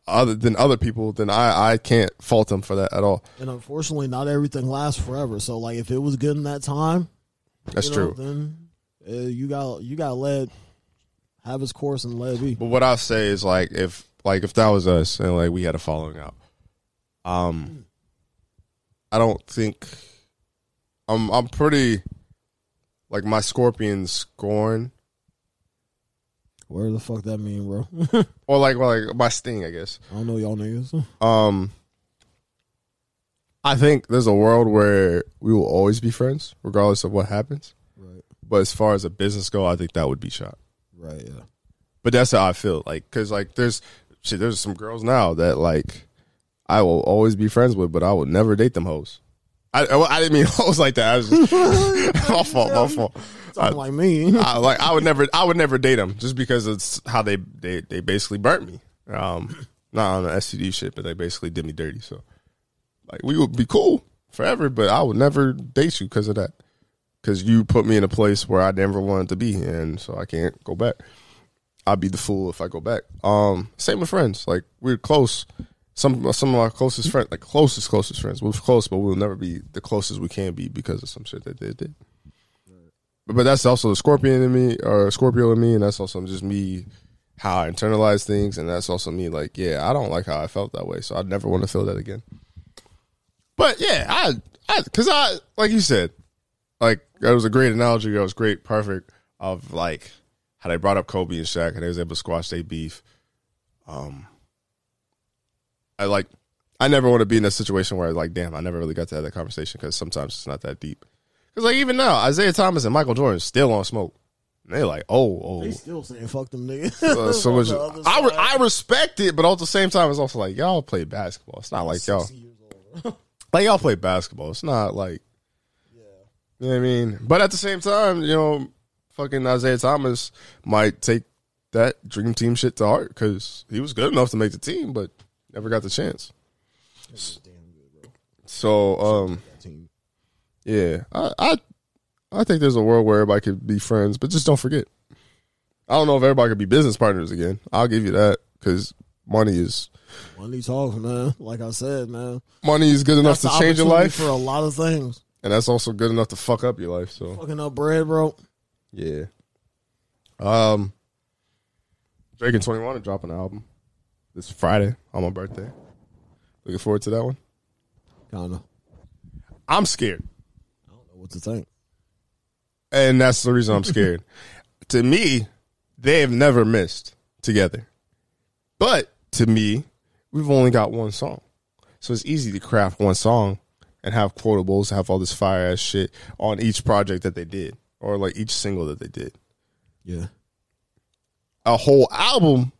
other than other people. Then I I can't fault them for that at all. And unfortunately, not everything lasts forever. So, like, if it was good in that time, That's you know, true. then uh, you got you got let have his course and let it be. But what I'll say is like if like if that was us and like we had a falling out, um, I don't think I'm I'm pretty like my scorpion scorn Where the fuck that mean, bro? or like well, like my sting, I guess. I don't know y'all niggas. Um, I think there's a world where we will always be friends regardless of what happens. Right, But as far as a business go, I think that would be shot. right, yeah. But that's how I feel. Like, cause like there's shit. There's some girls now that like I will always be friends with, but I will never date them hoes. I I didn't mean hoes like that. I was just, my fault. My fault. Sound like me. I, like I would never I would never date them just because it's how they they they basically burnt me. Um, not on the STD shit, but they basically did me dirty. So like we would be cool forever, but I would never date you because of that. Because you put me in a place where I never wanted to be, and so I can't go back. I'd be the fool if I go back. Um, same with friends. Like we're close. Some some of our closest friends, like closest closest friends, we're close, but we'll never be the closest we can be because of some shit that they did. But, that's also the scorpion in me, or Scorpio in me, and that's also just me how I internalize things, and that's also me like, yeah, I don't like how I felt that way, so I'd never want to feel that again. But yeah, I, I, cause I, like you said, like that was a great analogy. That was great, perfect of like how they brought up Kobe and Shaq, and they was able to squash their beef. Um, I like, I never want to be in a situation where like, damn, I never really got to have that conversation because sometimes it's not that deep. Because like even now, Isiah Thomas and Michael Jordan still on smoke. And they're like, oh, oh, They still saying fuck them niggas. uh, so much. I, re- I respect it, but at the same time, it's also like y'all play basketball. It's not like y'all 60 years old. like y'all play basketball. It's not like Yeah. you know what I mean. But at the same time, you know, fucking Isiah Thomas might take that dream team shit to heart because he was good enough to make the team, but never got the chance. Damn good, bro. So, um. Yeah, I, I, I think there's a world where everybody could be friends, but just don't forget. I don't know if everybody could be business partners again. I'll give you that because money is Money talks, man. Like I said, man. money is good enough to change your life, for a lot of things. and that's also good enough to fuck up your life. So Fucking up bread, bro. yeah. Um, Drake and Twenty One are dropping an album this Friday on my birthday. Looking forward to that one. Kinda. I'm scared, I don't know what to think. and that's the reason I'm scared. to me, they have never missed together, but to me, we've only got one song, so it's easy to craft one song and have quotables, have all this fire ass shit on each project that they did, or like each single that they did. Yeah. a whole album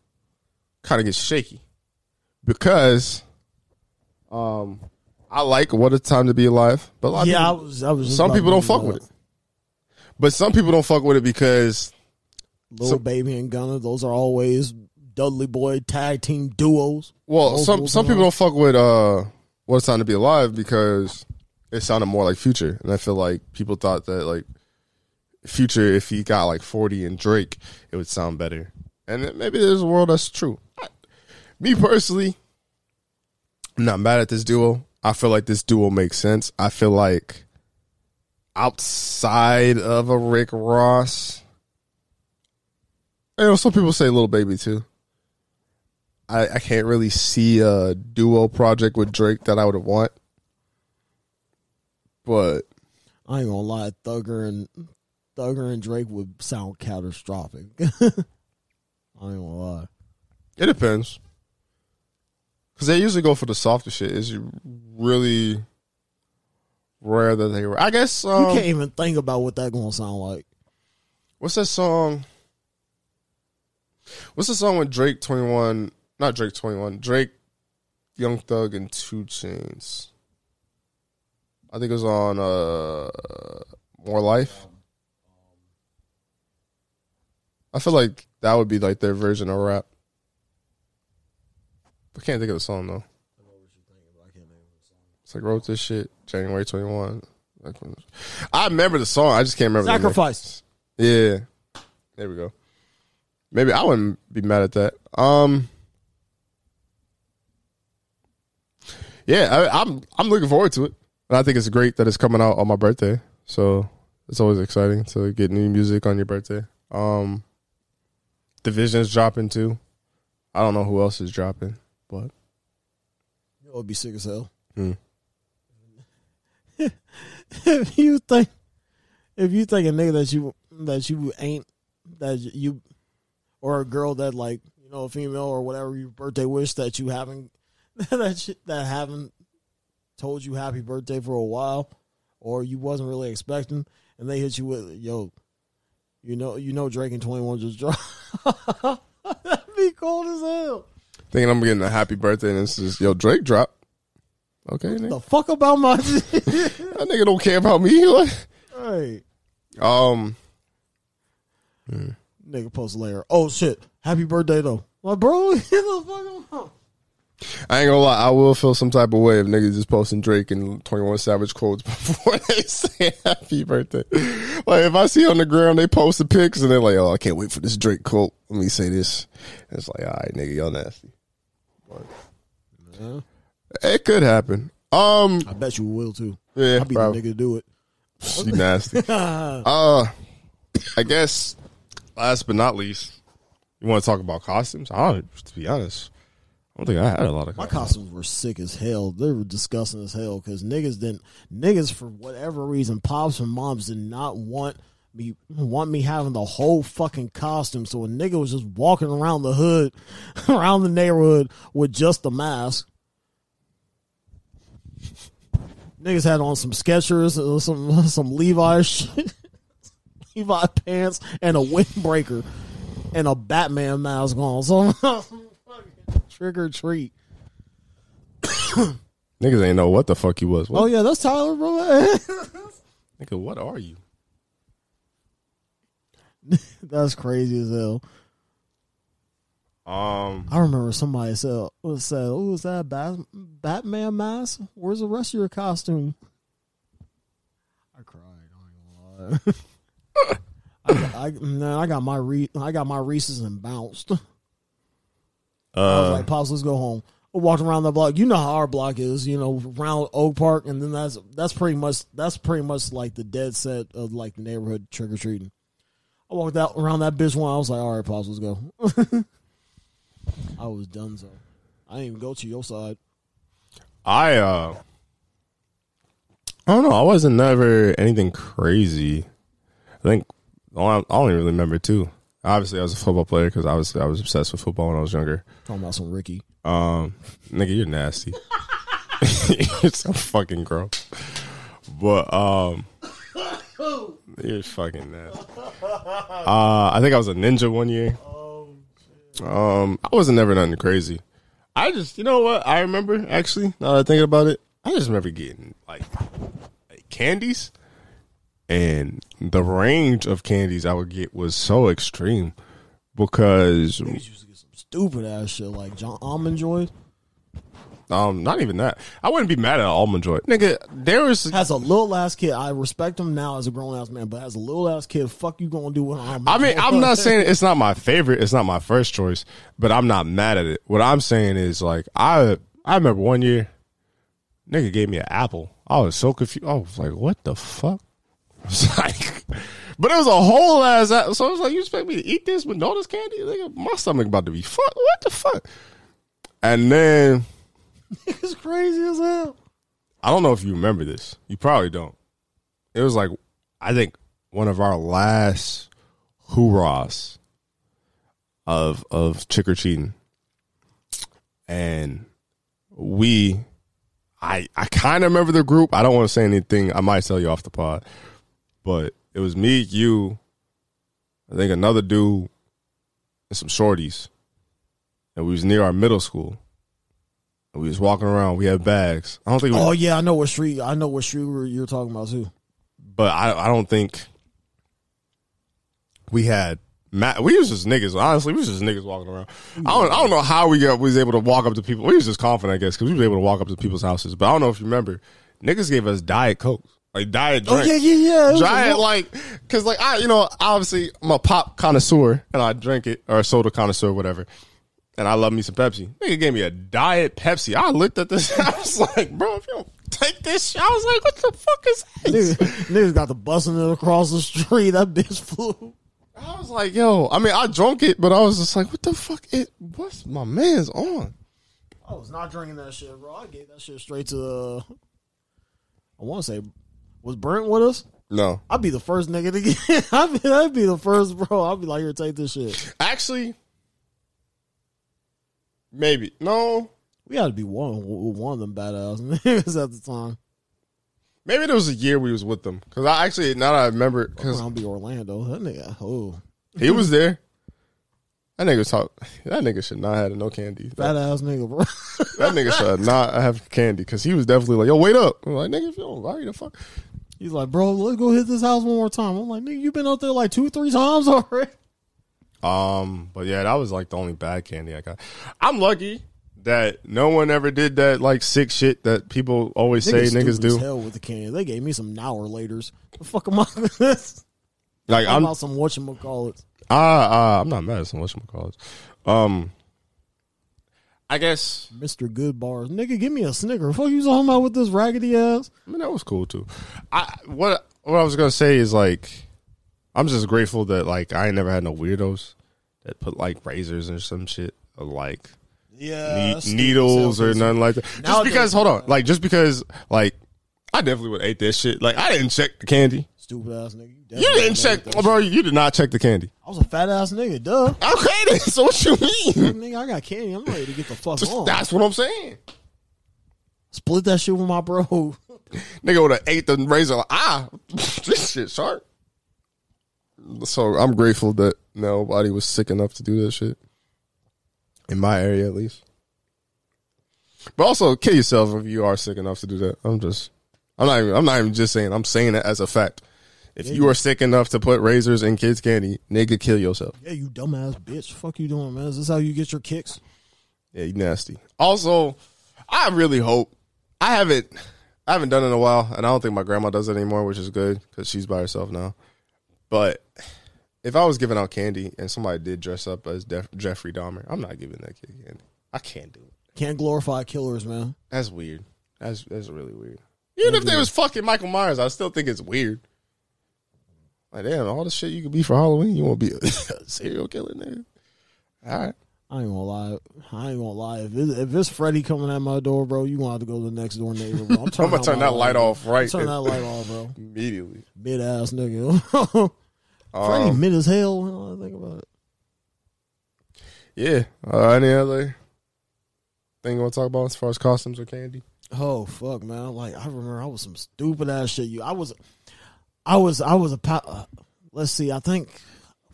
kind of gets shaky because um I like What a Time to Be Alive, but a lot of Yeah, I was. I was. some people don't fuck with it. But some people don't fuck with it because Little So- Baby and Gunna, those are always Dudley Boyz tag team duos. well, some some people don't fuck with uh What a Time to Be Alive because it sounded more like Future, and I feel like people thought that like Future, if he got like forty and Drake, it would sound better. And maybe there's a world that's true. I, me personally, I'm not mad at this duo. I feel like this duo makes sense. I feel like outside of a Rick Ross. You know, some people say Lil Baby too. I, I can't really see a duo project with Drake that I would want. But I ain't gonna lie, Thugger and Thugger and Drake would sound catastrophic. I ain't gonna lie. it depends. Because they usually go for the softer shit. It's really rare that they were. I guess. You Um, can't even think about what that gonna sound like. What's that song? What's the song with Drake twenty one? Not Drake twenty one. Drake, Young Thug, and 2 Chainz. I think it was on uh, More Life. I feel like that would be like their version of rap. I can't think of the song though. I know what you should think of. I can't remember what the song It's like wrote this shit January twenty one. I remember the song. I just can't remember. the name. Sacrifice. Yeah. There we go. Maybe I wouldn't be mad at that. Um Yeah, I, I'm I'm looking forward to it. And I think it's great that it's coming out on my birthday. So it's always exciting to get new music on your birthday. Um Division's dropping too. I don't know who else is dropping, but It would be sick as hell. Hmm. if you think, if you think a nigga that you that you ain't that you, or a girl that like you know a female or whatever your birthday wish that you haven't that you, that haven't told you happy birthday for a while, or you wasn't really expecting, and they hit you with yo, you know you know Drake and Twenty One just dropped. That'd be cold as hell. Thinking I'm getting a happy birthday and it's just yo Drake drop. Okay, nigga. The fuck about my that nigga don't care about me. What? hey. Um Nigga post later. Oh shit! Happy birthday though. Like, bro, get the fuck. I ain't gonna lie, I will feel some type of way if niggas just posting Drake and 21 Savage quotes before they say happy birthday. Like if I see on the ground they post the pics and they're like, oh, I can't wait for this Drake quote. Let me say this. It's like, all right, nigga, y'all nasty. Yeah, It could happen. Um, I bet you will too. yeah, I'll be probably. the nigga to do it. You nasty. uh, I guess last but not least, you want to talk about costumes? I don't, to be honest, I don't think I had a lot of My costumes. costumes were sick as hell. They were disgusting as hell because niggas didn't. Niggas for whatever reason, pops and moms did not want me want me having the whole fucking costume. So a nigga was just walking around the hood, around the neighborhood with just a mask. Niggas had on some Skechers, uh, some some Levi shit, Levi pants, and a windbreaker, and a Batman mask on. So trick or treat. Niggas ain't know what the fuck he was. What, Oh yeah, that's Tyler, bro. Nigga, what are you? that's crazy as hell. Um, I remember somebody said, was said, "Oh, is that Bat- Batman mask? Where's the rest of your costume?" I cried. I ain't gonna lie. I, man, I got my re- I got my Reese's and bounced. I was uh, like, "Pops, let's go home." I walked around the block. You know how our block is, you know, around Oak Park, and then that's that's pretty much that's pretty much like the dead set of like the neighborhood trick or treating. I walked out around that bitch one. I was like, "All right, Pops, let's go." I was done so. I didn't even go to your side. I uh, I don't know. I wasn't never anything crazy. I think I don't I don't even remember too. Obviously, I was a football player because obviously I was obsessed with football when I was younger. Talking about some Ricky. Um, nigga, you're nasty. you're so fucking gross. But um, you're fucking nasty. Uh, I think I was a ninja one year. Um, I wasn't never nothing crazy. I just, you know what? I remember actually. Now that I think about it, I just remember getting like, like candies, and the range of candies I would get was so extreme because Niggas used to get some stupid ass shit like John Almond Joy. Um, not even that. I wouldn't be mad at Almond Joy, nigga. There was Has a little ass kid. I respect him now as a grown ass man, but as a little ass kid, fuck you gonna do with Almond I mean, Joy? I'm not saying it's not my favorite. It's not my first choice, but I'm not mad at it. What I'm saying is like I I remember one year, nigga gave me an apple. I was so confused. I was like, what the fuck? It's like, but it was a whole ass. Apple. So I was like, you expect me to eat this with no this candy? Like, my stomach about to be fuck. What the fuck? And then it's crazy as hell. I don't know if you remember this. You probably don't. It was like I think one of our last hoorahs of of trick or treating, and we, I I kind of remember the group. I don't want to say anything. I might tell you off the pod, but it was me, you, I think another dude, and some shorties, and we was near our middle school. We was walking around. We had bags. I don't think. We, Oh yeah, I know what street. I know what street you're talking about too. but I I don't think we had. Ma- we was just niggas. Honestly, we was just niggas walking around. I don't. I don't know how we got We was able to walk up to people. We was just confident, I guess, because we was able to walk up to people's houses. But I don't know if you remember, niggas gave us diet coke, like diet Oh yeah, yeah, yeah. A like, cause like I, you know, obviously I'm a pop connoisseur and I drink it or a soda connoisseur, whatever. And I love me some Pepsi. Nigga gave me a diet Pepsi. I looked at this. I was like, bro, if you don't take this, shit, I was like, what the fuck is this? Niggas, niggas got the busting it across the street. That bitch flew. I was like, yo, I mean, I drunk it, but I was just like, what the fuck? It what's my man's on? I was not drinking that shit, bro. I gave that shit straight to. Uh, I want to say, was Brent with us? No, I'd be the first nigga to get. I'd be, I'd be the first, bro. I'd be like, here, take this shit. actually, maybe no. We had to be one one of them badass niggas at the time. Maybe there was a year we was with them because I actually now that I remember because I'll be Orlando. That nigga, oh, He was there. That nigga talk. That nigga should not have no candy. That, badass nigga, bro. that nigga should not have candy because he was definitely like, "Yo, wait up!" I'm like, "Nigga, if you don't hurry the fuck." He's like, bro, let's go hit this house one more time. I'm like, nigga, you been out there like two, three times already. Um, but yeah, that was like the only bad candy I got. I'm lucky that no one ever did that like sick shit that people always say niggas stupid as do. Hell with the candy. They gave me some Now laters. The fuck am I? Like I'm, about some whatchamacallits. ah, uh, I'm not mad at some whatchamacallits. Um, I guess Mr. Good Bars. Nigga, give me a snicker. Fuck you talking about with this raggedy ass? I mean, that was cool too. I what what I was gonna say is like, I'm just grateful that like I ain't never had no weirdos that put like razors or some shit or like Yeah. ne- needles or nothing like that. Just because, hold on, uh, like just because like I definitely would ate that shit. Like I didn't check the candy. Stupid ass nigga. You definitely didn't check, that bro. You did not check the candy. I was a fat ass nigga, duh. Okay, then. So what you mean? nigga, I got candy. I'm ready to get the fuck on. That's what I'm saying. Split that shit with my bro. Nigga would have ate the razor. Like, ah, this shit sharp. So I'm grateful that nobody was sick enough to do that shit. In my area, at least. But also, kill yourself if you are sick enough to do that. I'm just, I'm not even, I'm not even just saying. I'm saying it as a fact. If you are sick enough to put razors in kids' candy, nigga, kill yourself. yeah, you dumbass bitch. Fuck you doing, man? Is this how you get your kicks? Yeah, you nasty. Also, I really hope I haven't I haven't done it in a while, and I don't think my grandma does it anymore, which is good because she's by herself now. But if I was giving out candy and somebody did dress up as Def- Jeffrey Dahmer, I'm not giving that kid candy. I can't do it. Can't glorify killers, man. That's weird. That's that's really weird. Even if they was fucking Michael Myers, I still think it's weird. Like, damn, all the shit you could be for Halloween, you want to be a serial killer, nigga? All right. I ain't gonna lie. I ain't gonna lie. If, it, if it's Freddy coming at my door, bro, you gonna have to go to the next door neighbor. Bro. I'm, I'm gonna turn that light off right Turn that light off, bro. immediately. Mid ass nigga. Freddy Um, mid as hell. When I think about it. Yeah. Uh, any other thing you want to talk about as far as costumes or candy? Oh fuck, man! Like I remember, I was some stupid ass shit. You, I was, I was, I was a. Uh, let's see, I think,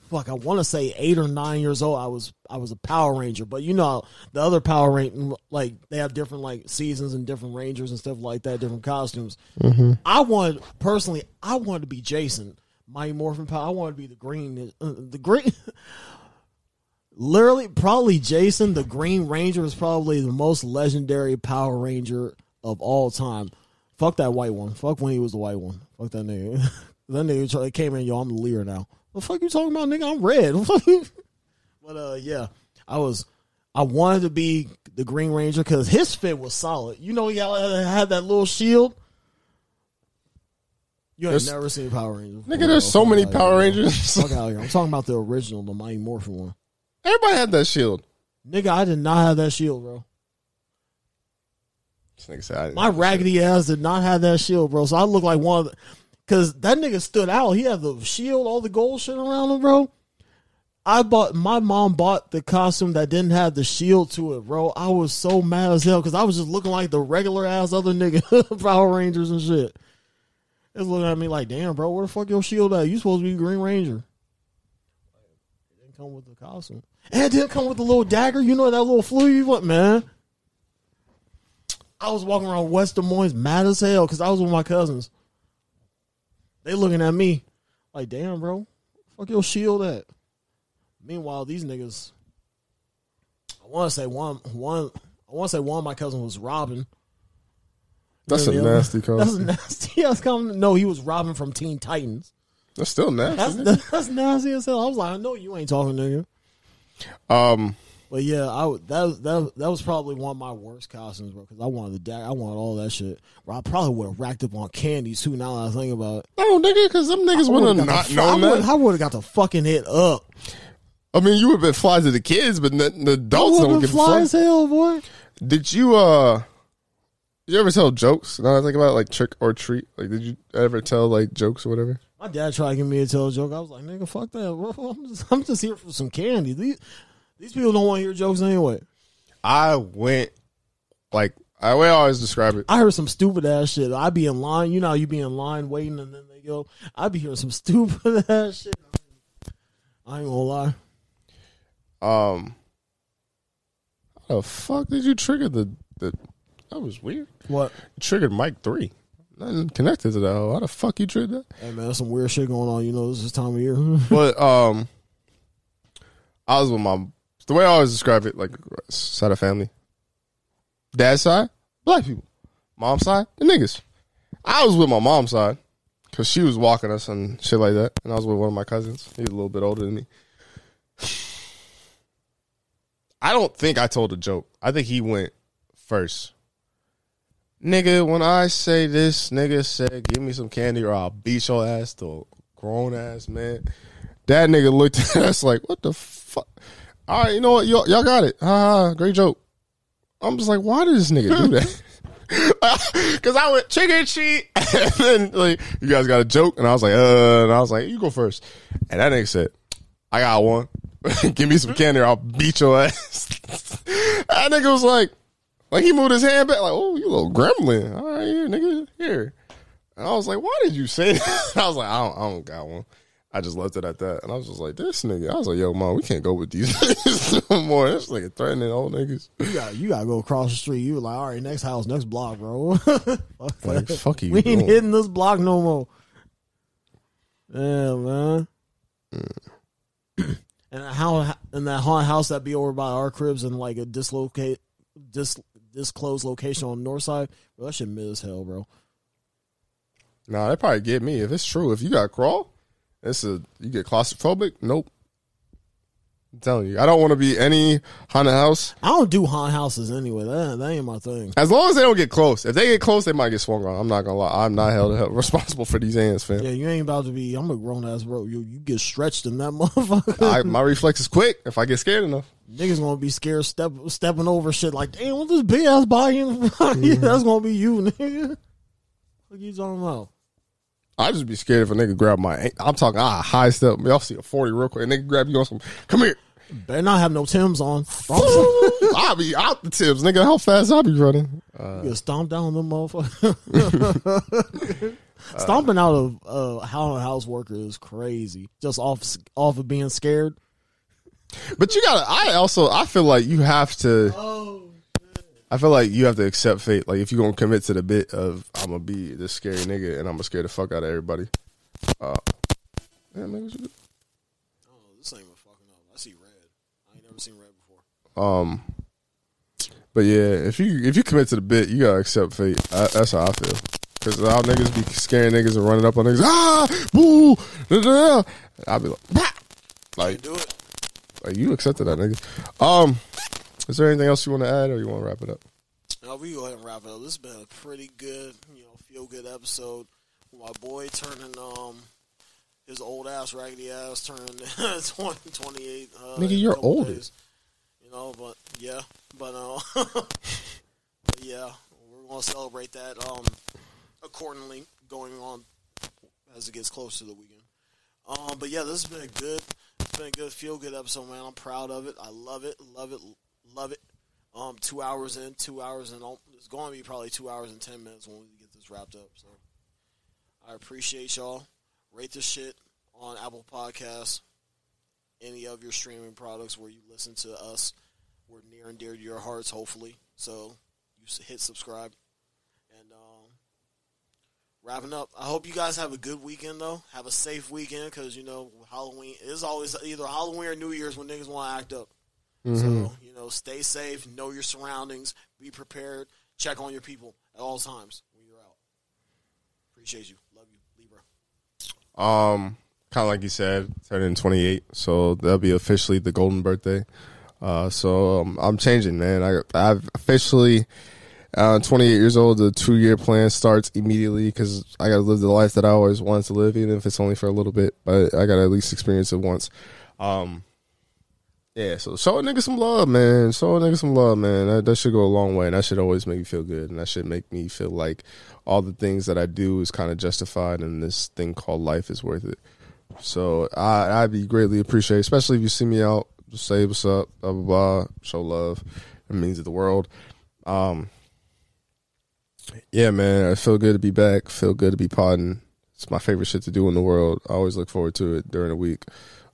fuck, I want to say eight or nine years old. I was, I was a Power Ranger, but you know the other Power Ranger, like they have different like seasons and different Rangers and stuff like that, different costumes. I wanted personally, I wanted to be Jason, Mighty Morphin Power. I wanted to be the green, uh, the green. Literally, probably Jason, the Green Ranger, is probably the most legendary Power Ranger of all time. Fuck that white one. Fuck when he was the white one. Fuck that nigga. that nigga came in, yo, I'm the leader now. What the fuck you talking about, nigga? I'm red. but uh, yeah, I was. I wanted to be the Green Ranger because his fit was solid. You know, he had that little shield. You ain't There's- never seen Power Rangers. Nigga, there's so Fuck many outta here, Power bro. Rangers. Fuck out here. I'm talking about the original, the Mighty Morphin one. Everybody had that shield. Nigga, I did not have that shield, bro. This nigga said, I didn't My have that raggedy ass did not have that shield, bro. So I look like one of the, cause that nigga stood out. He had the shield, all the gold shit around him, bro. I bought my mom bought the costume that didn't have the shield to it, bro. I was so mad as hell because I was just looking like the regular ass other nigga Power Rangers and shit. It's looking at me like, damn, bro, where the fuck your shield at? You supposed to be Green Ranger. It didn't come with the costume. And it didn't come with the little dagger. You know that little flu you What, man? I was walking around West Des Moines mad as hell because I was with my cousins. They looking at me like, damn, bro, fuck your shield at. Meanwhile, these niggas, I want to say one, one, I want to say one of my cousins was Robin. That's a nasty call. That's nasty ass comment. No, he was robbing from Teen Titans. That's still nasty. That's that's nasty as hell. I was like, I know you ain't talking, nigga. um, But yeah, I would- that was- that that was probably one of my worst costumes, bro. Because I wanted the dagger, I wanted all that shit. Bro, I probably would have racked up on candies too. Now that I think about it, no, nigga, because them niggas would have not the known I would- that. I would have got the fucking hit up. I mean, you would have been fly to the kids, but the, the adults don't a fly as hell, boy. Did you uh you ever tell jokes? Now I think about it, like trick or treat. Like did you ever tell like jokes or whatever? My dad tried to get me to tell a joke. I was like, nigga, fuck that. bro. I'm just, I'm just here for some candy. These these people don't want to hear jokes anyway. I went like I way I always describe it. I heard some stupid ass shit. I be in line. You know, how you be in line waiting, and then they go. I be hearing some stupid ass shit. I ain't gonna lie. Um How the fuck did you trigger the the that was weird. What? Triggered Mike three. Nothing connected to that. How the fuck you triggered that? Hey man, there's some weird shit going on. You know, this is time of year. but um I was with my the way I always describe it, like side of family. Dad side, black people. Mom side, the niggas. I was with my mom's side because she was walking us and shit like that, and I was with one of my cousins. He's a little bit older than me. I don't think I told a joke. I think he went first. Nigga, when I say this, nigga said, "Give me some candy or I'll beat your ass to a grown ass man." That nigga looked at us like, "What the fuck?" All right, you know what? Y'all, y'all got it. Ha ha, great joke. I'm just like, why did this nigga do that? Because I went trick or treat, and then like, you guys got a joke, and I was like, uh, and I was like, you go first, and that nigga said, I got one. Give me some candy, or I'll beat your ass. that nigga was like, like he moved his hand back, like, oh, you little gremlin. All right, here, nigga, here. And I was like, why did you say that? I was like, I don't, I don't got one. I just left it at that. And I was just like, this nigga. I was like, yo, mom, we can't go with these niggas no more. This nigga threatening old niggas. you got you got to go across the street. You were like, all right, next house, next block, bro. Fuck Like, fuck you. we ain't doing? hitting this block no more. Yeah, man. Mm. and how in that haunted house that be over by our cribs and like a dislocate dis disclosed location on the north side, bro, that shit mid as hell, bro. Nah, they probably get me. If it's true, if you got crawl, it's a you get claustrophobic. Nope. I'm telling you, I don't want to be any haunted house. I don't do haunted houses anyway. That that ain't my thing. As long as they don't get close. If they get close, they might get swung on. I'm not gonna lie. I'm not held, held responsible for these hands, fam. Yeah, you ain't about to be. I'm a grown ass bro. You you get stretched in that motherfucker. I, my reflex is quick if I get scared enough. Niggas gonna be scared step stepping over shit like, damn, what this big ass body in front of you? That's gonna be you, nigga. What you talking about? I just be scared if a nigga grab my. I'm talking ah high step. Y'all see a forty real quick. And nigga grab you on some. Come here. Better not have no Tim's on. I'll be out the tips, nigga. How fast I be running? You get stomped down them motherfucker. Stomping out of uh, how house worker is crazy. Just off off of being scared. But you gotta. I also. I feel like you have to. Oh, I feel like you have to accept fate. Like if you're gonna commit to the bit of I'm gonna be this scary nigga and I'm gonna scare the fuck out of everybody. Uh, yeah, man, what you do? oh, this ain't even fucking up. I see red. I ain't never seen red before. Um, but yeah, if you if you commit to the bit, you gotta accept fate. I, that's how I feel. Cause all niggas be scaring niggas and running up on niggas. Ah, boo, da, da, da. I'll be like, bah! like, Do it. like you accepted that nigga. Um, is there anything else you want to add, or you want to wrap it up? Now we go ahead and wrap it up. This has been a pretty good, you know, feel good episode. my boy turning um his old ass raggedy ass turning 20, 28. Uh, Nigga, you're older. Days. But yeah, but uh, but yeah, we're gonna celebrate that um accordingly going on as it gets closer to the weekend. Um, but yeah, this has been a good, it's been a good feel good episode, man. I'm proud of it. I love it, love it, love it. Um, two hours in, two hours in. It's going to be probably two hours and ten minutes when we get this wrapped up. So I appreciate y'all. Rate this shit on Apple Podcasts, any of your streaming products where you listen to us. We're near and dear to your hearts, hopefully. So you hit subscribe. And um, wrapping up, I hope you guys have a good weekend, though. Have a safe weekend because, you know, Halloween is always either Halloween or New Year's when niggas want to act up. Mm-hmm. So, you know, stay safe, know your surroundings, be prepared, check on your people at all times when you're out. Appreciate you. Love you, Libra. Um, kind of like you said, turning 28, so that'll be officially the golden birthday. Uh, so um, I'm changing, man. I I've officially uh, 28 years old. The two year plan starts immediately because I got to live the life that I always wanted to live, even if it's only for a little bit. But I got to at least experience it once. Um, yeah, so show a nigga some love, man. Show a nigga some love, man. That, that should go a long way, and that should always make me feel good, and that should make me feel like all the things that I do is kind of justified, and this thing called life is worth it. So I, I'd be greatly appreciated, especially if you see me out. Say what's up, blah blah blah. Show love. It means the world. Um, yeah, man. I feel good to be back. Feel good to be podding. It's my favorite shit to do in the world. I always look forward to it during the week.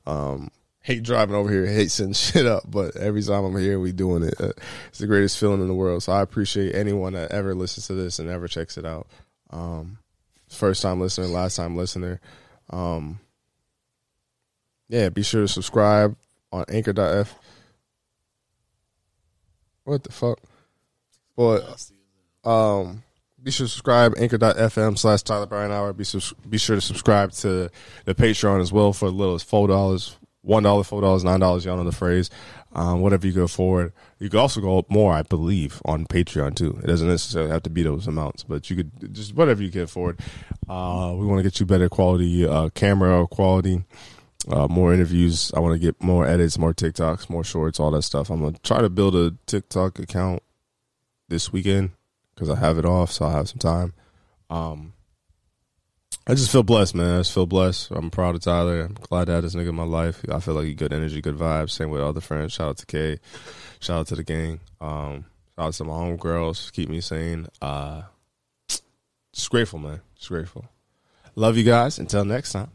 Um, hate driving over here, hate setting shit up, but every time I'm here, we doing it. Uh, it's the greatest feeling in the world. So I appreciate anyone that ever listens to this and ever checks it out. Um, first time listener, last time listener. Um, yeah, be sure to subscribe on Anchor.f. What the fuck? But um, be sure to subscribe anchor.fm slash Tyler Bryan Hour. Be sus- be sure to subscribe to the Patreon as well for as little as four dollars, one dollar, four dollars, nine dollars. Y'all know the phrase. Um, whatever you go forward, you could also go up more, I believe, on Patreon too. It doesn't necessarily have to be those amounts, but you could just whatever you can afford. Uh, we want to get you better quality uh, camera quality. Uh, more interviews. I want to get more edits, more TikToks, more shorts, all that stuff. I'm gonna try to build a TikTok account this weekend because I have it off, so I have some time. Um, I just feel blessed, man. I just feel blessed. I'm proud of Tyler. I'm glad to have this nigga in my life. I feel like he good energy, good vibes. Same with all the friends. Shout out to Kay. Shout out to the gang. Um, shout out to my homegirls. Keep me sane. Uh, just grateful, man. Just grateful. Love you guys. Until next time.